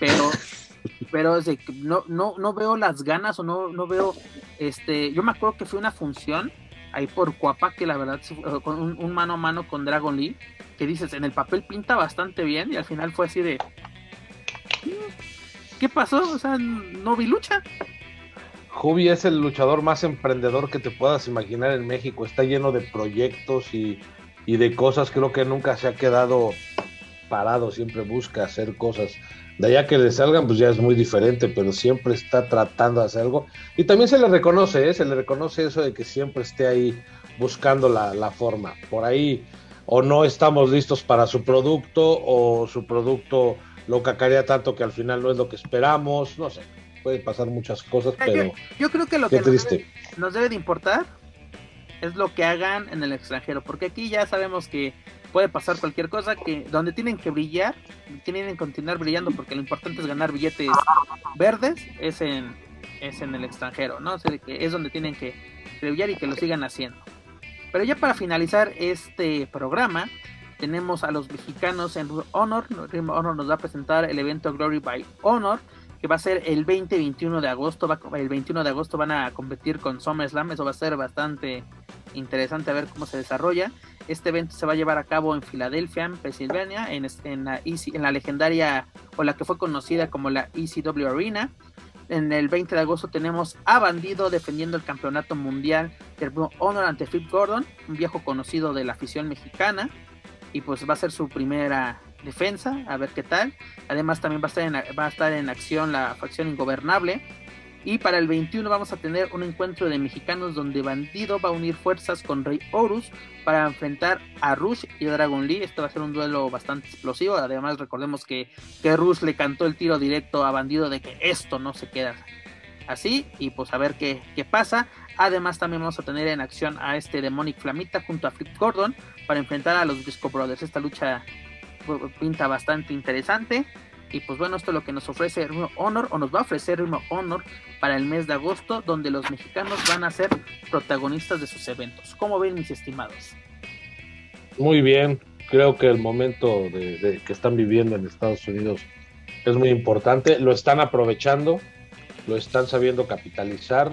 Pero, [laughs] pero no, no, no veo las ganas o no, no veo. este Yo me acuerdo que fue una función ahí por Cuapa, que la verdad, fue- con un, un mano a mano con Dragon Lee, que dices, en el papel pinta bastante bien y al final fue así de. ¿Qué pasó? O sea, no vi lucha. Jubi es el luchador más emprendedor que te puedas imaginar en México. Está lleno de proyectos y, y de cosas. Creo que nunca se ha quedado parado. Siempre busca hacer cosas. De allá que le salgan, pues ya es muy diferente, pero siempre está tratando de hacer algo. Y también se le reconoce, ¿eh? se le reconoce eso de que siempre esté ahí buscando la, la forma. Por ahí, o no estamos listos para su producto, o su producto lo cacarea tanto que al final no es lo que esperamos. No sé, puede pasar muchas cosas, pero yo, yo creo que lo que nos triste. debe, nos debe de importar es lo que hagan en el extranjero, porque aquí ya sabemos que puede pasar cualquier cosa, que donde tienen que brillar, tienen que continuar brillando, porque lo importante es ganar billetes verdes, es en, es en el extranjero, ¿no? O sea, es donde tienen que, brillar y que lo sigan haciendo. Pero ya para finalizar este programa, tenemos a los mexicanos en Honor. Honor nos va a presentar el evento Glory by Honor, que va a ser el 20 y 21 de agosto. El 21 de agosto van a competir con SummerSlam. Eso va a ser bastante interesante a ver cómo se desarrolla. Este evento se va a llevar a cabo en Filadelfia, en Pensilvania, en, en, la, EC, en la legendaria o la que fue conocida como la ECW Arena. En el 20 de agosto tenemos a Bandido defendiendo el campeonato mundial del Honor ante Flip Gordon, un viejo conocido de la afición mexicana y pues va a ser su primera defensa, a ver qué tal. Además también va a estar en, va a estar en acción la facción ingobernable. Y para el 21 vamos a tener un encuentro de mexicanos donde Bandido va a unir fuerzas con Rey Horus para enfrentar a Rush y Dragon Lee. Este va a ser un duelo bastante explosivo. Además recordemos que, que Rush le cantó el tiro directo a Bandido de que esto no se queda así. Y pues a ver qué, qué pasa. Además también vamos a tener en acción a este Demonic Flamita junto a Flip Gordon para enfrentar a los Briscoe Brothers. Esta lucha pinta bastante interesante. Y pues bueno, esto es lo que nos ofrece Ring Honor o nos va a ofrecer Ring Honor para el mes de agosto, donde los mexicanos van a ser protagonistas de sus eventos. ¿Cómo ven mis estimados? Muy bien, creo que el momento de que están viviendo en Estados Unidos es muy importante. Lo están aprovechando, lo están sabiendo capitalizar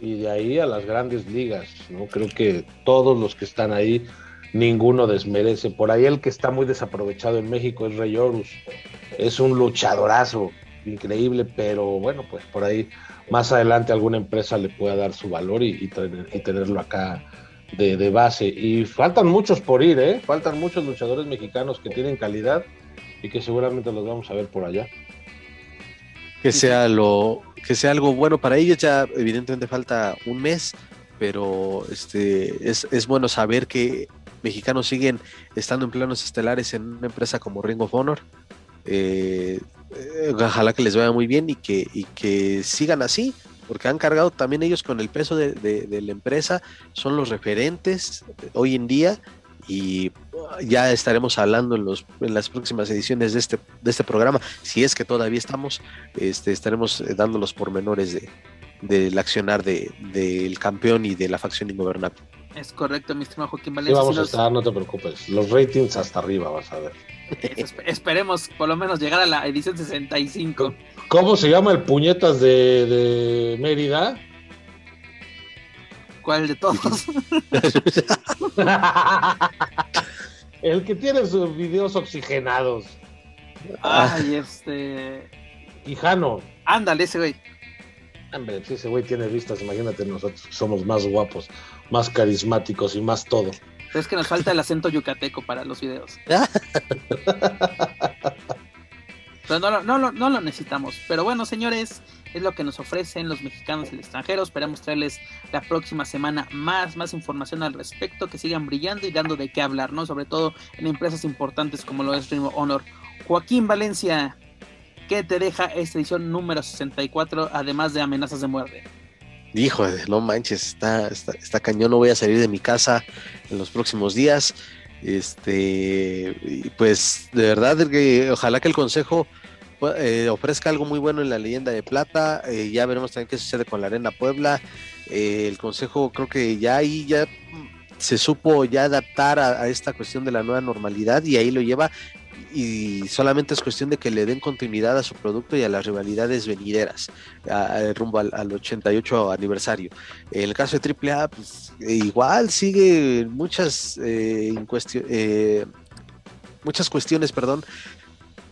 y de ahí a las grandes ligas. ¿no? Creo que todos los que están ahí ninguno desmerece. Por ahí el que está muy desaprovechado en México es Rey Horus. Es un luchadorazo, increíble, pero bueno, pues por ahí más adelante alguna empresa le pueda dar su valor y, y tenerlo acá de, base. Y faltan muchos por ir, ¿eh? Faltan muchos luchadores mexicanos que tienen calidad y que seguramente los vamos a ver por allá. Que sea lo, que sea algo bueno para ellos, ya evidentemente falta un mes, pero este es, es bueno saber que mexicanos siguen estando en planos estelares en una empresa como Ring of Honor. Eh, eh, ojalá que les vaya muy bien y que, y que sigan así, porque han cargado también ellos con el peso de, la empresa, son los referentes hoy en día y ya estaremos hablando en, los, en las próximas ediciones de este, de este programa, si es que todavía estamos, este, estaremos eh, dando los pormenores de, del accionar del campeón y de la facción ingobernable. Es correcto, mi estimado Joaquín Valencia. Sí, vamos a estar, no te preocupes. Los ratings hasta arriba, vas a ver. esperemos por lo menos llegar a la edición 65. ¿Cómo se llama el puñetas de, Mérida? ¿Cuál de todos? [laughs] el que tiene sus videos oxigenados. Ay, este. Quijano. Ándale, ese güey. Hombre, si ese güey tiene vistas, imagínate nosotros que somos más guapos, más carismáticos y más todo. es que nos falta el acento yucateco para los videos. [laughs] Pero no, no, no, lo necesitamos. Pero bueno, señores, es lo que nos ofrecen los mexicanos y el extranjero. Esperamos traerles la próxima semana más, más información al respecto, que sigan brillando y dando de qué hablar, ¿no? Sobre todo en empresas importantes como lo es Ring Honor. Joaquín Valencia, ¿Qué te deja esta edición número 64, además de amenazas de muerte? Hijo, no manches, está, está, cañón, no voy a salir de mi casa en los próximos días. Este, pues de verdad, que ojalá que el consejo eh, ofrezca algo muy bueno en la leyenda de plata. Eh, ya veremos también qué sucede con la Arena Puebla. Eh, el consejo creo que ya ahí ya se supo ya adaptar a, esta cuestión de la nueva normalidad y ahí lo lleva y solamente es cuestión de que le den continuidad a su producto y a las rivalidades venideras rumbo al, 88 aniversario. En el caso de AAA, pues igual sigue muchas, eh, eh, muchas cuestiones, perdón,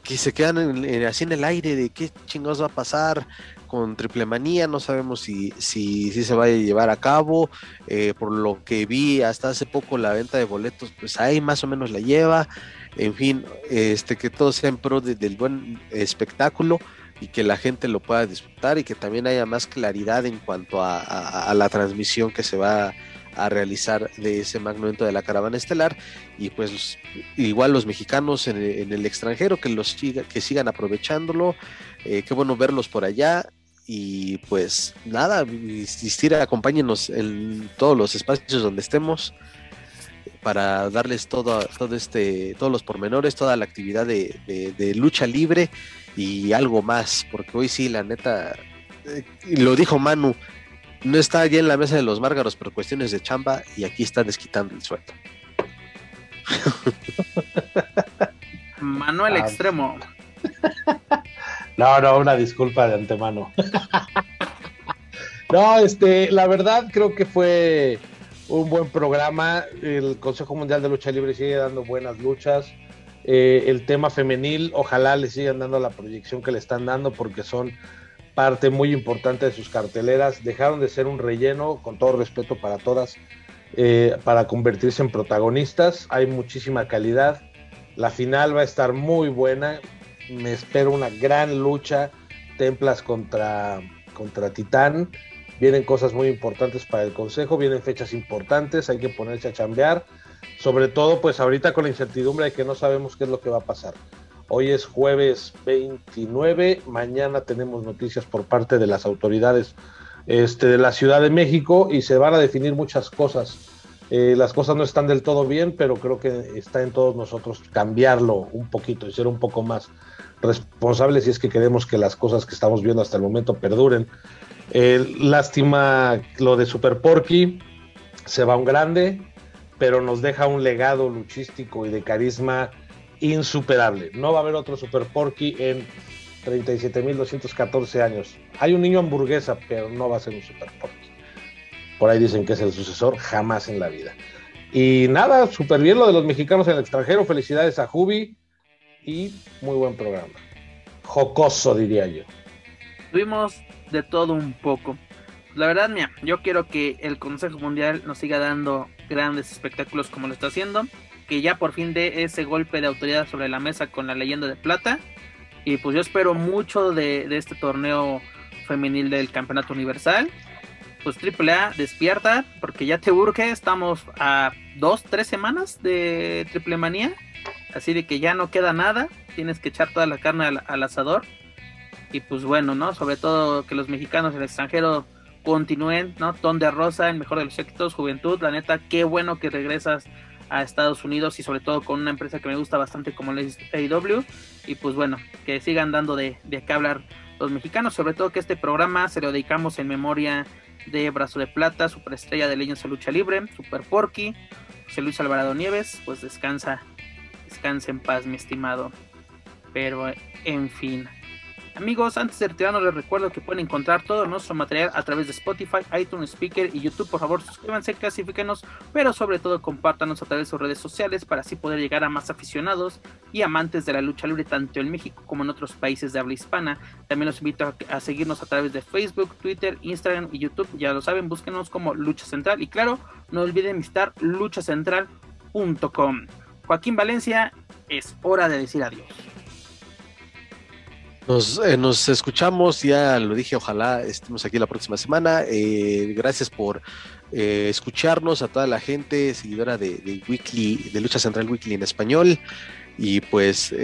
que se quedan así en el aire de qué chingados va a pasar con Triple Manía, no sabemos si, si, si se va a llevar a cabo, eh, por lo que vi hasta hace poco la venta de boletos, pues ahí más o menos la lleva, en fin, este, que todo sea en pro del buen espectáculo y que la gente lo pueda disfrutar y que también haya más claridad en cuanto a, la transmisión que se va a realizar de ese magno de la caravana estelar. Y pues igual los mexicanos en, el extranjero que los que sigan aprovechándolo. Eh, qué bueno verlos por allá. Y pues nada insistir acompáñenos en todos los espacios donde estemos para darles todo, todo este, todos los pormenores, toda la actividad de, lucha libre y algo más, porque hoy sí, la neta, eh, lo dijo Manu, no está allá en la mesa de los márgaros por cuestiones de chamba y aquí está desquitando el sueldo. [laughs] Manuel ah. Extremo. No, no, una disculpa de antemano. [laughs] No, este, la verdad creo que fue un buen programa. El Consejo Mundial de Lucha Libre sigue dando buenas luchas. Eh, el tema femenil, ojalá le sigan dando la proyección que le están dando porque son parte muy importante de sus carteleras. Dejaron de ser un relleno, con todo respeto para todas, eh, para convertirse en protagonistas. Hay muchísima calidad. La final va a estar muy buena. Me espero una gran lucha. Templas contra, contra Titán vienen cosas muy importantes para el Consejo, vienen fechas importantes, hay que ponerse a chambear, sobre todo pues ahorita con la incertidumbre de que no sabemos qué es lo que va a pasar. Hoy es jueves 29, mañana tenemos noticias por parte de las autoridades este, de la Ciudad de México y se van a definir muchas cosas. Eh, las cosas no están del todo bien, pero creo que está en todos nosotros cambiarlo un poquito y ser un poco más responsables si es que queremos que las cosas que estamos viendo hasta el momento perduren. Eh, lástima lo de Super Porky, se va un grande, pero nos deja un legado luchístico y de carisma insuperable. No va a haber otro Super Porky en 37.214 años. Hay un niño hamburguesa, pero no va a ser un Super Porky. Por ahí dicen que es el sucesor, jamás en la vida. Y nada, súper bien lo de los mexicanos en el extranjero. Felicidades a Jubi y muy buen programa. Jocoso, diría yo. Tuvimos de todo un poco. La verdad, mía, yo quiero que el Consejo Mundial nos siga dando grandes espectáculos como lo está haciendo. Que ya por fin dé ese golpe de autoridad sobre la mesa con la leyenda de plata. Y pues yo espero mucho de, este torneo femenil del Campeonato Universal pues AAA despierta porque ya te urge, estamos a dos, tres semanas de Triple Manía, así de que ya no queda nada, tienes que echar toda la carne al, asador y pues bueno, ¿no? Sobre todo que los mexicanos en el extranjero continúen, ¿no? Ton de rosa, el mejor de los éxitos, juventud, la neta, qué bueno que regresas a Estados Unidos y sobre todo con una empresa que me gusta bastante como la AEW y pues bueno, que sigan dando de, de qué hablar los mexicanos, sobre todo que este programa se lo dedicamos en memoria de Brazo de Plata, superestrella de Leños de Lucha Libre, Super Porky, José Luis Alvarado Nieves, pues descansa, descansa en paz, mi estimado. Pero, en fin. Amigos, antes de retirarnos les recuerdo que pueden encontrar todo nuestro material a través de Spotify, iTunes, Speaker y YouTube. Por favor, suscríbanse, clasifíquenos, pero sobre todo compártanos a través de sus redes sociales para así poder llegar a más aficionados y amantes de la lucha libre tanto en México como en otros países de habla hispana. También los invito a, seguirnos a través de Facebook, Twitter, Instagram y YouTube. Ya lo saben, búsquenos como Lucha Central y claro, no olviden visitar luchacentral.com. Joaquín Valencia, es hora de decir adiós. Nos, eh, nos, escuchamos, ya lo dije, ojalá estemos aquí la próxima semana. Eh, gracias por eh, escucharnos a toda la gente seguidora de, Weekly, de Lucha Central Weekly en español. Y pues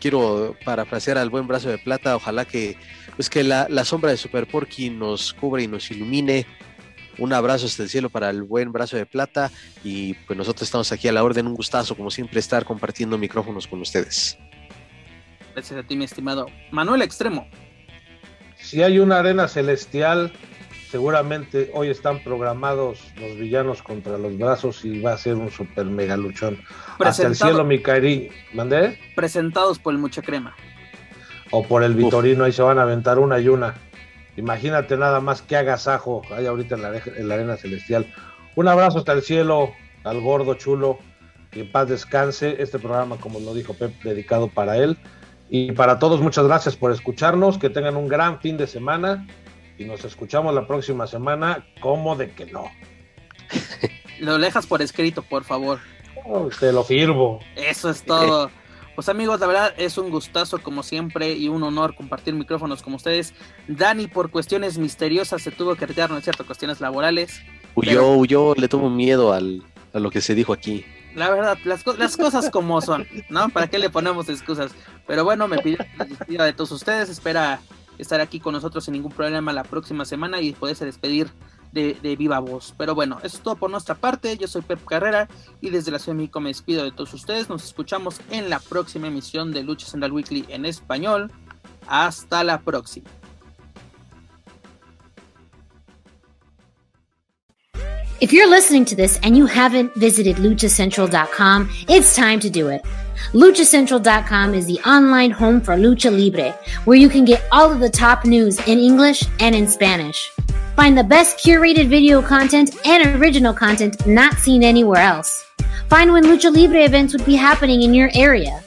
quiero parafrasear al buen brazo de plata, ojalá que, pues que la, la sombra de Super Porky nos cubra y nos ilumine. Un abrazo hasta el cielo para el buen brazo de plata y pues nosotros estamos aquí a la orden, un gustazo como siempre estar compartiendo micrófonos con ustedes. Gracias a ti, mi estimado Manuel Extremo. Si hay una arena celestial, seguramente hoy están programados los villanos contra los brazos y va a ser un super mega luchón. Hasta el cielo, mi cariño. ¿Mandé? Presentados por el Mucha Crema. O por el Vitorino, ahí se van a aventar una y una. Imagínate nada más que agasajo hay ahorita en la, en la arena celestial. Un abrazo hasta el cielo, al gordo chulo, que en paz descanse. Este programa, como lo dijo Pep, dedicado para él. Y para todos, muchas gracias por escucharnos, que tengan un gran fin de semana y nos escuchamos la próxima semana. ¿Cómo de que no? [laughs] lo dejas por escrito, por favor. Oh, te lo firmo. Eso es todo. [laughs] Pues amigos, la verdad es un gustazo como siempre y un honor compartir micrófonos con ustedes. Dani por cuestiones misteriosas se tuvo que retirar, ¿no es cierto? Cuestiones laborales. Huyó, huyó, le tuvo miedo al, a lo que se dijo aquí. La verdad, las, las cosas como son, ¿no? ¿Para qué le ponemos excusas? Pero bueno, me pido la de todos ustedes. Espera estar aquí con nosotros sin ningún problema la próxima semana y poderse despedir de, de, viva voz. Pero bueno, eso es todo por nuestra parte. Yo soy Pep Carrera y desde la Ciudad de México me despido de todos ustedes. Nos escuchamos en la próxima emisión de Lucha Central Weekly en español. Hasta la próxima. If you're listening to this and you haven't visited luchacentral.com, it's time to do it. LuchaCentral.com is the online home for Lucha Libre, where you can get all of the top news in English and in Spanish. Find the best curated video content and original content not seen anywhere else. Find when Lucha Libre events would be happening in your area.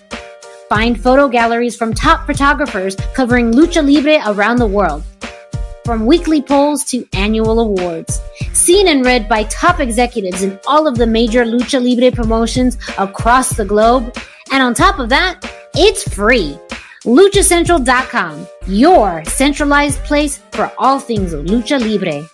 Find photo galleries from top photographers covering Lucha Libre around the world from weekly polls to annual awards. Seen and read by top executives in all of the major Lucha Libre promotions across the globe. And on top of that, it's free. LuchaCentral.com, your centralized place for all things Lucha Libre.